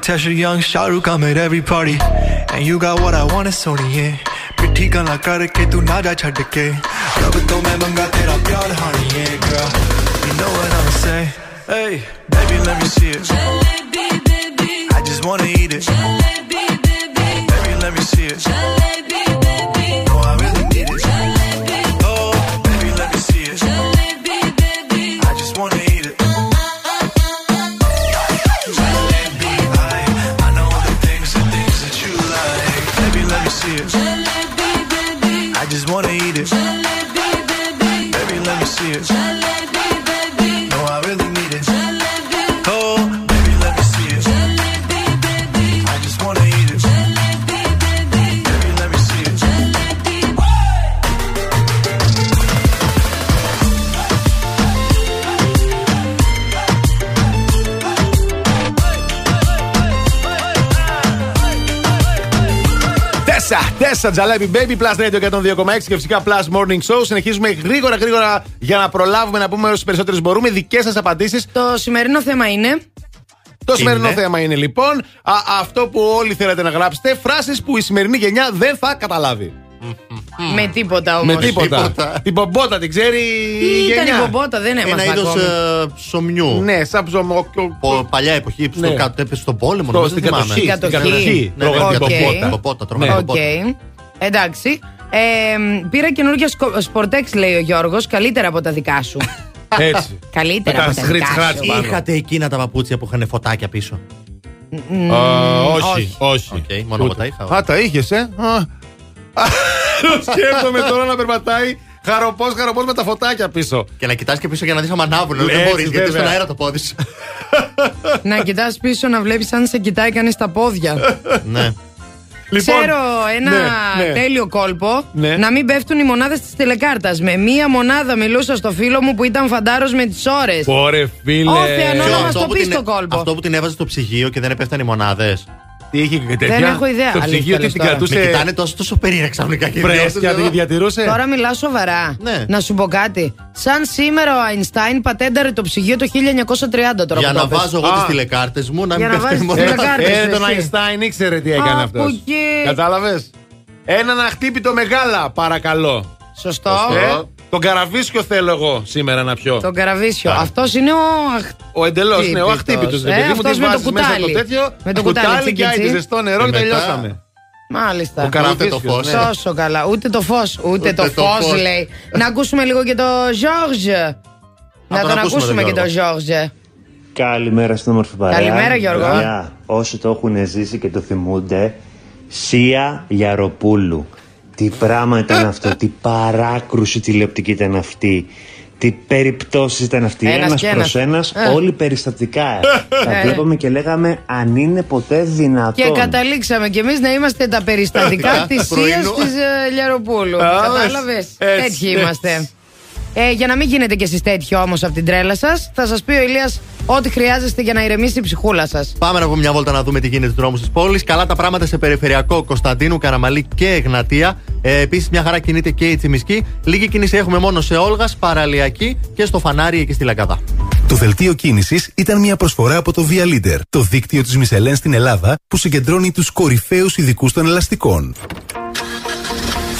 Young Tesha, young Shahrukh, I'm at every party. And you got what I want, it's Sony, yeah. मिठी गल्ला करके तू ना जा छड़ के रब तो मैं मंगा तेरा प्यार हानी है girl you know what I'm saying hey baby let me see it I just wanna eat it baby Τέσσα, τέσσα τζαλέπι baby plus radio 102,6 και φυσικά plus morning show. Συνεχίζουμε γρήγορα γρήγορα για να προλάβουμε να πούμε όσες περισσότερες μπορούμε. Δικές σας απαντήσεις. Το σημερινό θέμα είναι. Το σημερινό είναι; θέμα είναι λοιπόν α, αυτό που όλοι θέλετε να γράψετε. Φράσεις που η σημερινή γενιά δεν θα καταλάβει. Με τίποτα όμως. Με τίποτα. Την μπομπότα την ξέρει η Τι ήταν γενιά. η μπομπότα, δεν Ένα έμαθα είδος ακόμη. ψωμιού. Ναι, σαν ψωμό. Πο- Παλιά εποχή που Ναι. στο κάτω έπεσε στον πόλεμο. Στο- νομίζω, στην δεν θυμάμαι. κατοχή. Στην Στην κατοχή. κατοχή. Τρώγανε την Οκ. πομπότα. Μπομπότα, τρώγανε Ναι. Οκ. ποπότα. Εντάξει. Ε, πήρα καινούργια σκο- σπορτέξ, λέει ο Γιώργος. Καλύτερα από τα δικά σου. Έτσι. Καλύτερα Με από τα τα χρήτσι δικά χράτς σου. πάνω. Είχατε εκείνα τα παπούτσια που είχαν φωτάκια πίσω; Μμμ, Α, όχι. όχι, όχι. Οκ, μόνο εγώ τα είχα. Α, τα είχες, ε; Α. Το σκέφτομαι τώρα να περπατάει χαρωπός, χαρωπός με τα φωτάκια πίσω. Και να κοιτάς και πίσω για να δεις αν ανάβουν. Έτσι, Δεν μπορείς, γιατί βέβαια. στον αέρα το πόδι σου. Να κοιτάς πίσω να βλέπεις αν σε κοιτάει κανείς τα πόδια. Ναι. Ξέρω ένα ναι, ναι. τέλειο κόλπο Ναι. να μην πέφτουν οι μονάδες της τηλεκάρτας. Με μία μονάδα μιλούσα στο φίλο μου που ήταν φαντάρος με τις ώρες. Πόρε, φίλε. Ω, Θεανό, Ποιο, να μας αυτό το που πεις την- το κόλπο. Αυτό που την έβαζε στο ψυγείο και δεν έπεφταν οι μονάδες. Τι είχε και τέτοια; Δεν έχω ιδέα, Το αλήθεια ψυγείο τι λες την τώρα. Με κρατούσε. κοιτάνε τόσο, τόσο περίεργα ξαφνικά και οι δυο Φρέσκια τους τη εδώ. διατηρούσε. Τώρα μιλάω σοβαρά. Ναι. Να σου πω κάτι. Σαν σήμερα ο Αϊνστάιν πατένταρε το ψυγείο το 1930 τώρα Για που να το πες. βάζω εγώ Α. τι τηλεκάρτες μου να Για μην να πέφτουν οι βάζεις μονάδε. τηλεκάρτες. Ε, τον εσύ. Αϊνστάιν ήξερε τι έκανε Από αυτός. εκεί. Κατάλαβες; Έναν αχτύπητο μεγάλα, παρακαλώ. Σωστό. Ε, τον καραβίσιο θέλω εγώ σήμερα να πιω. Τον καραβίσιο. Αυτός είναι ο. αχ- Ο εντελώς, ναι, ο Χτύπητος. αχτύπητος. Ε, παιδί μου, αυτός τη με το βάζεις μέσα κουτάλι. το τέτοιο. Με το κουτάλι, κουτάλι τσι, και τσι, άιτι τσι. ζεστό νερό και Και μετά- τελειώσαμε. Μάλιστα. Ο Ούτε το καραβίσιος, φως. ναι. Τόσο καλά. Ούτε το φως. Ούτε, Ούτε το, το φως φως. λέει. να ακούσουμε λίγο και το Ζόρζ. Να τον τον ακούσουμε ακούσουμε τον και το Γιώργο. Ζόρζ. Καλημέρα στην όμορφη παρέα. Καλημέρα, Γιώργο. Παιδιά, όσοι το έχουν ζήσει και το θυμούνται, Σία Γιαροπούλου. Τι πράγμα ήταν αυτό, τι παράκρουση τηλεοπτική ήταν αυτή. Τι περιπτώσεις ήταν αυτή. Ένας Ένας και προς ένας. ένας, Ε. όλοι περιστατικά. ε. Τα Ε. βλέπαμε και λέγαμε αν είναι ποτέ δυνατόν. Και καταλήξαμε κι εμείς να είμαστε τα περιστατικά της Σίας Πρωινό. τη Λιαροπούλου. Α, Κατάλαβες; έτσι, Έτσι έτσι. είμαστε. Ε, για να μην γίνετε κι εσείς τέτοιο όμως από την τρέλα σας, θα σας πει ο Ηλίας ό,τι χρειάζεστε για να ηρεμήσει η ψυχούλα σας. Πάμε να πούμε μια βόλτα να δούμε τι γίνεται στους δρόμους της πόλης. Καλά τα πράγματα σε περιφερειακό Κωνσταντίνου, Καραμαλή και Εγνατία. Ε, Επίσης, μια χαρά κινείται και η Τσιμισκή. Λίγη κίνηση έχουμε μόνο σε Όλγας, Παραλιακή και στο Φανάρι εκεί στη Λαγκαδά. Το δελτίο κίνησης ήταν μια προσφορά από το Via Leader, το δίκτυο της Μισελέν στην Ελλάδα που συγκεντρώνει τους κορυφαίους ειδικούς των ελαστικών.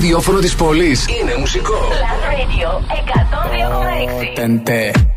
ραδιόφωνο της πόλης Είναι μουσικό. Last Radio 102,6.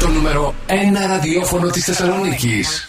Το νούμερο 1 ραδιόφωνο της Θεσσαλονίκης.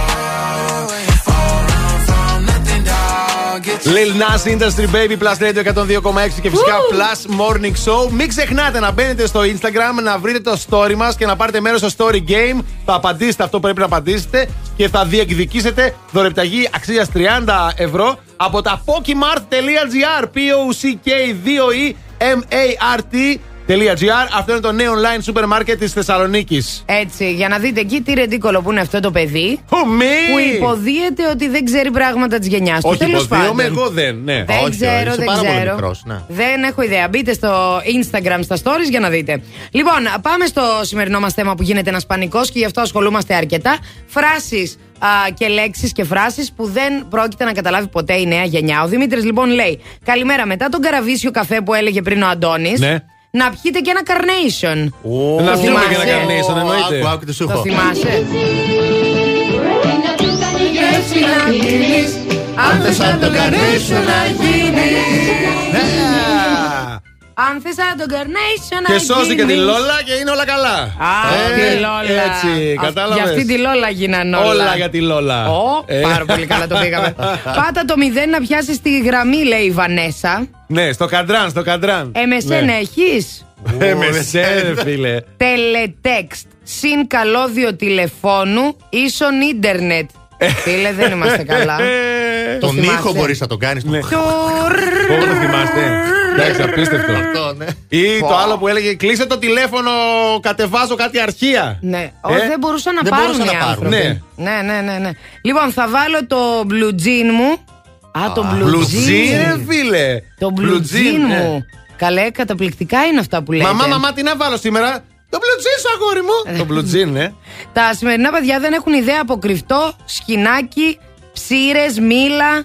Lil Nas Industry Baby Plus Radio 102,6 και φυσικά Plus Morning Show. Μην ξεχνάτε να μπαίνετε στο Instagram, να βρείτε το story μας και να πάρετε μέρος στο story game. Θα απαντήσετε αυτό που πρέπει να απαντήσετε και θα διεκδικήσετε δωρεπταγή αξίας 30 ευρώ από τα pokemart.gr. P-O-C-K-2-E M-A-R-T. Αυτό είναι το νέο online σούπερ μάρκετ τη Θεσσαλονίκη. Έτσι, για να δείτε εκεί τι ρεντίκολο που είναι αυτό το παιδί. Που υποδίεται ότι δεν ξέρει πράγματα τη γενιά του. Όχι, Τέλος υποδίωμαι, πάντων. εγώ δεν. Ναι. Δεν ξέρω, δεν ξέρω. Δεν έχω ιδέα. Μπείτε στο Instagram στα stories για να δείτε. Λοιπόν, πάμε στο σημερινό μα θέμα που γίνεται ένα πανικό και γι' αυτό ασχολούμαστε αρκετά. Φράσει και λέξει και φράσει που δεν πρόκειται να καταλάβει ποτέ η νέα γενιά. Ο Δημήτρη λοιπόν λέει: Καλημέρα, μετά τον καραβίσιο καφέ που έλεγε πριν ο Αντώνη. Ναι. Να πιείτε και ένα carnation. Να Το πιούμε και θυμάσαι; ένα carnation, εννοείται. Άκου, άκου τι σου Το έχω. θυμάσαι; Αν θες σαν το carnation να γίνεις Αν θες σαν το carnation να Και σώζει και τη γίνεις. Λόλα και είναι όλα καλά. Α, Ε, τη Λόλα. Έτσι, Α, κατάλαβες. Για αυτή τη Λόλα γίναν όλα. Όλα για τη Λόλα. Ω, Ε. πάρα πολύ καλά το πήγαμε. Πάτα το μηδέν να πιάσεις τη γραμμή, λέει η Βανέσα. Ναι, στο καντράν, στο καντράν. MSN Ναι. έχεις; MSN, φίλε. Τελετέξτ. Συν καλώδιο τηλεφώνου ίσον ίντερνετ. Φίλε, δεν είμαστε καλά. Το Τον θυμάσαι; ήχο μπορείς να τον κάνεις. Πώ το θυμάστε. Εντάξει, απίστευτο. Αυτό, ναι. Ή Πω. το άλλο που έλεγε Κλείσε το τηλέφωνο, κατεβάζω κάτι αρχεία. Ναι, όχι, Ε; δεν μπορούσαν να Δεν πάρουν μπορούσαν οι να πάρουν. άνθρωποι. Ναι. ναι, ναι, ναι. Λοιπόν, θα βάλω το blue jean μου. Α, το blue, Blue jean. jean, ρε φίλε. Το blue, Blue jean, jean, μου. Καλέ, καταπληκτικά είναι αυτά που λέτε. Μαμά, μαμά, τι να βάλω σήμερα; Το blue jean σου, αγόρι μου. Το blue jean, ναι. Τα σημερινά παιδιά δεν έχουν ιδέα από κρυφτό, σκινάκι, ψήρες, μήλα.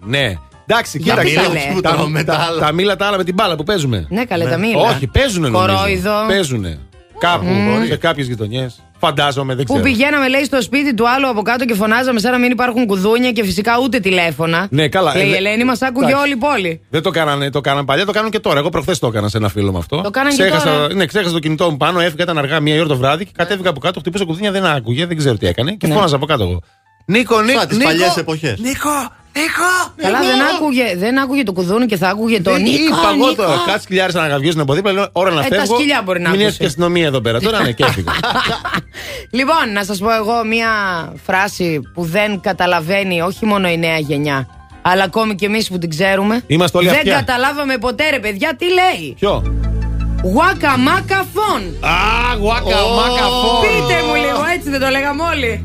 Ναι. Εντάξει, Για κοίταξε. μήλα που Τα, τρώμε τα τα, άλλα. τα μήλα τα άλλα με την μπάλα που παίζουμε. Ναι, καλέ, τα μήλα. Όχι, παίζουνε νομίζω. Κορόιδο. Παίζουνε. Κάπου, σε κάποιες γειτονιές. Φαντάζομαι, δεν Που ξέρω. πηγαίναμε, λέει, στο σπίτι του άλλου από κάτω και φωνάζαμε σαν να μην υπάρχουν κουδούνια και φυσικά ούτε τηλέφωνα. Ναι, καλά. Λέει Ε, η δε- Ελένη, μας άκουγε εντάξει. όλη η πόλη. Δεν το κάνανε, το κάνανε παλιά, το κάνουν και τώρα. Εγώ προχθές το έκανα σε ένα φίλο με αυτό. Το κάναν και ξέχασα, τώρα. Ναι, ξέχασα το κινητό μου πάνω, έφυγα, ήταν αργά μία ώρα το βράδυ και κατέβηκα από κάτω, χτυπούσα κουδούνια, δεν άκουγε, δεν ξέρω τι έκανε και Ναι. φώναζα από κάτω εγώ. Νίκο, Νίκο. Σαν τις Νίκο, παλιές εποχές. Νίκο, Νίκο. Καλά, Νίκο. δεν άκουγε, δεν άκουγε το κουδούνι και θα άκουγε το Δεν Νίκο. Είπα εγώ Νίκο. τώρα. Κάτσε χιλιάρες να γαβιώσουν από δίπλα. Λέω ώρα να Ε, τα φεύγω. σκυλιά μπορεί να Μην έρθει ακούσει. και η αστυνομία εδώ πέρα. Τώρα ναι, και έφυγα. Λοιπόν, να σας πω εγώ μία φράση που δεν καταλαβαίνει όχι μόνο η νέα γενιά, αλλά ακόμη και εμείς που την ξέρουμε. Είμαστε όλοι Δεν αυτιά. καταλάβαμε ποτέ, ρε παιδιά, τι λέει. Ποιο; Γουακαμάκα φων. Α, γουάκα, μάκα, φω. Πείτε μου λίγο, έτσι δεν το λέγαμε όλοι.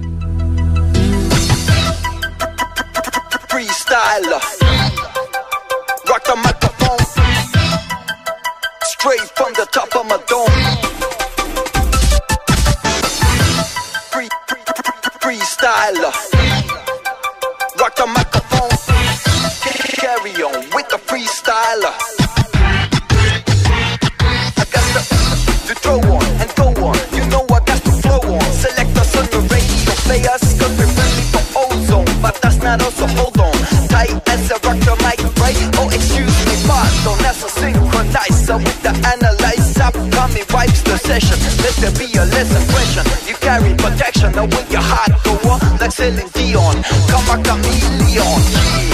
Freestyler. Rock the microphone. Straight from the top of my dome. Free, free, free, freestyler. Rock the microphone. Carry on with the freestyler. I got the to throw on and go on. You know I got to flow on. Select us on the radio cause we're friendly for But not us, so hold on. Tight as a rock the mic, right? Oh, excuse me, pardon. That's a synchronizer with the analyzer. Coming wipes the session. Let there be a less impression. You carry protection, now when your heart go on, like Celine Dion. Come a chameleon. Yeah,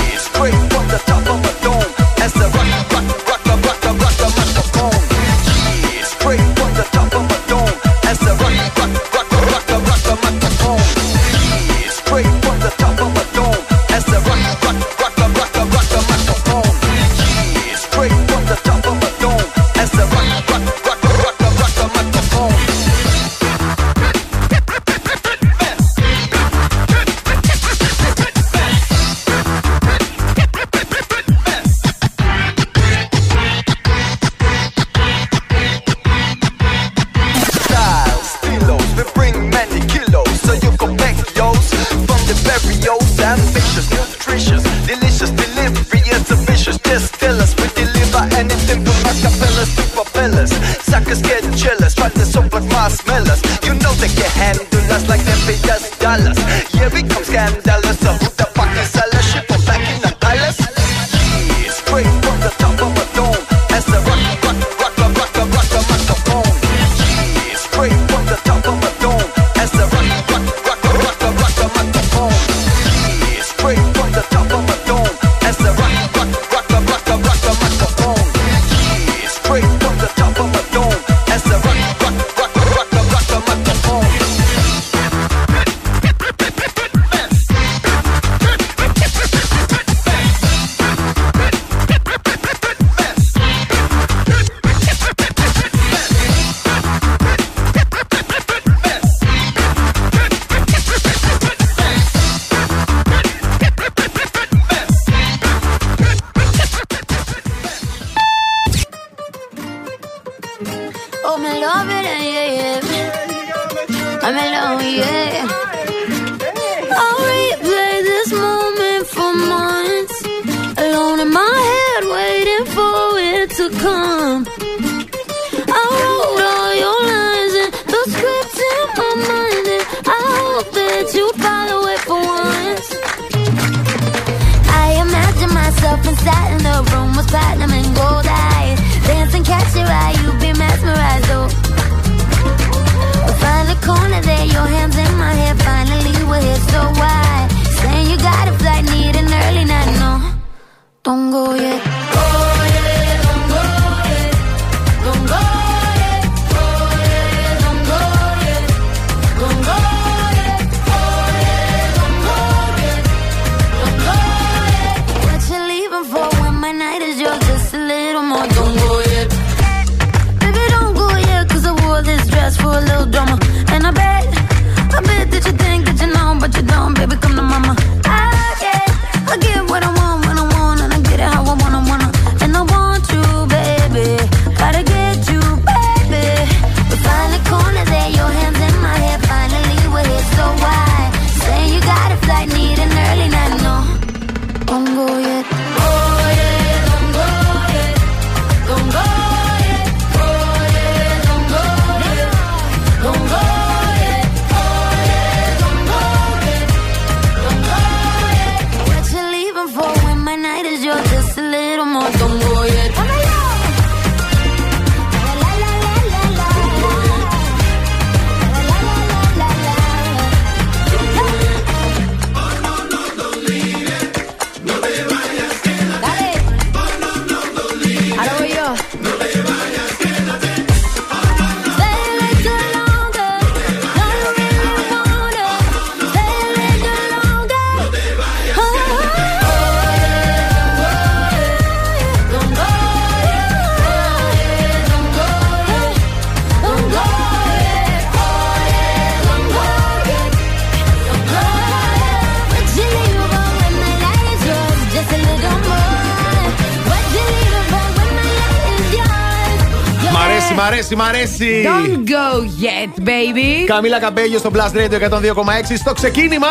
Καμίλα Καμπέλιο στο Blast Radio 102,6 στο ξεκίνημα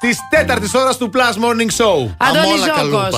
της τέταρτης ώρας του Plus Morning Show. Αντώνη Ζόκο.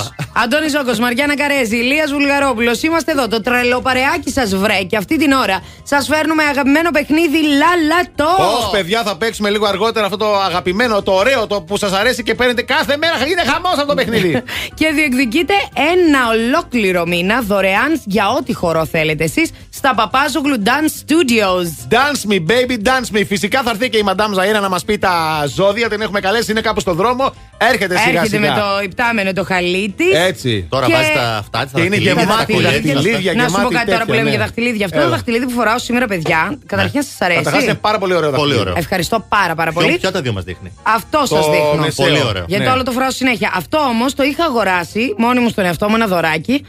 Αντώνη Ζόκο, Μαριάννα Καρέζη, Ηλίας Βουλγαρόπουλος. Είμαστε εδώ. Το τρελοπαρεάκι σας βρέ και αυτή την ώρα σας φέρνουμε αγαπημένο παιχνίδι Λαλατό. Ωχ, παιδιά, θα παίξουμε λίγο αργότερα αυτό το αγαπημένο, το ωραίο, το που σας αρέσει και παίρνετε κάθε μέρα. Είναι χαμός αυτό το παιχνίδι. και διεκδικείτε ένα ολόκληρο μήνα δωρεάν για ό,τι χορό θέλετε εσείς στα Παπάζογλου Dance Studios. Dance me, baby, dance me. Φυσικά θα έρθει και η Μαντάμ Ζαΐρα να μας πει τα ζώδια. Την έχουμε καλέσει, είναι κάπου στο δρόμο. Έρχεται σιγά Έρχεται σιγά. με το υπτάμενο το χαλί τη. Έτσι. Τώρα Και- βάζει τα αυτά τη. Και είναι γεμάτη δαχτυλίδια, Να σου πω γεμάτη κάτι τώρα που τέτοια, λέμε ναι. για δαχτυλίδια. Αυτό το Έλα. δαχτυλίδι που φοράω σήμερα, παιδιά, καταρχήν σας αρέσει. Καταρχάς είναι πάρα πολύ ωραίο Πολύ δαχτυλίδι. ωραίο. Ευχαριστώ πάρα πάρα Ποιο, πολύ. ποιο τα δύο μας δείχνει; Αυτό Το σα δείχνω. μεσαίο. Πολύ ωραίο. Γιατί Ναι. όλο το φοράω συνέχεια. Αυτό όμως το είχα αγοράσει μόνη μου στον εαυτό μου ένα δωράκι.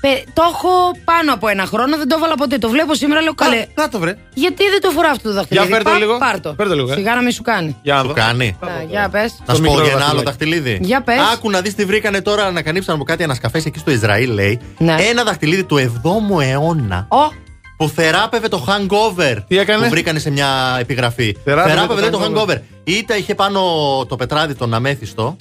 Πε- το έχω πάνω από ένα χρόνο, δεν το έβαλα ποτέ. Το βλέπω σήμερα, λέω καλέ. Να το βρε. Γιατί δεν το φοράω αυτό το δαχτυλίδι; Για φέρ το Πά- λίγο. Πάρ' το. Φέρ το λίγο, ε. Σιγά να μην σου κάνει. Για να Του δω. κάνει. Α, για πες. Να σου πω μικρό για ένα άλλο δαχτυλίδι. δαχτυλίδι. Για πες. Άκου να δεις τι βρήκανε τώρα, ανακαλύψαν από κάτι ανασκαφέ εκεί στο Ισραήλ, λέει. Ναι. Ένα δαχτυλίδι του 7ου αιώνα. Ω, Που θεράπευε το hangover. Τι έκανε; Που βρήκανε σε μια επιγραφή. Θεράπευε Θεράπευε, το λέει, το hangover. hangover. Είτε είχε πάνω το πετράδι τον αμέθιστο.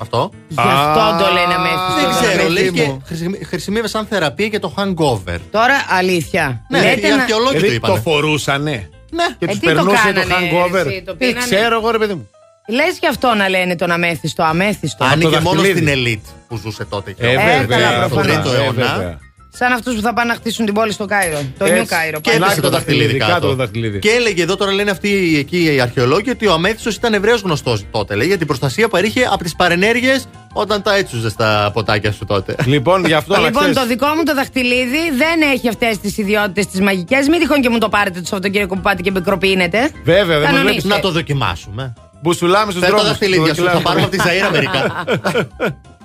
Αυτό. Γι' αυτό το λένε αμέθιστο. Δεν ξέρω, δαμέθιστο. λέει και χρησιμ- χρησιμεύει σαν θεραπεία και το hangover. Τώρα αλήθεια. Ναι, Λέτε οι να- αρχαιολόγοι το Δηλαδή είπαν. το φορούσανε. Ναι. Και Ε, του τι το περνούσε το κάνανε, hangover. εσύ, το Τι πίνανε. ξέρω εγώ, ρε παιδί μου. Λες γι' αυτό να λένε τον αμέθιστο, αμέθιστο. Άνοιγε το μόνο δαχτυλίδι. στην ελίτ που ζούσε τότε. και Ε, ο- βέβαια, καλά, τον προφανώς. τρίτο Ε, αιώνα. Βέβαια. Σαν αυτούς που θα πάνε να χτίσουν την πόλη στο Κάιρο. Το Νιου Έτσι. Κάιρο. Και πάλι. έπεσε το το δαχτυλίδι δαχτυλίδι, κάτω κάτω. το δαχτυλίδι. Και έλεγε εδώ τώρα λένε αυτοί εκεί οι αρχαιολόγοι ότι ο Αμέθιστο ήταν Εβραίος γνωστός τότε. Λέει για την προστασία που παρήχε από τις παρενέργειες όταν τα έτσουζε στα ποτάκια σου τότε. Λοιπόν, γι' αυτό να Λοιπόν, ξέρεις- το δικό μου το δαχτυλίδι δεν έχει αυτές τις ιδιότητες τις μαγικές. Μην τυχόν και μου το πάρετε το Σαββατοκύριακο που πάτε και μικροπίνετε. Βέβαια, δεν μου Κανονίστε. βλέπεις Να το δοκιμάσουμε. Μπουσουλάμε στους Φέρ τα δρόμους. δαχτυλίδια σου, θα δοκιμάμε. πάρουμε από τη Ζαήρα μερικά.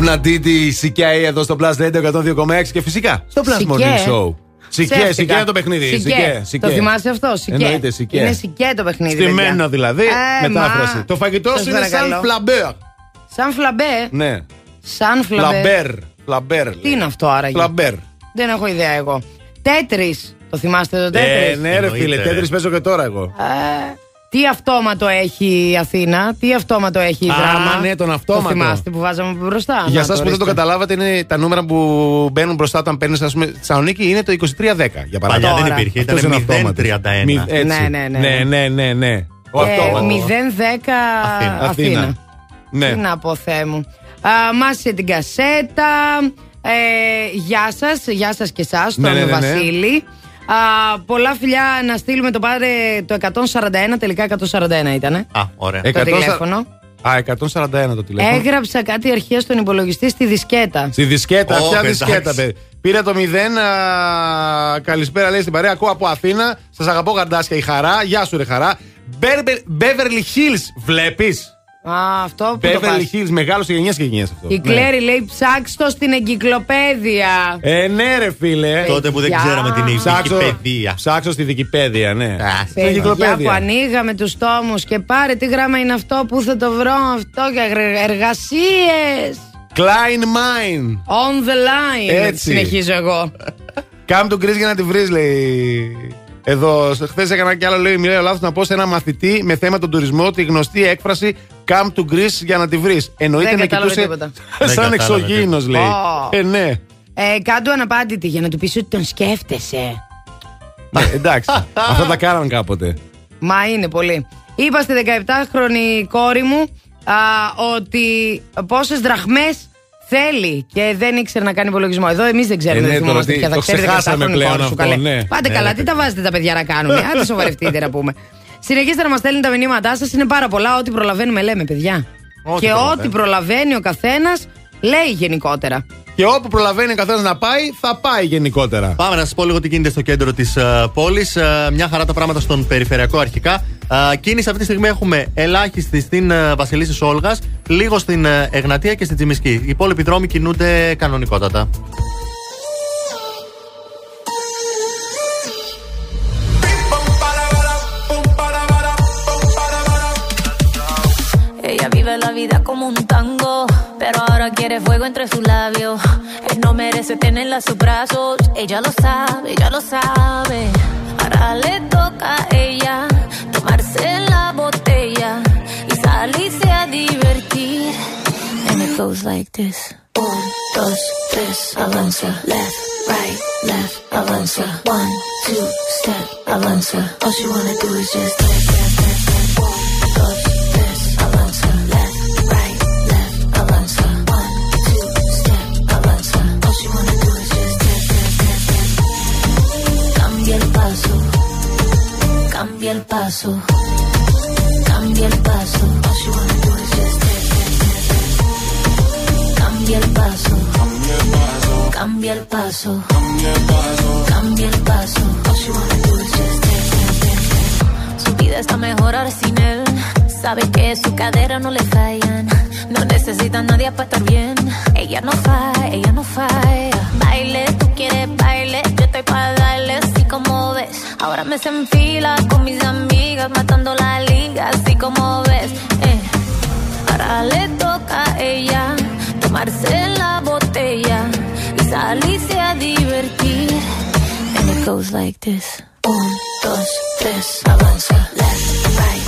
Love Naditi, CK εδώ στο Plus Radio 102,6 και φυσικά στο Plus Σικέ. Morning Show. Σικέ, Ψεύτηκα. σικέ είναι το παιχνίδι. Σικέ. Σικέ, σικέ. Το θυμάσαι αυτό, σικέ. Εννοείται, σικέ. Είναι σικέ το παιχνίδι. Στημένο παιδιά. δηλαδή, Ε, μετάφραση. μα. Το φαγητό Σας σου είναι σαν παρακαλώ. φλαμπέρ. Σαν φλαμπέ. Ναι. Σαν φλαμπέ. Φλαμπέρ. Φλαμπέρ. Τι είναι αυτό άραγε; Φλαμπέρ. Δεν έχω ιδέα εγώ. Τέτρις. Το θυμάστε το τέτρις; Ε, ναι, ρε φίλε, τέτρις παίζω και τώρα εγώ. Ε, τι αυτόματο έχει η Αθήνα, τι αυτόματο έχει η Α, δράμα. ναι, τον αυτόματο. Το θυμάστε που βάζαμε μπροστά. Για Να, εσά που δεν το ορίστε. καταλάβατε, είναι τα νούμερα που μπαίνουν μπροστά όταν παίρνεις, ας πούμε, στη Θεσσαλονίκη είναι το 2310. Για παράδειγμα. Παλιά δεν υπήρχε, Αυτός ήταν είναι αυτόματος. 031. Μη- έτσι. Ναι, ναι, ναι. ναι, ναι, ναι, ναι. Ο Ε, αυτόματος. 010 Αθήνα. Αθήνα. Ναι. Τι να πω, Θεέ μου. Μάσε την κασέτα. Ε, γεια σας, γεια σας και εσάς, τον Ναι, ναι, ναι, ναι. Βασίλη. Α, πολλά φιλιά να στείλουμε το πάρε το 141, τελικά 141 ήταν. Α, ωραία. Το τηλέφωνο. Α, 141 το τηλέφωνο. Έγραψα κάτι αρχεία στον υπολογιστή στη δισκέτα. Στη δισκέτα, Ω, ποια εντάξει. δισκέτα, παιδί. Πήρα το 0. Α, καλησπέρα, λέει στην παρέα. Ακούω από Αθήνα. Σας αγαπώ, γαρντάσια η χαρά. Γεια σου, ρε χαρά. Beverly- Beverly Hills, βλέπεις; Α, αυτό που το Beverly πας. Hills, μεγάλος σε γενιέ και γενιέ αυτό. Η Ναι. Κλέρι λέει ψάξτε το στην εγκυκλοπαίδεια. Ε, ναι, ρε φίλε. Τότε που δεν Παιδιά. ξέραμε την Ψάξω, Wikipedia. ψάξω στη Wikipedia, ναι. Στην Παιδιά που εγκυκλοπαίδεια. ανοίγαμε τους τόμους και πάρε τι γράμμα είναι αυτό, πού θα το βρω αυτό για εργασίες; Klein Mine. On the line. Έτσι. Συνεχίζω εγώ. Κάμ τον Κρι για να τη βρεις, λέει. Εδώ, χθες έκανα κι άλλο, λέει, μιλάει ο λάθος να πω σε ένα μαθητή με θέμα τον τουρισμό τη γνωστή έκφραση Come to Greece για να τη βρεις. Εννοείται Δεν με κατάλαβε κοιτούσε τίποτα. Δεν σαν κατάλαβε εξωγήινος, λέει. Ω. Ε, ναι. Ε, κάντου αναπάντητη για να του πεις ότι τον σκέφτεσαι. Ναι, εντάξει. Αυτά τα κάναν κάποτε. Μα είναι πολύ. Είπα στη 17χρονη κόρη μου α, ότι πόσες δραχμές θέλει και δεν ήξερε να κάνει υπολογισμό. Εδώ εμείς δεν ξέρουμε, Ε, ναι, δεν θυμόμαστε τώρα τι, ποια θα το ξέρει ξεχάσαμε 17χρονη πλέον κόρη σου αυτό, καλέ. ναι. Πάτε Ναι, καλά, ναι. τι τα βάζετε τα παιδιά να κάνουν. Άντε σοβαρευτείτε να πούμε. Συνεχίστε να μας στέλνετε τα μηνύματά σας. Είναι πάρα πολλά. Ό,τι προλαβαίνουμε λέμε, παιδιά. Ό,τι και προλαβαίνει. ό,τι προλαβαίνει ο καθένας λέει γενικότερα. Και όπου προλαβαίνει ο καθένας να πάει, θα πάει γενικότερα. Πάμε να σας πω λίγο τι γίνεται στο κέντρο της πόλης. μια χαρά τα πράγματα στον περιφερειακό αρχικά. Ε, κίνηση αυτή τη στιγμή έχουμε ελάχιστη στην uh, Βασιλίση Όλγας, λίγο στην ε, Εγνατία και στην Τσιμισκή. Οι υπόλοιποι δρόμοι κινούνται κανονικότατα. Ella vive la vida como un tango, pero ahora quiere fuego entre sus labios. Él no merece tenerla a sus brazos, ella lo sabe, ella lo sabe. Ahora le toca a ella tomarse la botella y salirse a divertir. And it goes like this. Un, dos, tres, avanza. Left, right, left, avanza. One, two, step, avanza. All she wanna do is just cambia el paso. Cambia el paso, cambia el paso, cambia el paso. Dance, dance, dance. Su vida está mejor ahora sin él. Sabe que su cadera no le fallan. No necesita nadie para estar bien. Ella no falla, ella no falla. Baile, tú quieres baile. Yo estoy para darle como ves. Ahora me se enfila con mis amigas, matando la liga, así como ves. Eh. Ahora le toca a ella tomarse la botella y salirse a divertir. And it goes like this. Un, dos, tres, avanza. Left, right,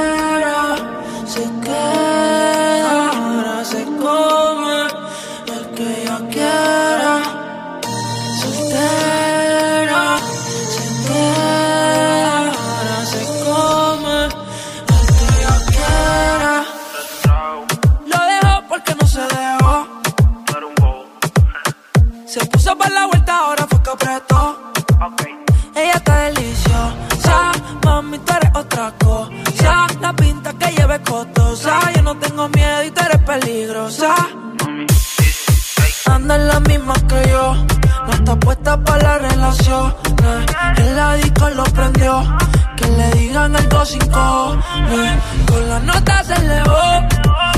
No está puesta para la relación. El la disco lo prendió, que le digan algo sin cojones. Con la nota se elevó,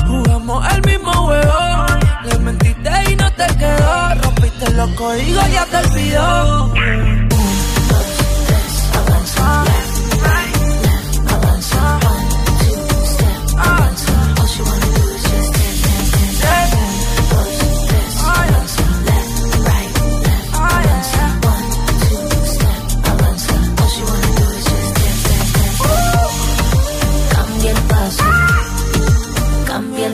jugamos el mismo juego. Le mentiste y no te quedó, rompiste los códigos, ya te olvidó.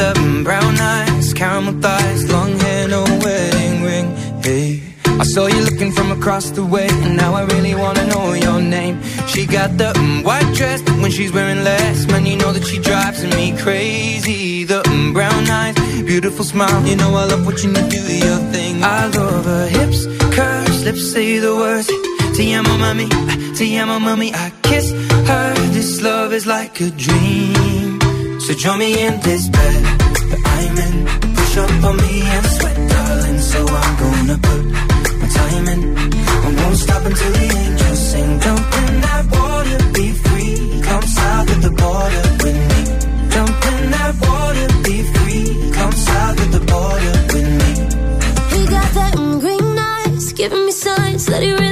She got the mm, brown eyes, caramel thighs, long hair, no wedding ring. Hey, I saw you looking from across the way, and now I really wanna know your name. She got the mm, white dress, but when she's wearing less, man, you know that she drives me crazy. The mm, brown eyes, beautiful smile, you know I love watching you do your thing. I love her hips, curves, lips say the words. Te amo, mami, te amo, mami. I kiss her. This love is like a dream. So join me in this bed up on me and sweat, darling. So I'm gonna put my time in. I won't stop until the angels sing. Jump in that water, be free. Come south of the border with me. Jump in that water, be free. Come south of the border with me. He got that green eyes, giving me signs that he really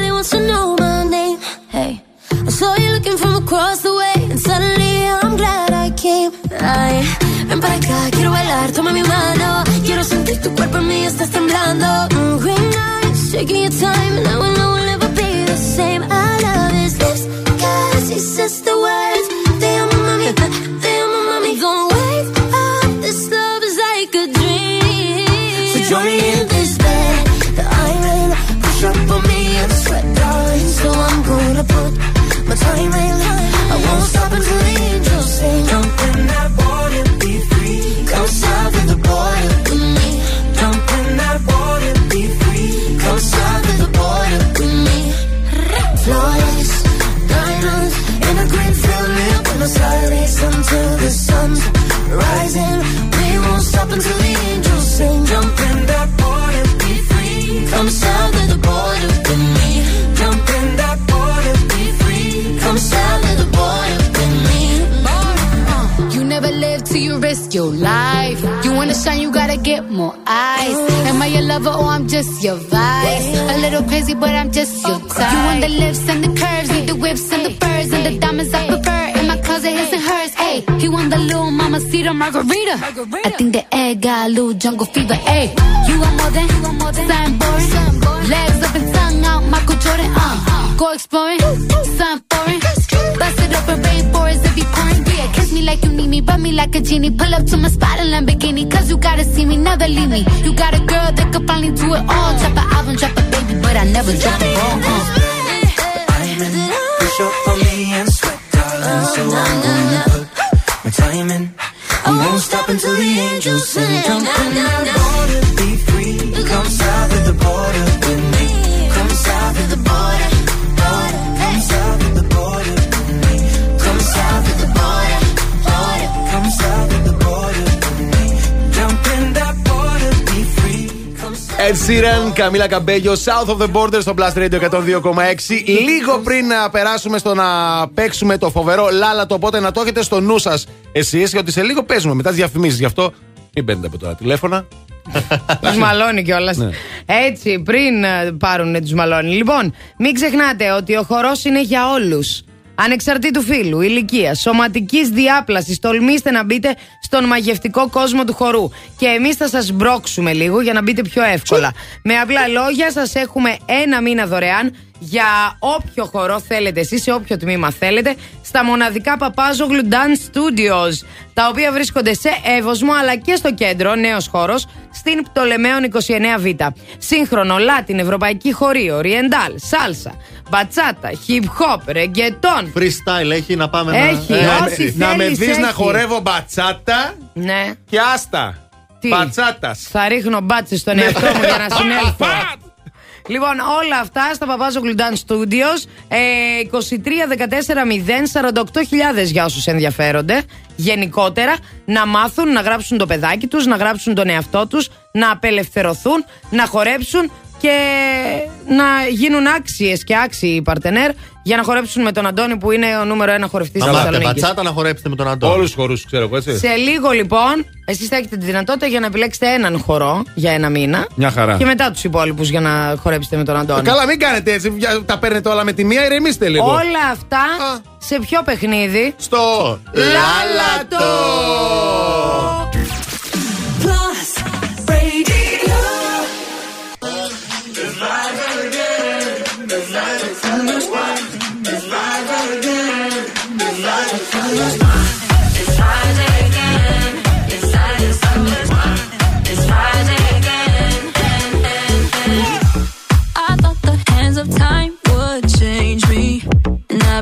lover or I'm just your vice? A little crazy, but I'm just your type. You want the lips and the curves, need the whips and the furs and the diamonds I prefer. In my closet, his and hers. Hey, he want the little mama cedar margarita. I think the egg got a little jungle fever. Hey, you want more than, you want more than boring. Legs up and tongue out, Michael Jordan. Uh, go exploring, me, like a genie. Pull up to my spot in Lamborghini, cause you gotta see me, never leave me. You got a girl that could finally do it all. Drop an album, drop a baby, but I never drop a ball. Uh. Push up for me and sweat, darling. So I'm gonna put my time in. I won't stop until the angels sing. Jump in be free. Come south of the border with me. Come south of the border. Ed Sheeran, Καμίλα Καμπέγιο, South of the Border στο Blast Radio 102,6. Λίγο πριν να περάσουμε στο να παίξουμε το φοβερό λάλατο, οπότε να το έχετε στο νου σας εσείς, γιατί σε λίγο παίζουμε μετά τι διαφημίσει. Γι' αυτό μην παίρνετε από τώρα τηλέφωνα. Τους μαλώνει κιόλας. Ναι. Έτσι, πριν ε, πάρουν τους μαλώνει. Λοιπόν, μην ξεχνάτε ότι ο χορός είναι για όλους. Ανεξαρτήτου φύλου, ηλικίας, σωματικής διάπλασης, τολμήστε να μπείτε στον μαγευτικό κόσμο του χορού. Και εμείς θα σας μπρώξουμε λίγο για να μπείτε πιο εύκολα. Με απλά λόγια, σας έχουμε ένα μήνα δωρεάν για όποιο χορό θέλετε εσείς, σε όποιο τμήμα θέλετε, στα μοναδικά Παπάζογλου Dance Studios, τα οποία βρίσκονται σε Εύωσμο αλλά και στο κέντρο, νέος χώρος, στην Πτολεμαίων 29Β. Σύγχρονο, Λάτιν, Ευρωπαϊκή χορή, Oriental, Σάλσα, Μπατσάτα, Hip Hop, Ρεγκετόν. Freestyle έχει να πάμε Έχει, να. ό,τι να με θέλεις δεις να έχει. χορεύω μπατσάτα Ναι. και άστα. Τι; Μπατσάτας. Θα ρίχνω μπάτσες στον εαυτό μου για να συνέλθω. Λοιπόν, όλα αυτά στα Παπάζο Γκλουντάν Studios. Ε, 23 14 0 48.000 για όσους ενδιαφέρονται. Γενικότερα να μάθουν να γράψουν το παιδάκι τους, να γράψουν τον εαυτό τους, να απελευθερωθούν, να χορέψουν και να γίνουν άξιες και άξιοι παρτενέρ για να χορέψουν με τον Αντώνη που είναι ο νούμερο ένα χορευτής της Να μάθετε Θεσσαλονίκης. μπατσάτα να χορέψετε με τον Αντώνη. Όλους του χορούς, ξέρω εγώ, έτσι. Σε λίγο λοιπόν, εσείς θα έχετε τη δυνατότητα για να επιλέξετε έναν χορό για ένα μήνα. Μια χαρά. Και μετά τους υπόλοιπους για να χορέψετε με τον Αντώνη. Ε, Καλά, μην κάνετε έτσι. για- Τα παίρνετε όλα με τη μία, ηρεμήστε λίγο. Όλα αυτά σε ποιο παιχνίδι; Στο Λάλατο!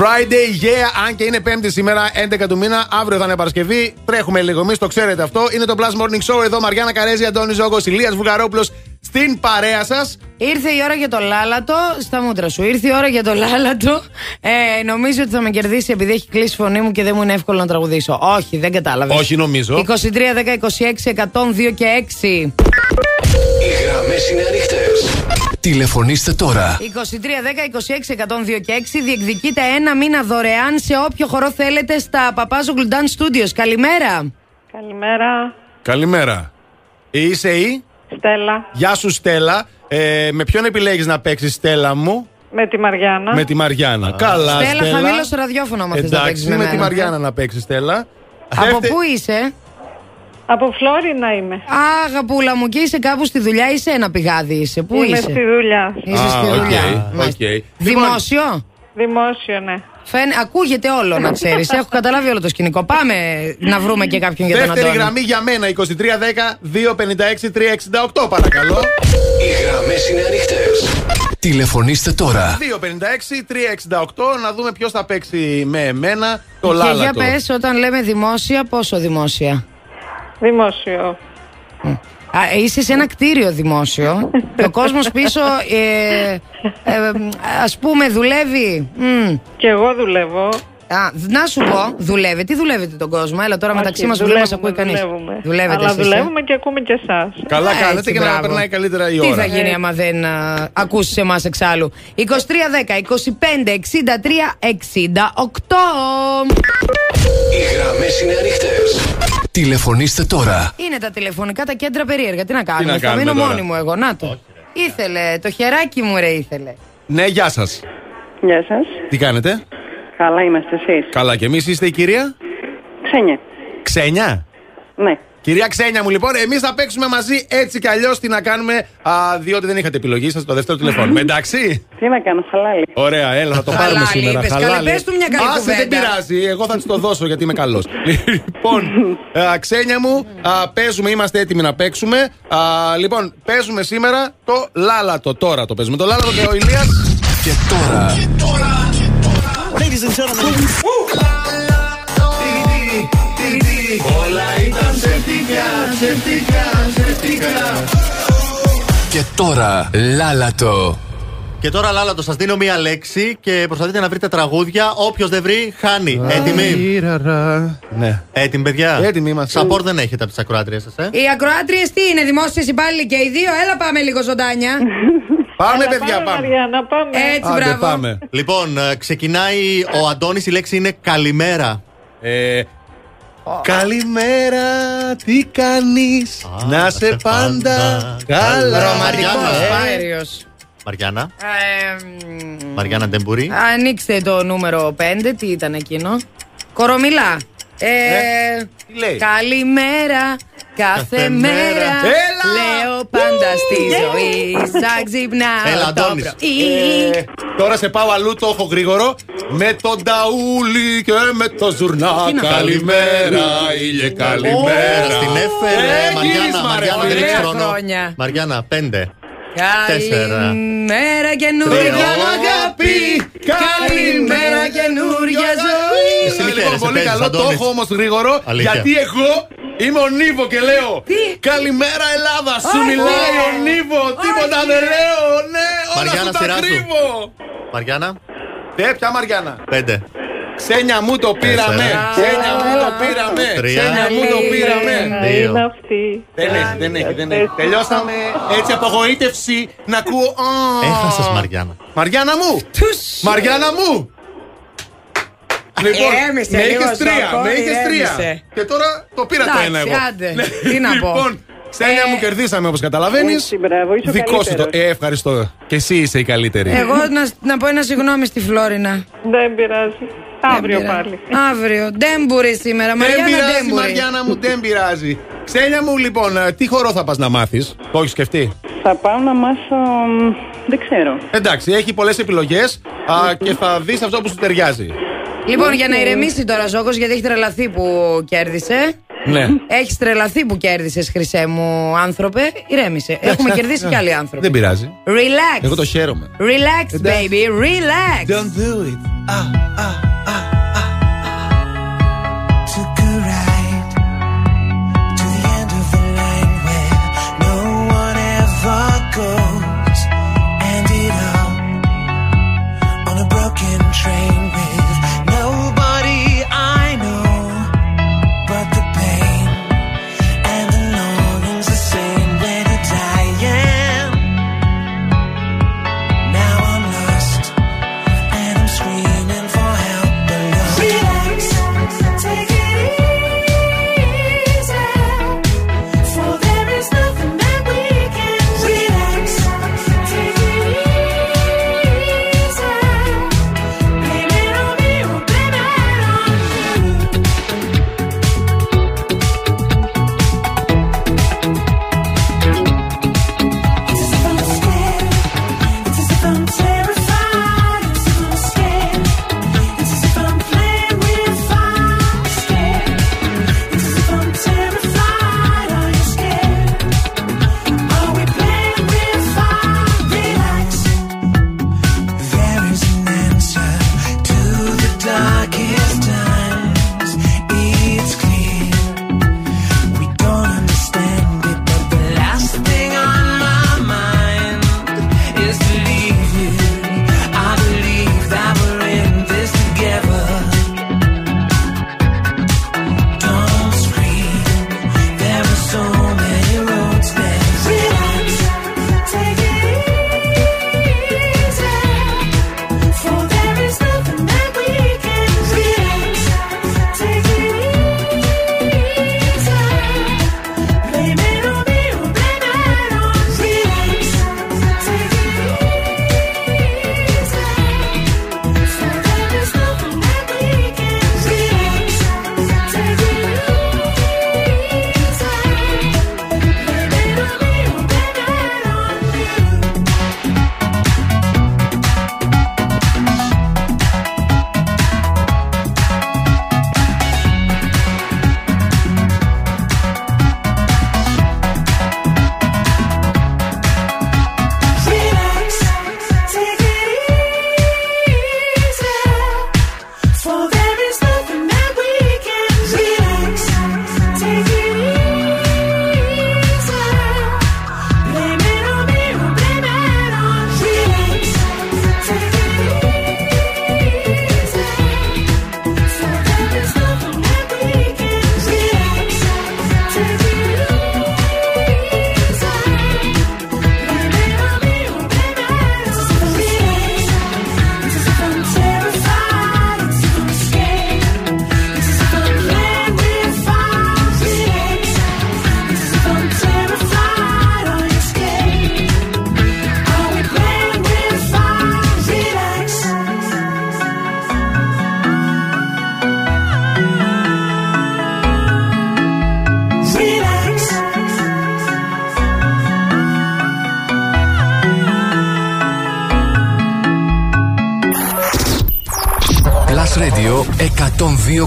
Yeah! Αν και είναι Πέμπτη σήμερα, 11 του μήνα, αύριο θα είναι Παρασκευή. Τρέχουμε λίγο εμείς, το ξέρετε αυτό. Είναι το Plus Morning Show εδώ, Μαριάννα Καρέζη, Αντώνης Ζόγκο, Ηλίας Βουλγαρόπουλος στην παρέα σας. Ήρθε η ώρα για το λάλατο. Στα μούτρα σου. Ήρθε η ώρα για το λάλατο. Ε, νομίζω ότι θα με κερδίσει επειδή έχει κλείσει η φωνή μου και δεν μου είναι εύκολο να τραγουδήσω. Όχι, δεν κατάλαβες. Όχι, νομίζω. 23, 10, 26, 102 και 6. Οι γραμμές είναι ανοιχτές. Τηλεφωνήστε τώρα. 23, 10, 26, 102 και 6. Διεκδικείτε ένα μήνα δωρεάν σε όποιο χορό θέλετε στα Παπάζο Γκλουντάν Studios. Καλημέρα. Καλημέρα. Καλημέρα. Είσαι η; Στέλλα. Γεια σου, Στέλλα. Ε, με ποιον επιλέγεις να παίξεις, Στέλλα μου; Με τη Μαριάννα. Με τη Μαριάννα. Καλά, Στέλλα, Στέλλα. χαμήλωσε ραδιόφωνο άμα θες να παίξεις Εντάξει, με με τη μένα. Μαριάννα να παίξεις, Στέλλα. Από πού είσαι; Από Φλόρινα είμαι. Α, αγαπούλα μου, και είσαι κάπου στη δουλειά, είσαι ένα πηγάδι είσαι. Πού Είμαι είσαι; στη δουλειά. Είσαι στη Α, οκ, δουλειά. Μάλιστα. οκ. Δημόσιο; Δημόσιο, ναι. Φαίν, ακούγεται όλο να ξέρεις. Έχω καταλάβει όλο το σκηνικό. Πάμε να βρούμε και κάποιον για τον Δεύτερη Αντώνη. γραμμή για μένα, 2310-256-368, παρακαλώ. Οι γραμμές είναι ανοιχτές. Τηλεφωνήστε τώρα. 256-368, να δούμε ποιος θα παίξει με εμένα το Και για λάλατο. πες, όταν λέμε δημόσια, πόσο δημόσια; Δημόσιο. Α, είσαι σε ένα κτίριο δημόσιο και ο κόσμος πίσω, ε, ε, ας πούμε, δουλεύει. Μμ. Και εγώ δουλεύω. Α, να σου πω, δουλεύει. Τι δουλεύετε τον κόσμο, έλα τώρα Όχι, μεταξύ μας που δεν μας δουλεύουμε, ακούει κανείς. δουλεύουμε. Δουλεύετε Αλλά εσείς, ε; δουλεύουμε και ακούμε και εσάς. Καλά Έτσι, κάνετε και να μπράβο. περνάει καλύτερα η Τι ώρα. θα γίνει άμα δεν α, ακούσεις εμάς εξάλλου; 2310, 25, 63, 68. Οι γραμμές είναι ανοιχτές. Τηλεφωνήστε τώρα. Είναι τα τηλεφωνικά τα κέντρα περίεργα. Τι να κάνουμε, να θα κάνουμε μείνω τώρα; μόνη μου εγώ. Να το. Ήθελε, το χεράκι μου ρε ήθελε. Ναι, γεια σας. Γεια σας. Τι κάνετε, Καλά είμαστε εσείς. Καλά και εμείς είστε η κυρία; Ξένια. Ξένια; Ναι. Κυρία Ξένια μου, λοιπόν, εμείς θα παίξουμε μαζί έτσι κι αλλιώς τι να κάνουμε, α, διότι δεν είχατε επιλογή σας το δεύτερο τηλεφώνημα. Εντάξει. Τι να κάνω, χαλάλι. Ωραία, έλα, θα το Χαλάλι, πάρουμε σήμερα. είπες. Καλή, πες του μια καλή Άσε, δεν κουβέντα. πειράζει. Εγώ θα της το δώσω γιατί είμαι καλός. λοιπόν, α, Ξένια μου, α, παίζουμε, είμαστε έτοιμοι να παίξουμε. Α, λοιπόν, παίζουμε σήμερα το λάλατο. Τώρα το παίζουμε. Το λάλατο και ο Ηλίας Και τώρα. Ladies and gentlemen. Όλα ήταν ψευτικά, ψευτικά, ψευτικά. Και τώρα. Λάλατο. Και τώρα, Λάλατο, σας δίνω μία λέξη και προσπαθείτε να βρείτε τραγούδια. Όποιος δεν βρει, χάνει. Έτοιμοι; Ναι. Έτοιμοι, παιδιά; Έτοιμοι είμαστε. Support δεν έχετε από τις ακροάτριες σας, ε; Οι ακροάτριες τι είναι, δημόσιες υπάλληλοι και οι δύο; Έλα πάμε λίγο ζωντάνια. Πάμε, Έλα, πάμε, Μαριάννα, πάμε. Έτσι, μπράβο. Λοιπόν, ε, ξεκινάει ο Αντώνης. Η λέξη είναι καλημέρα. Ε, Καλημέρα, τι κάνεις, να σε πάντα καλά. Ρομαντικός, Ε, πάεριος. Μαριάννα. Ε, Μαριάννα Ντεμπουρή. Ανοίξτε το νούμερο 5, τι ήταν εκείνο. Κορομιλά. Ε, Καλημέρα, κάθε Κάθε μέρα. μέρα. Έλα! Λέω πάντα στη ζωή. Σαν ξυπνάω Έλα, το Αντώνης. πρωί. Ε, Τώρα σε πάω αλλού, το έχω γρήγορο. Με τον ταούλι και με το ζουρνά. Τι να Καλημέρα, ήλιε, καλημέρα. Στην έφερε. Ε, Μαριάννα, γύρισμα, ρε, Μαριάννα, δεν φίλε. έχει χρόνο. χρόνια. Μαριάννα, πέντε. Τέσσερα. Καλημέρα καινούρια Τρία. μου αγάπη. Καλημέρα καινούρια ζωή. Εσύ μη Λοιπόν, χαίρεσαι, πολύ παίζεις, καλό, το Αντώνης. έχω όμως γρήγορο. Αλήθεια. Γιατί εγώ είμαι ο Νίβο και λέω Καλημέρα Ελλάδα, σου Αχ, μιλάει ναι. ο Νίβο. Τίποτα ναι. δεν λέω. Ναι, όλα Μαριάννα, σου τα σειρά σου. κρύβω. Μαριάννα, Ναι, ποια Μαριάννα. πέντε. Ξένια μου το πήραμε. Τέσσερα. Ξένια μου το πήραμε. Τρία. Ξένια μου το πήραμε. Δύο. Είναι αυτή. Δεν έχει, δεν έχει, δεν έχει. Τελειώσαμε. Έτσι απογοήτευση να ακούω. «Α». Έχασες, Μαριάννα. Μαριάννα μου! Μαριάννα μου! Λοιπόν, Ηρέμησε με λίγο, είχες τρία, Σόκο, με είχες τρία. ηρέμησε. Και τώρα το πήρα το Εντάξει, ένα εγώ. άντε. Ναι. Τι να πω. Λοιπόν, Ξένια Ε, μου κερδίσαμε όπως καταλαβαίνεις. Έτσι, μπράβο, είσαι ο Δικό σου το. καλύτερος. Ε, ευχαριστώ. Και εσύ είσαι η καλύτερη. Εγώ να, να πω ένα συγγνώμη στη Φλόρινα. Δεν πειράζει. Αύριο πάλι. Αύριο. Ντέμπουρη σήμερα. Μαριάννα δεν πειράζει, ντέμπουρη. Μαριάννα μου, δεν πειράζει. Ξένια μου, λοιπόν, ε, τι χορό θα πας να μάθεις, το έχεις σκεφτεί; Θα πάω να μάθω. Δεν ξέρω. Εντάξει, έχει πολλές επιλογές και θα δεις αυτό που σου ταιριάζει. Λοιπόν, για να ηρεμήσει τώρα Ζόκο, γιατί έχει τρελαθεί που κέρδισε. Ναι. Έχεις τρελαθεί που κέρδισες, χρυσέ μου άνθρωπε. Ηρέμησε. Έχουμε κερδίσει κι άλλοι άνθρωποι. Δεν πειράζει. Relax. Εγώ το χαίρομαι. Relax, baby, relax. Don't do it. Ah, ah.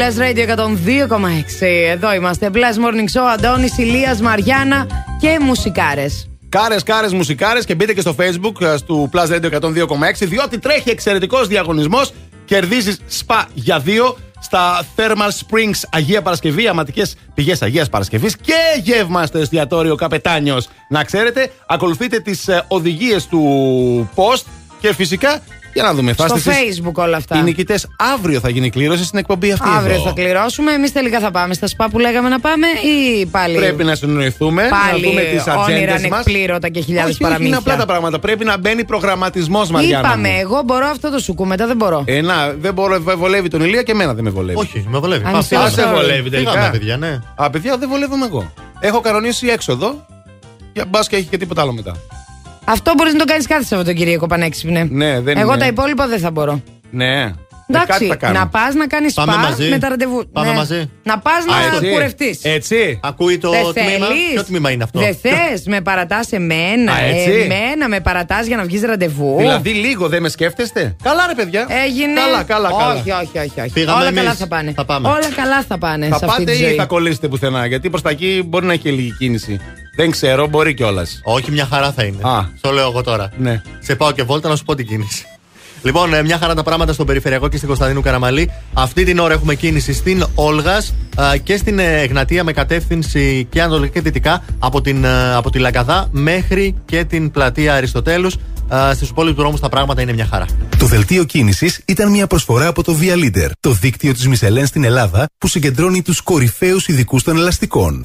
Again στο Blast Radio 102,6. Εδώ είμαστε. Blast Morning Show, Αντώνης, Ηλίας, Μαριάννα και μουσικάρες. Κάρες, κάρες, μουσικάρες και μπείτε και στο facebook ε, του Plus Radio 102,6 διότι τρέχει εξαιρετικός διαγωνισμός. Κερδίζεις σπα για δύο στα Thermal Springs Αγία Παρασκευή, αματικές πηγές Αγίας Παρασκευής και γεύμα στο εστιατόριο Καπετάνιος. Να ξέρετε, ακολουθείτε τις οδηγίες του post και φυσικά για να δούμε. Στο στήσεις facebook όλα αυτά. Οι νικητές αύριο θα γίνει η κλήρωση στην εκπομπή αυτή. Αύριο εδώ. θα κληρώσουμε. Εμείς τελικά θα πάμε στα σπα που λέγαμε να πάμε ή πάλι. Πρέπει να συνοηθούμε, Πάλι να δούμε τις όνειρα ατζέντες μας. ανεκπλήρωτα και χιλιάδες Όχι, όχι, είναι παραμύθια. απλά τα πράγματα. Πρέπει να μπαίνει προγραμματισμός, Μαριάννα. Είπαμε, μου. εγώ μπορώ αυτό το σουκού, μετά δεν μπορώ. Ε, να, δεν μπορώ, δεν βολεύει τον Ηλία και εμένα δεν με βολεύει. Όχι, με βολεύει. I'm Πάμε, so φύγαμε. Α, σε βολεύει τελικά. Φύγαμε, παιδιά, ναι. Α, παιδιά, δεν βολεύομαι εγώ. Έχω κανονίσει έξοδο. Για μπας και έχει και τίποτα άλλο μετά. Αυτό μπορείς να το κάνεις κάθε Σαββατοκύριακο πανέξυπνε. Ναι, δεν Εγώ είναι. τα υπόλοιπα δεν θα μπορώ. Ναι. Εντάξει, Ε, κάτι θα κάνω. να πας να κάνεις Πάμε σπα μαζί. με τα ραντεβού. Πάμε Ναι. μαζί. Να πας Α, να έτσι. κουρευτείς. Έτσι. Ακούει το Δεν τμήμα; θέλεις; Ποιο τμήμα είναι αυτό; Δεν θες, με παρατάς εμένα. Α, έτσι. Εμένα με παρατάς για να βγεις ραντεβού. Δηλαδή λίγο δεν με σκέφτεστε; Καλά, ρε παιδιά. Έγινε. Καλά, καλά, καλά. Όχι, όχι, όχι. όχι. Φύγαμε Όλα εμείς. καλά θα πάνε. Θα πάμε. Όλα καλά θα πάνε Θα σε αυτή πάτε τη ή ζωή. θα κολλήσετε πουθενά; Γιατί προς τα εκεί μπορεί να έχει και λίγη κίνηση. Δεν ξέρω, μπορεί κιόλας. Όχι, μια χαρά θα είναι. Α. Το λέω εγώ τώρα. Ναι. Σε πάω και βόλτα να σου πω την κίνηση. Λοιπόν, ε, μια χαρά τα πράγματα στον Περιφερειακό και στην Κωνσταντίνου Καραμαλή. Αυτή την ώρα έχουμε κίνηση στην Όλγας και στην ε, Εγνατία με κατεύθυνση και ανατολικά και δυτικά από, την, ε, από τη Λαγκαδά μέχρι και την πλατεία Αριστοτέλους. Στους υπόλοιπους δρόμους τα πράγματα είναι μια χαρά. Το δελτίο κίνησης ήταν μια προσφορά από το Via Leader, το δίκτυο της Μισελέν στην Ελλάδα που συγκεντρώνει τους κορυφαίους ειδικούς των ελαστικών.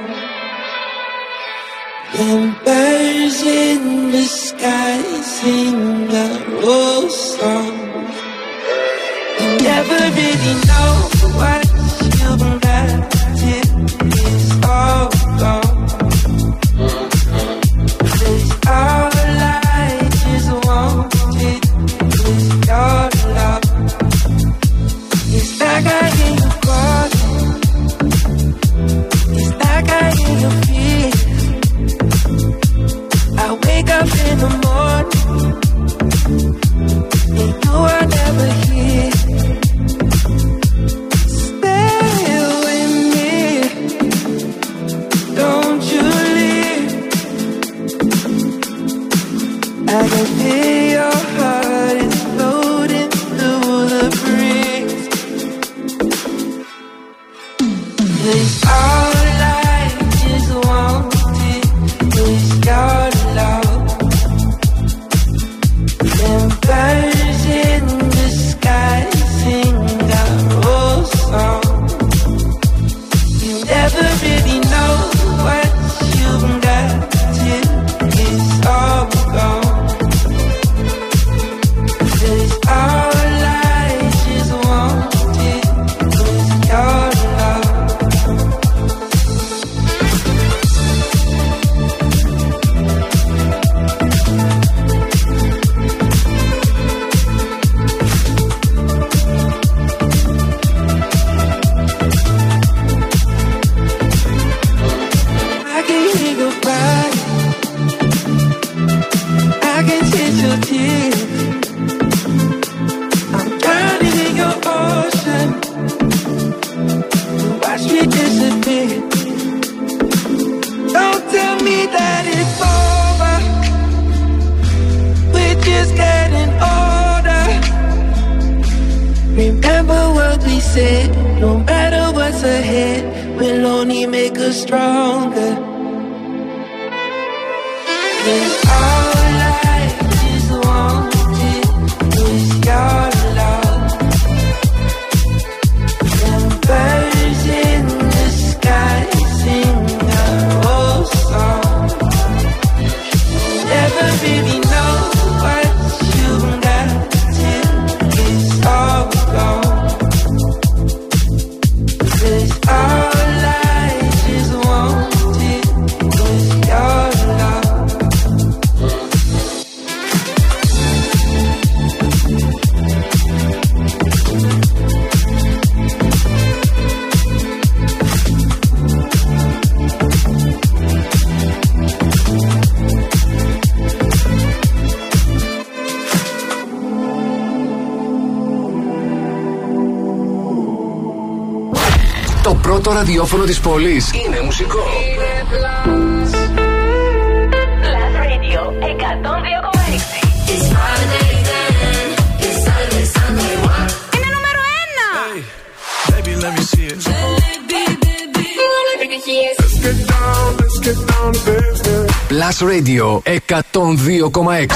Them birds in the sky sing a song. Never really know what left till it's all gone. in the morning. They know I never. Stay with me. Don't you leave. I can feel your heart is floating through the breeze. Baby. Said, no matter what's ahead, we'll only make us stronger. Ραδιόφωνο της πόλης είναι μουσικό. Plus Radio 102,6. Είναι νούμερο ένα! Baby, let me see it. Plus Radio 102,6.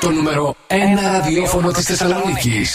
Το νούμερο 1 ραδιόφωνο της Θεσσαλονίκης.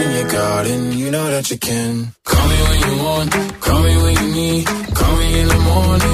in your garden, you know that you can. Call me when you want, call me when you need. Call me in the morning,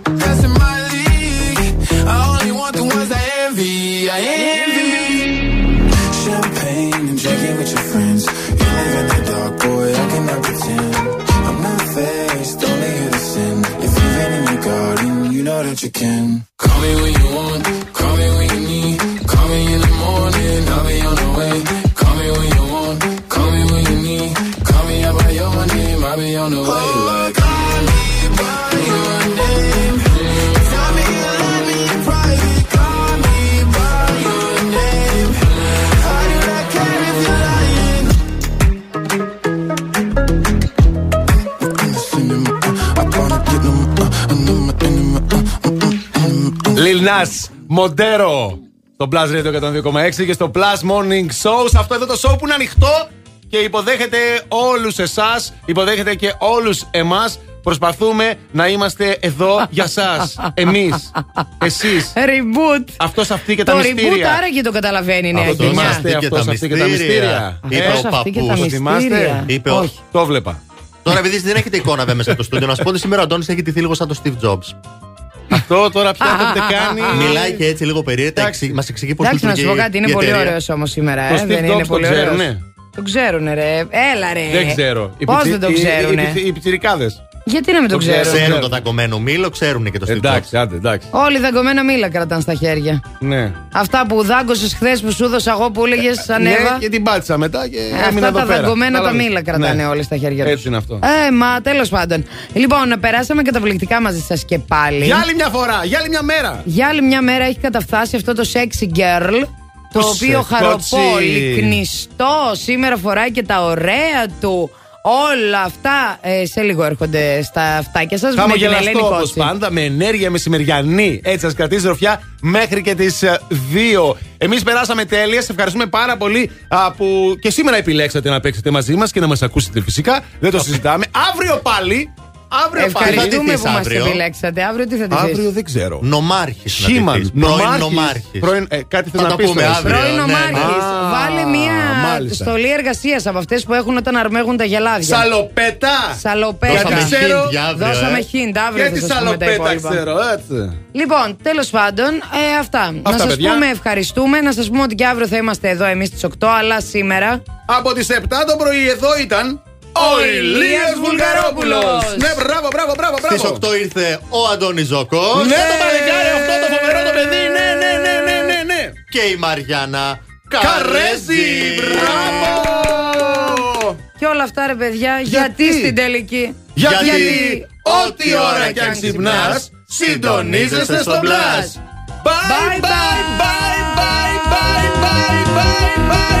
Μοντέρο. Στο Plus Radio 102,6 και στο Plus Morning Show. Σε αυτό εδώ το show που είναι ανοιχτό και υποδέχεται όλους εσάς, υποδέχεται και όλους εμάς. Προσπαθούμε να είμαστε εδώ για σας. Εμείς. Εσείς. Reboot. Αυτός αυτή και Το τα reboot μυστήρια. άραγε το καταλαβαίνει η νέα Αυτό γενιά. είμαστε, αυτός αυτή και τα μυστήρια. Είπε Αυτός ο αυτή και τα παππούς. Το θυμάστε; μυστήρια. Είπε ο- Όχι. Το βλέπα. Τώρα, επειδή δεν έχετε εικόνα βέβαια μέσα στο στούντιο, να σου πω ότι σήμερα ο Αντώνης έχει τη λίγο σαν τον Steve Jobs. Αυτό τώρα πια το έχετε κάνει. Μιλάει και έτσι λίγο περίεργα. Μα εξηγεί πώ Εντάξει, να σου πω λειτουργεί κάτι, η είναι πολύ εταιρεία. ωραίο όμω σήμερα. Το Ε, Steve δεν είναι Jobs το πολύ ωραίο. ξέρουνε. Το ξέρουνε, ρε. Έλα, ρε. Δεν ξέρω. Οι Πώ πιτσι- δεν το οι- οι- ξέρουνε. οι- Οι πιτσιρικάδες. Γιατί να μην το Το ξέρουν. ξέρουν. Ξέρουν το δαγκωμένο μήλο, ξέρουν και το Steve Jobs. Εντάξει, άντε, εντάξει. Όλοι δαγκωμένα μήλα κρατάνε στα χέρια. Ναι. Αυτά που δάγκωσες χθες που σου έδωσα εγώ που έλεγες σαν Ναι, Εύα. και την πάτησα μετά και Ε, έμεινα Αυτά εδώ τα πέρα. δαγκωμένα τα Κατάλαβες. μήλα κρατάνε Ναι. όλοι στα χέρια τους. Έτσι είναι αυτό. Ε, μα τέλος πάντων. Λοιπόν, περάσαμε καταπληκτικά μαζί σας και πάλι. Για άλλη μια φορά, για άλλη μια μέρα. Για άλλη μια μέρα έχει καταφτάσει αυτό το sexy girl. Το Το οποίο σεξότσι. χαροπόλη, κνηστό, σήμερα φοράει και τα ωραία του Όλα αυτά ε, σε λίγο έρχονται στα αυτάκια σας. Με την Ελένη Χαμογελαστό όπως Κώστη. πάντα, με ενέργεια μεσημεριανή. Έτσι, σα κρατήσει ροφιά μέχρι και τις 2. Εμείς περάσαμε τέλεια. Σε ευχαριστούμε πάρα πολύ α, που και σήμερα επιλέξατε να παίξετε μαζί μας και να μας ακούσετε φυσικά. Δεν το συζητάμε. Αύριο πάλι. Αύριο Ευχαριστούμε πάλι. που μας επιλέξατε. Αύριο τι θα τη Αύριο δεν ξέρω. Νομάρχης. Χίμαν. Πρώην νομάρχης. Πρώην, ε, κάτι Θα θέλω να τα πεις. πούμε αύριο. Πρώην νομάρχης. Α, Βάλε μία μάλιστα. στολή εργασίας από αυτές που έχουν όταν αρμέγουν τα γελάδια. Σαλοπέτα! Σαλοπέτα. Δώσαμε Ξέρω- hint για αύριο, Δώσαμε ε. hint. Αύριο Και θα τη σας πούμε τα σαλοπέτα υπόλοιπα. ξέρω, έτσι. Λοιπόν, τέλος πάντων, ε, αυτά. να σας παιδιά. πούμε ευχαριστούμε. Να σας πούμε ότι και αύριο θα είμαστε εδώ εμείς στι 8, αλλά σήμερα. Από τις 7 το πρωί εδώ ήταν ο Ηλίας Βουλγαρόπουλος. Ναι μπράβο μπράβο μπράβο Στις 8 ήρθε ο Αντώνης Ζόκος Ναι το παλικάρι αυτό το φοβερό το παιδί. Ναι ναι ναι ναι ναι ναι. Και η Μαριάννα Καρέζη. Μπράβο. Και όλα αυτά ρε παιδιά γιατί; στην τελική; Γιατί ό,τι ώρα κι αν ξυπνάς Συντονίζεσαι στο μπλάς Bye bye bye bye bye bye bye bye.